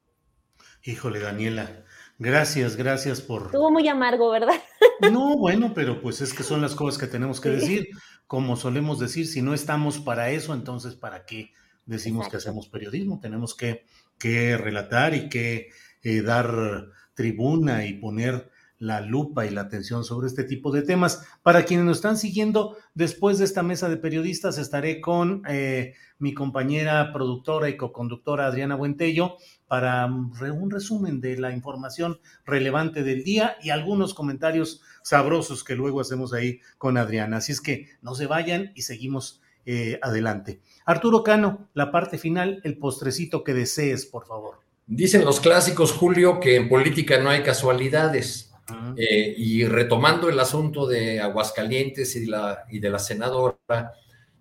Híjole, Daniela, Gracias, gracias por... Estuvo muy amargo, ¿verdad? No, bueno, pero pues es que son las cosas que tenemos que decir. Como solemos decir, si no estamos para eso, entonces ¿para qué decimos que hacemos periodismo? Tenemos que, que relatar y que eh, dar tribuna y poner la lupa y la atención sobre este tipo de temas. Para quienes nos están siguiendo, después de esta mesa de periodistas estaré con eh, mi compañera productora y coconductora Adriana Buentello para un resumen de la información relevante del día y algunos comentarios sabrosos que luego hacemos ahí con Adriana. Así es que no se vayan y seguimos eh, adelante. Arturo Cano, la parte final, el postrecito que desees, por favor. Dicen los clásicos, Julio, que en política no hay casualidades. Eh, y retomando el asunto de Aguascalientes y, la, y de la senadora,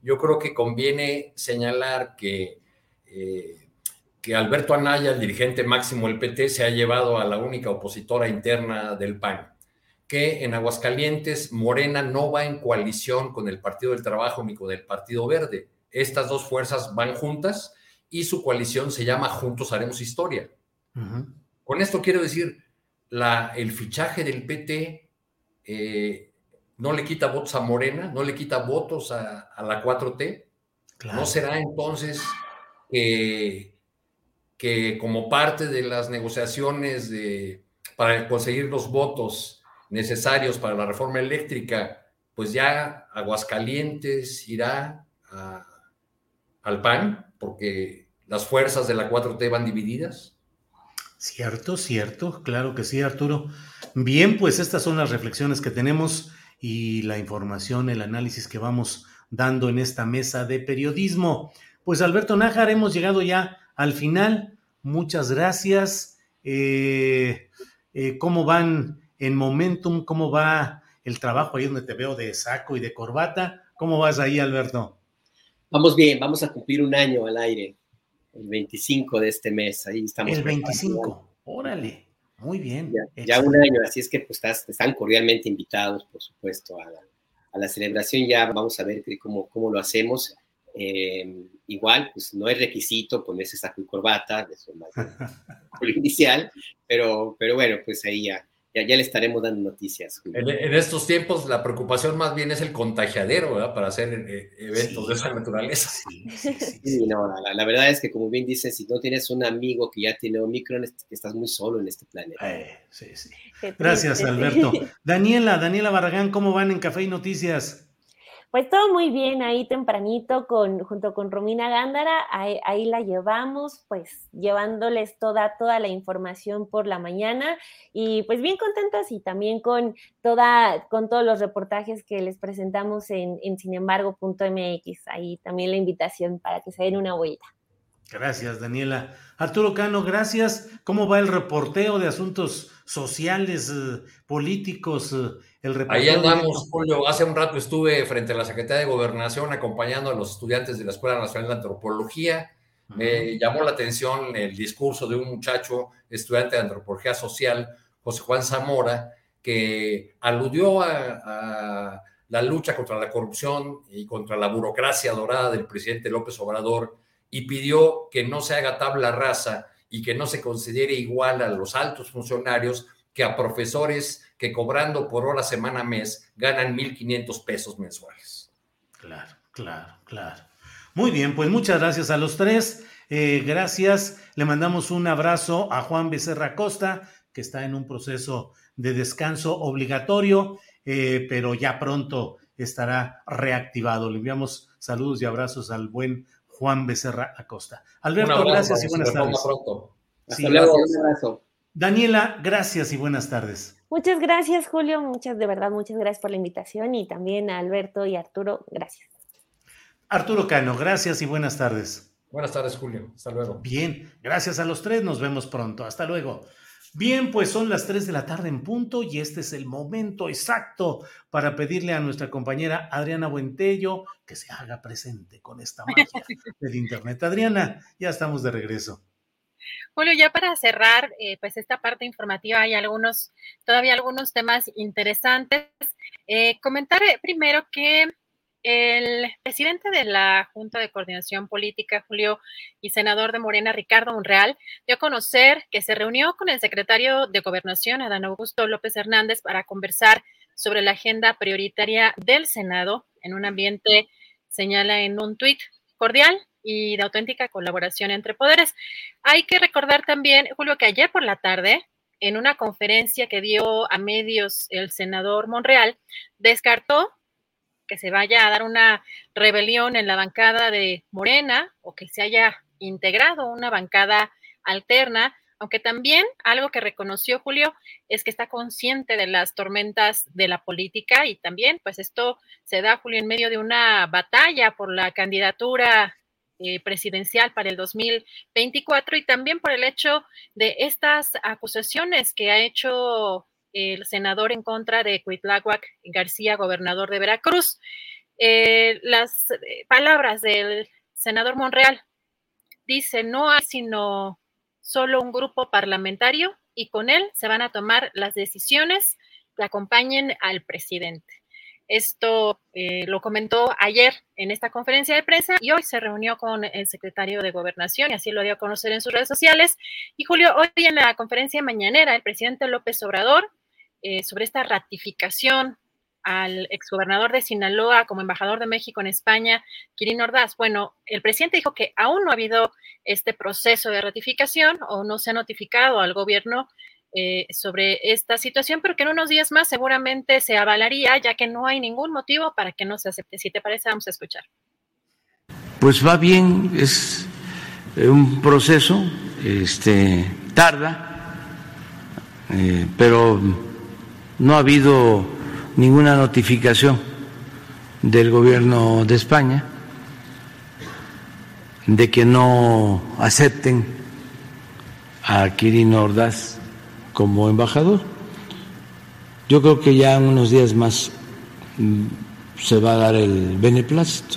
yo creo que conviene señalar que, eh, que Alberto Anaya, el dirigente máximo del PT, se ha llevado a la única opositora interna del PAN. que en Aguascalientes Morena no va en coalición con el Partido del Trabajo ni con el Partido Verde. Estas dos fuerzas van juntas y su coalición se llama Juntos Haremos Historia. Con esto quiero decir, la, el fichaje del PT eh, no le quita votos a Morena, no le quita votos a, la 4T. No será entonces que como parte de las negociaciones de, para conseguir los votos necesarios para la reforma eléctrica, pues ya Aguascalientes irá al PAN, porque las fuerzas de la 4T van divididas. Cierto, cierto, claro que sí, Arturo. Bien, pues estas son las reflexiones que tenemos y la información, el análisis que vamos dando en esta mesa de periodismo. Pues Alberto Nájar, hemos llegado ya al final. Muchas gracias. Eh, eh, ¿Cómo van en Momentum? ¿Cómo va el trabajo ahí donde te veo de saco y de corbata? ¿Cómo vas ahí, Alberto? Vamos bien, vamos a cumplir un año al aire, el 25 de este mes, ahí estamos. El 25, órale, muy bien. Ya, un año, así es que pues están cordialmente invitados, por supuesto, a la, celebración. Ya vamos a ver cómo, cómo lo hacemos. Eh, igual, pues no es requisito ponerse saco y corbata, eso más inicial, pero, pero bueno, pues ahí ya ya, le estaremos dando noticias. En, estos tiempos la preocupación más bien es el contagiadero, ¿verdad? Para hacer eh, eventos de esa naturaleza. Sí, no, la, verdad es que como bien dices, si no tienes un amigo que ya tiene Omicron, estás muy solo en este planeta. Eh, sí, sí. Gracias, Alberto. Daniela, Daniela Barragán, ¿cómo van en Café y Noticias? Pues todo muy bien ahí tempranito con, junto con Romina Gándara, ahí, la llevamos, pues llevándoles toda, toda la información por la mañana y pues bien contentos y también con, toda, con todos los reportajes que les presentamos en, en sinembargo.mx, ahí también la invitación para que se den una vuelta. Gracias, Daniela. Arturo Cano, gracias. ¿Cómo va el reporteo de asuntos sociales, eh, políticos? Eh, el Ahí andamos, Julio. Hace un rato estuve frente a la Secretaría de Gobernación acompañando a los estudiantes de la Escuela Nacional de Antropología. Me llamó la atención el discurso de un muchacho, estudiante de Antropología Social, José Juan Zamora, que aludió a la lucha contra la corrupción y contra la burocracia dorada del presidente López Obrador y pidió que no se haga tabla rasa y que no se considere igual a los altos funcionarios que a profesores que cobrando por hora, semana, mes, ganan 1.500 pesos mensuales. Claro, claro, claro. Muy bien, pues muchas gracias a los tres. Eh, gracias. Le mandamos un abrazo a Juan Becerra Costa, que está en un proceso de descanso obligatorio, eh, pero ya pronto estará reactivado. Le enviamos saludos y abrazos al buen Juan Becerra Acosta. Alberto, gracias y buenas tardes. Hasta luego, un abrazo. Daniela, gracias y buenas tardes. Muchas gracias, Julio. Muchas, de verdad, muchas gracias por la invitación y también a Alberto y Arturo, gracias. Arturo Cano, gracias y buenas tardes. Buenas tardes, Julio. Hasta luego. Bien, gracias a los tres. Nos vemos pronto. Hasta luego. Bien, pues son las 3 de la tarde en punto y este es el momento exacto para pedirle a nuestra compañera Adriana Buentello que se haga presente con esta magia del Internet. Adriana, ya estamos de regreso. Julio, ya para cerrar, eh, pues esta parte informativa hay algunos, todavía algunos temas interesantes. Eh, comentar eh, primero que el presidente de la Junta de Coordinación Política, Julio, y senador de Morena, Ricardo Monreal, dio a conocer que se reunió con el secretario de Gobernación, Adán Augusto López Hernández, para conversar sobre la agenda prioritaria del Senado en un ambiente, señala en un tuit, cordial y de auténtica colaboración entre poderes. Hay que recordar también, Julio, que ayer por la tarde, en una conferencia que dio a medios el senador Monreal, descartó que se vaya a dar una rebelión en la bancada de Morena o que se haya integrado una bancada alterna, aunque también algo que reconoció Julio es que está consciente de las tormentas de la política y también pues esto se da Julio en medio de una batalla por la candidatura eh, presidencial para el 2024 y también por el hecho de estas acusaciones que ha hecho el senador en contra de Cuitláhuac García, gobernador de Veracruz. Eh, las eh, palabras del senador Monreal dice, no hay sino solo un grupo parlamentario y con él se van a tomar las decisiones que acompañen al presidente. Esto eh, lo comentó ayer en esta conferencia de prensa y hoy se reunió con el secretario de Gobernación y así lo dio a conocer en sus redes sociales. Y Julio, hoy en la conferencia mañanera, el presidente López Obrador, eh, sobre esta ratificación al exgobernador de Sinaloa como embajador de México en España, Kirin Ordaz. Bueno, el presidente dijo que aún no ha habido este proceso de ratificación o no se ha notificado al gobierno eh, sobre esta situación, pero que en unos días más seguramente se avalaría, ya que no hay ningún motivo para que no se acepte. Si te parece, vamos a escuchar. Pues va bien, es eh, un proceso, este, tarda, eh, pero no ha habido ninguna notificación del gobierno de España de que no acepten a Quirino Ordaz como embajador. Yo creo que ya en unos días más mm, se va a dar el beneplácito.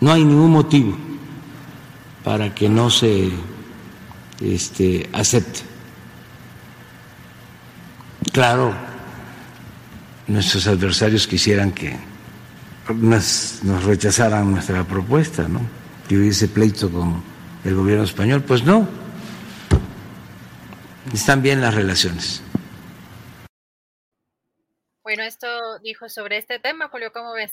No hay ningún motivo para que no se este, acepte. Claro, nuestros adversarios quisieran que nos, nos rechazaran nuestra propuesta, ¿no? Que hubiese pleito con el gobierno español. Pues no, están bien las relaciones. Bueno, esto dijo sobre este tema, Julio, ¿cómo ves?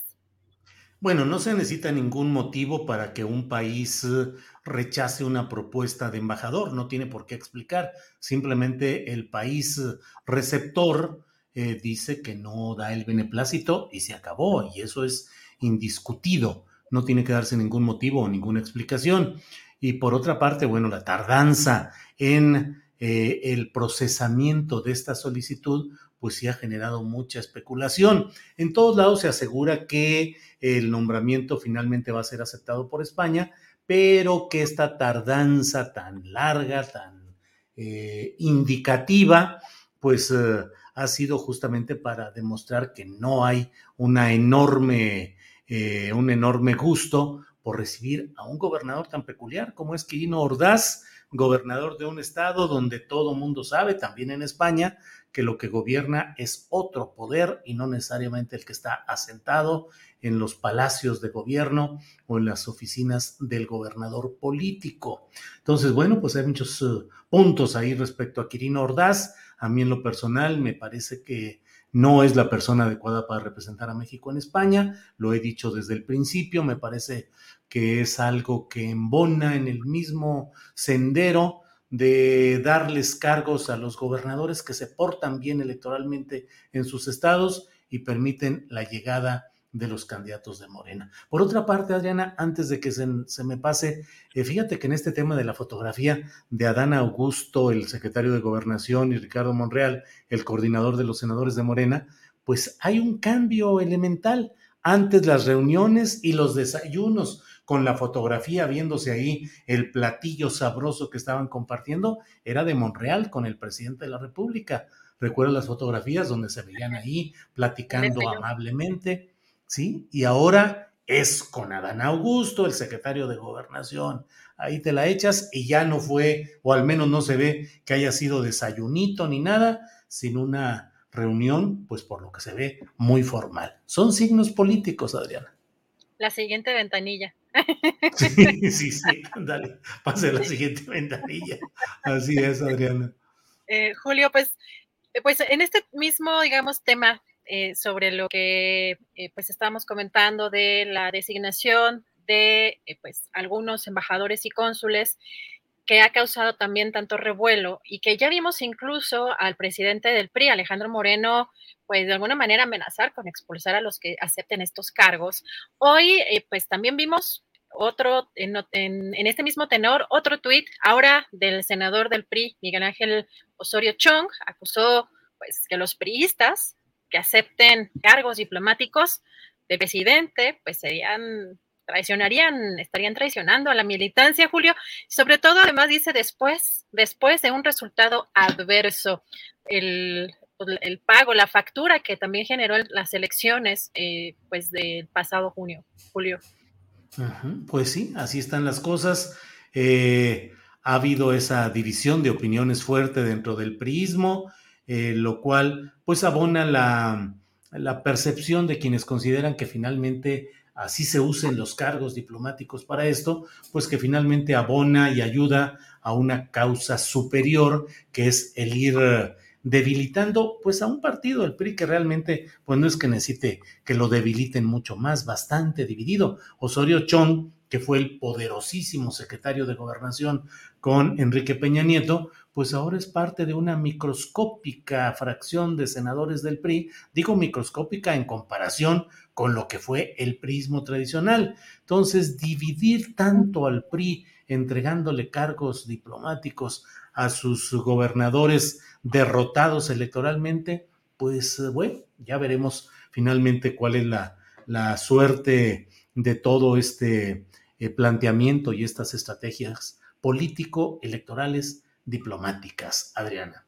Bueno, no se necesita ningún motivo para que un país eh, rechace una propuesta de embajador, no tiene por qué explicar, simplemente el país eh, receptor eh, dice que no da el beneplácito y se acabó, y eso es indiscutido, no tiene que darse ningún motivo o ninguna explicación. Y por otra parte, bueno, la tardanza en eh, el procesamiento de esta solicitud, pues sí ha generado mucha especulación. En todos lados se asegura que el nombramiento finalmente va a ser aceptado por España, pero que esta tardanza tan larga, tan eh, indicativa, pues eh, ha sido justamente para demostrar que no hay una enorme, un enorme gusto por recibir a un gobernador tan peculiar como es Quirino Ordaz, gobernador de un estado donde todo mundo sabe, también en España, que lo que gobierna es otro poder y no necesariamente el que está asentado en los palacios de gobierno o en las oficinas del gobernador político. Entonces, bueno, pues hay muchos eh, puntos ahí respecto a Quirino Ordaz. A mí en lo personal me parece que no es la persona adecuada para representar a México en España, lo he dicho desde el principio, me parece que es algo que embona en el mismo sendero de darles cargos a los gobernadores que se portan bien electoralmente en sus estados y permiten la llegada de los candidatos de Morena. Por otra parte, Adriana, antes de que se, me pase, eh, fíjate que en este tema de la fotografía de Adán Augusto, el secretario de Gobernación, y Ricardo Monreal, el coordinador de los senadores de Morena, pues hay un cambio elemental. Antes las reuniones y los desayunos con la fotografía viéndose ahí el platillo sabroso que estaban compartiendo, era de Monreal con el presidente de la República. Recuerdo las fotografías donde se veían ahí platicando amablemente, ¿sí? Y ahora es con Adán Augusto, el secretario de Gobernación. Ahí te la echas y ya no fue, o al menos no se ve que haya sido desayunito ni nada, sino una reunión, pues por lo que se ve, muy formal. Son signos políticos, Adriana. La siguiente ventanilla. Sí, sí, sí, dale, pase la siguiente ventanilla. Así es, Adriana. Eh, Julio, pues, eh, pues en este mismo, digamos, tema eh, sobre lo que pues estábamos comentando de la designación de pues algunos embajadores y cónsules que ha causado también tanto revuelo y que ya vimos incluso al presidente del PRI, Alejandro Moreno, pues de alguna manera amenazar con expulsar a los que acepten estos cargos. Hoy, pues también vimos otro, en, este mismo tenor, otro tuit ahora del senador del PRI, Miguel Ángel Osorio Chong, acusó pues que los priistas que acepten cargos diplomáticos de presidente, pues serían, traicionarían, estarían traicionando a la militancia, Julio. Sobre todo, además, dice después, después de un resultado adverso, el, el pago, la factura que también generó las elecciones, eh, pues del pasado junio, Julio. Pues sí, así están las cosas. Eh, ha habido esa división de opiniones fuerte dentro del priismo. eh, lo cual pues abona la, la percepción de quienes consideran que finalmente así se usen los cargos diplomáticos para esto, pues que finalmente abona y ayuda a una causa superior, que es el ir debilitando pues a un partido, el PRI, que realmente pues no es que necesite que lo debiliten mucho más, bastante dividido. Osorio Chong, que fue el poderosísimo secretario de gobernación con Enrique Peña Nieto, pues ahora es parte de una microscópica fracción de senadores del PRI, digo microscópica en comparación con lo que fue el prismo tradicional. Entonces, dividir tanto al PRI entregándole cargos diplomáticos a sus gobernadores derrotados electoralmente, pues bueno, ya veremos finalmente cuál es la, la suerte de todo este eh, planteamiento y estas estrategias político-electorales diplomáticas, Adriana.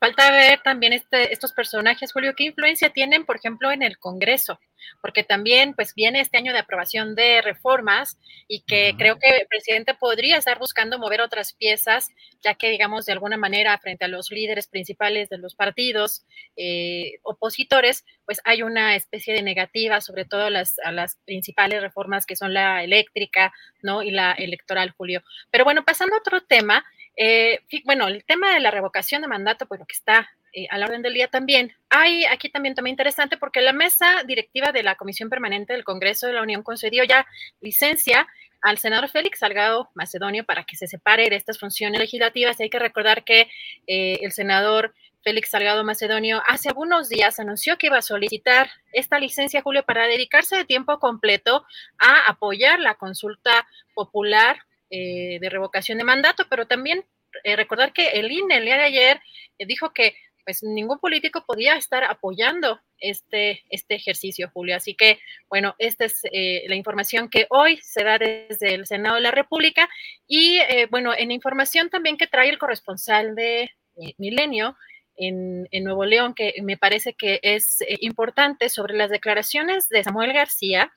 Falta ver también este, estos personajes, Julio, qué influencia tienen, por ejemplo, en el Congreso, porque también pues viene este año de aprobación de reformas y que creo que el presidente podría estar buscando mover otras piezas, ya que digamos de alguna manera frente a los líderes principales de los partidos eh, opositores, pues hay una especie de negativa, sobre todo las, a las principales reformas que son la eléctrica, ¿no? Y la electoral, Julio. Pero bueno, pasando a otro tema, eh, bueno, el tema de la revocación de mandato, pues lo que está eh, a la orden del día también. Hay aquí también, también interesante porque la mesa directiva de la Comisión Permanente del Congreso de la Unión concedió ya licencia al senador Félix Salgado Macedonio para que se separe de estas funciones legislativas. Hay que recordar que eh, el senador Félix Salgado Macedonio hace algunos días anunció que iba a solicitar esta licencia, Julio, para dedicarse de tiempo completo a apoyar la consulta popular eh, de revocación de mandato, pero también eh, recordar que el INE el día de ayer dijo que pues ningún político podía estar apoyando este, este ejercicio, Julio. Así que, bueno, esta es la información que hoy se da desde el Senado de la República. Y, bueno, en información también que trae el corresponsal de Milenio en, en, Nuevo León, que me parece que es importante sobre las declaraciones de Samuel García,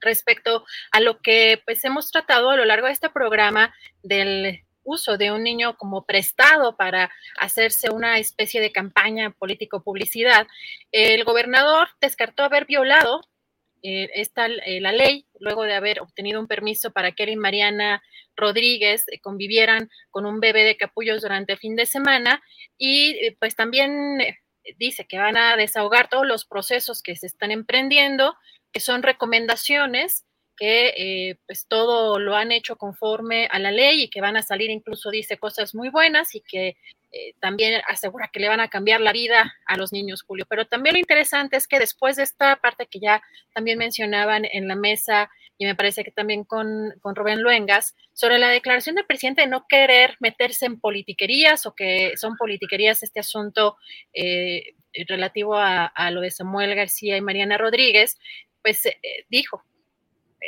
respecto a lo que pues hemos tratado a lo largo de este programa del uso de un niño como prestado para hacerse una especie de campaña político-publicidad, el gobernador descartó haber violado eh, esta, eh, la ley luego de haber obtenido un permiso para que él y Mariana Rodríguez eh, convivieran con un bebé de capullos durante el fin de semana. Y pues también dice que van a desahogar todos los procesos que se están emprendiendo que son recomendaciones que eh, pues todo lo han hecho conforme a la ley y que van a salir incluso dice cosas muy buenas y que eh, también asegura que le van a cambiar la vida a los niños, Julio. Pero también lo interesante es que después de esta parte que ya también mencionaban en la mesa y me parece que también con, con Rubén Luengas, sobre la declaración del presidente de no querer meterse en politiquerías o que son politiquerías este asunto eh, relativo a, lo de Samuel García y Mariana Rodríguez, pues dijo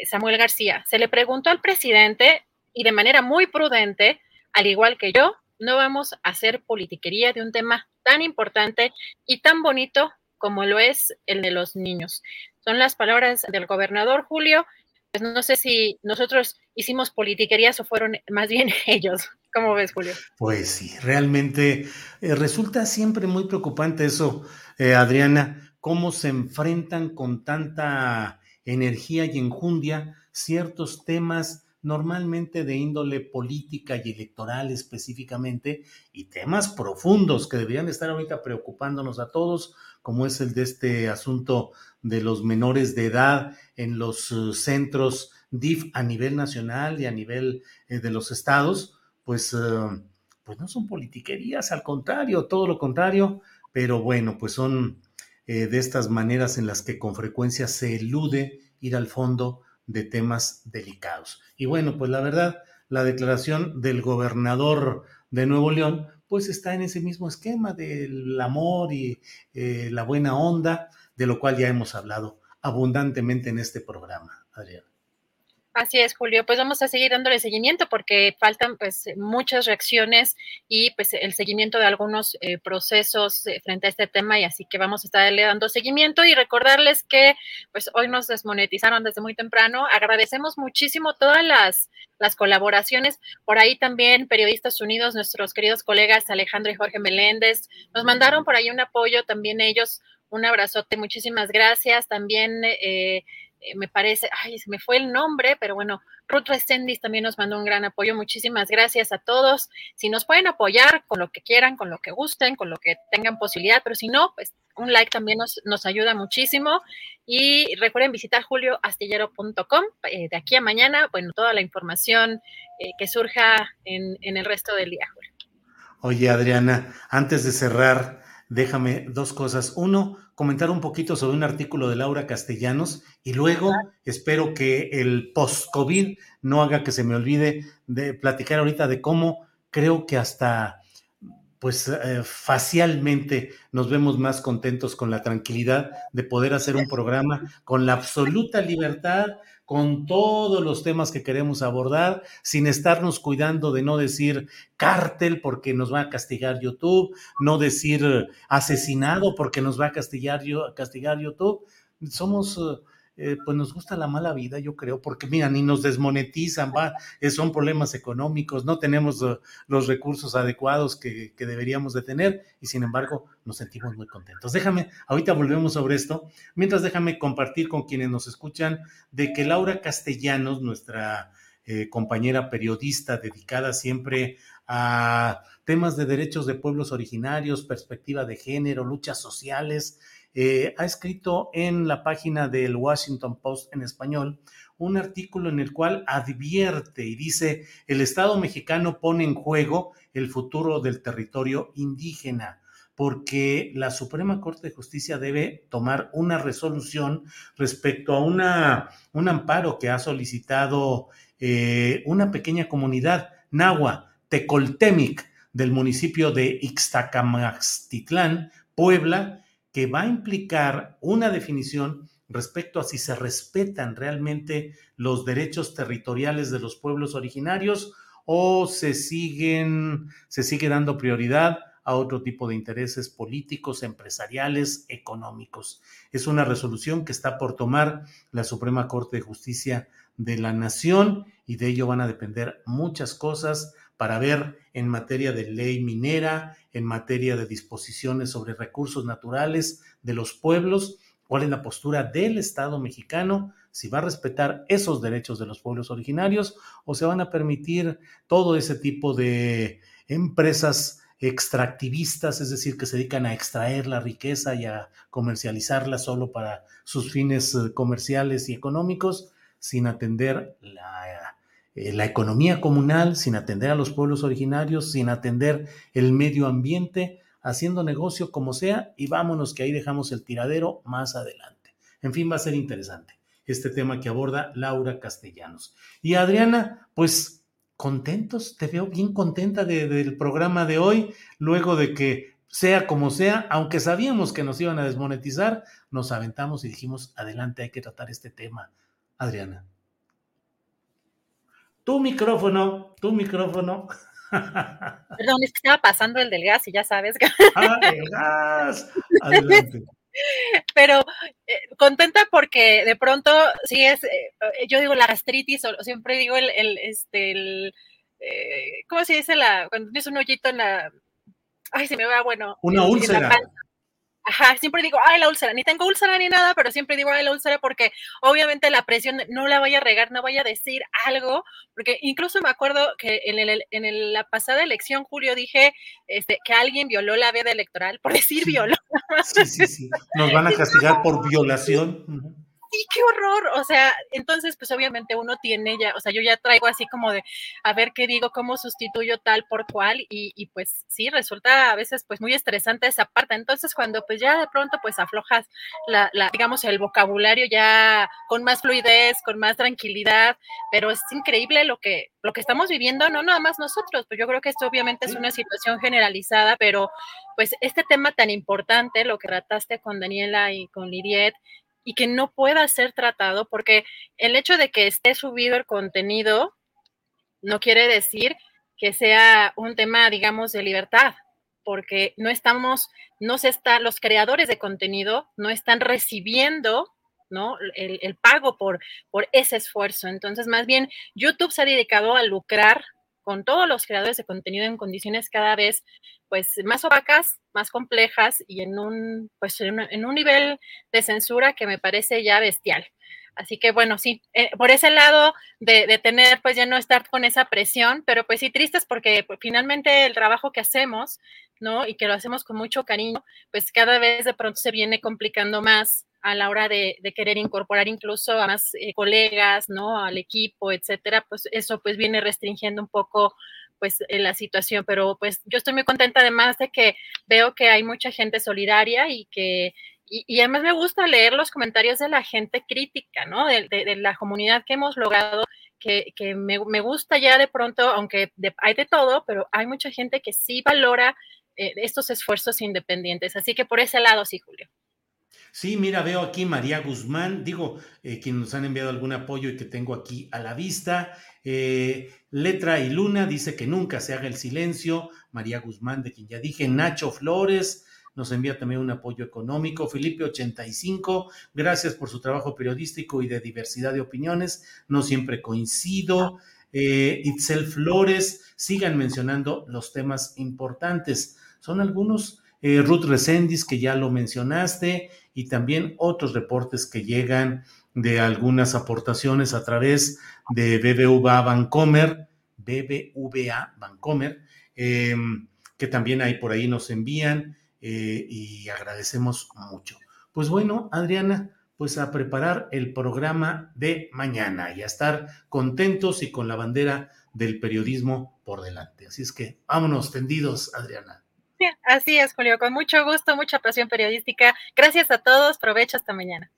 Samuel García, se le preguntó al presidente y de manera muy prudente, al igual que yo, no vamos a hacer politiquería de un tema tan importante y tan bonito como lo es el de los niños. Son las palabras del gobernador Julio. Pues no sé si nosotros hicimos politiquerías o fueron más bien ellos. ¿Cómo ves, Julio? Pues sí, realmente eh, resulta siempre muy preocupante eso, Adriana cómo se enfrentan con tanta energía y enjundia ciertos temas normalmente de índole política y electoral específicamente, y temas profundos que deberían estar ahorita preocupándonos a todos, como es el de este asunto de los menores de edad en los eh, centros DIF a nivel nacional y a nivel eh, de los estados, pues, eh, pues no son politiquerías, al contrario, todo lo contrario, pero bueno, pues son eh, de estas maneras en las que con frecuencia se elude ir al fondo de temas delicados. Y bueno, pues la verdad, la declaración del gobernador de Nuevo León, pues está en ese mismo esquema del amor y eh, la buena onda, de lo cual ya hemos hablado abundantemente en este programa, Adrián. Así es, Julio. Pues vamos a seguir dándole seguimiento porque faltan pues muchas reacciones y pues el seguimiento de algunos eh, procesos eh, frente a este tema y así que vamos a estarle dando seguimiento y recordarles que pues hoy nos desmonetizaron desde muy temprano. Agradecemos muchísimo todas las, las colaboraciones. Por ahí también Periodistas Unidos, nuestros queridos colegas Alejandro y Jorge Meléndez, nos mandaron por ahí un apoyo también ellos. Un abrazote, muchísimas gracias. También eh, eh, me parece, ay, se me fue el nombre, pero bueno, Ruth Resendis también nos mandó un gran apoyo. Muchísimas gracias a todos. Si nos pueden apoyar con lo que quieran, con lo que gusten, con lo que tengan posibilidad, pero si no, pues un like también nos, nos ayuda muchísimo. Y recuerden visitar julioastillero.com. Eh, de aquí a mañana, bueno, toda la información eh, que surja en, en el resto del día, Julio. Oye, Adriana, antes de cerrar, déjame dos cosas. Uno, comentar un poquito sobre un artículo de Laura Castellanos y luego espero que el post-COVID no haga que se me olvide de platicar ahorita de cómo creo que hasta pues eh, facialmente nos vemos más contentos con la tranquilidad de poder hacer un programa con la absoluta libertad con todos los temas que queremos abordar, sin estarnos cuidando de no decir cártel porque nos va a castigar YouTube, no decir asesinado porque nos va a castigar, castigar YouTube. Somos eh, eh, pues nos gusta la mala vida, yo creo, porque mira, ni nos desmonetizan, va, eh, son problemas económicos, no tenemos eh, los recursos adecuados que, deberíamos de tener y sin embargo nos sentimos muy contentos. Déjame, ahorita volvemos sobre esto, mientras déjame compartir con quienes nos escuchan de que Laura Castellanos, nuestra compañera periodista dedicada siempre a temas de derechos de pueblos originarios, perspectiva de género, luchas sociales, eh, ha escrito en la página del Washington Post en español un artículo en el cual advierte y dice, el Estado mexicano pone en juego el futuro del territorio indígena porque la Suprema Corte de Justicia debe tomar una resolución respecto a una, un amparo que ha solicitado eh, una pequeña comunidad, Nahua, Tecoltemic, del municipio de Ixtacamaxtitlán, Puebla, que va a implicar una definición respecto a si se respetan realmente los derechos territoriales de los pueblos originarios o se siguen se sigue dando prioridad a otro tipo de intereses políticos, empresariales, económicos. Es una resolución que está por tomar la Suprema Corte de Justicia de la Nación y de ello van a depender muchas cosas para ver en materia de ley minera, en materia de disposiciones sobre recursos naturales de los pueblos, cuál es la postura del Estado mexicano, si va a respetar esos derechos de los pueblos originarios o se van a permitir todo ese tipo de empresas extractivistas, es decir, que se dedican a extraer la riqueza y a comercializarla solo para sus fines eh, comerciales y económicos, sin atender la eh, la economía comunal, sin atender a los pueblos originarios, sin atender el medio ambiente, haciendo negocio como sea y vámonos que ahí dejamos el tiradero más adelante. En fin, va a ser interesante este tema que aborda Laura Castellanos. Y Adriana, pues contentos, te veo bien contenta del programa de hoy, luego de que sea como sea, aunque sabíamos que nos iban a desmonetizar, nos aventamos y dijimos, adelante, hay que tratar este tema. Adriana. Tu micrófono, tu micrófono. Perdón, es que estaba pasando el del gas y ya sabes. ¡Ah, el gas! Adelante. Pero eh, contenta porque de pronto sí es, eh, yo digo la gastritis, o siempre digo el, el este, el, eh, ¿cómo se dice la, cuando tienes un hoyito en la, ay, se me va, bueno. Una úlcera. Ajá, siempre digo, ay, la úlcera, ni tengo úlcera ni nada, pero siempre digo, ay, la úlcera, porque obviamente la presión no la vaya a regar, no vaya a decir algo, porque incluso me acuerdo que en, el, en la pasada elección, Julio, dije este, que alguien violó la veda electoral por decir violó. Sí, sí, sí. Nos van a castigar por violación sí, qué horror. O sea, entonces, pues obviamente uno tiene ya, o sea, yo ya traigo así como de, a ver qué digo, cómo sustituyo tal por cual, y, y pues sí, resulta a veces pues muy estresante esa parte. Entonces, cuando pues ya de pronto pues aflojas la, la, digamos, el vocabulario ya con más fluidez, con más tranquilidad, pero es increíble lo que, lo que estamos viviendo, no nada más nosotros, pues yo creo que esto obviamente es una situación generalizada, pero pues este tema tan importante, lo que trataste con Daniela y con Lidiet, y que no pueda ser tratado, porque el hecho de que esté subido el contenido no quiere decir que sea un tema, digamos, de libertad, porque no estamos, no se está, los creadores de contenido no están recibiendo ¿no? El, pago por, por ese esfuerzo. Entonces, más bien, YouTube se ha dedicado a lucrar con todos los creadores de contenido en condiciones cada vez pues más opacas, más complejas y en un pues en un nivel de censura que me parece ya bestial. Así que bueno, sí, eh, por ese lado de, tener, pues ya no estar con esa presión, pero pues sí tristes porque pues, finalmente el trabajo que hacemos, ¿no? Y que lo hacemos con mucho cariño, pues cada vez de pronto se viene complicando más a la hora de, querer incorporar incluso a más eh, colegas, ¿no? Al equipo, etcétera, pues eso pues viene restringiendo un poco pues la situación, pero pues yo estoy muy contenta además de que veo que hay mucha gente solidaria y que y, además me gusta leer los comentarios de la gente crítica, ¿no? De, la comunidad que hemos logrado, que, me, gusta ya de pronto, aunque hay de todo, pero hay mucha gente que sí valora eh, estos esfuerzos independientes. Así que por ese lado sí, Julio. Sí, mira, veo aquí María Guzmán, digo, eh, quienes nos han enviado algún apoyo y que tengo aquí a la vista. Eh, Letra y Luna dice que nunca se haga el silencio. María Guzmán, de quien ya dije. Nacho Flores, nos envía también un apoyo económico. Felipe 85, gracias por su trabajo periodístico y de diversidad de opiniones. No siempre coincido. Eh, Itzel Flores, sigan mencionando los temas importantes. Son algunos. Eh, Ruth Resendis, que ya lo mencionaste, y también otros reportes que llegan de algunas aportaciones a través de BBVA Bancomer, BBVA Bancomer, em, que también ahí por ahí nos envían. Eh, y agradecemos mucho. Pues bueno, Adriana, pues a preparar el programa de mañana y a estar contentos y con la bandera del periodismo por delante. Así es que vámonos tendidos, Adriana. Así es, Julio, con mucho gusto, mucha pasión periodística. Gracias a todos, provecho hasta mañana.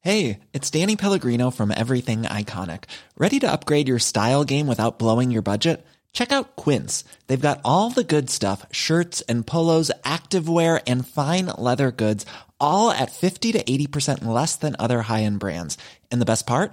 Hey, it's Danny Pellegrino from Everything Iconic. Ready to upgrade your style game without blowing your budget? Check out Quince. They've got all the good stuff shirts and polos, activewear, and fine leather goods, all at 50 to 80% less than other high end brands. And the best part?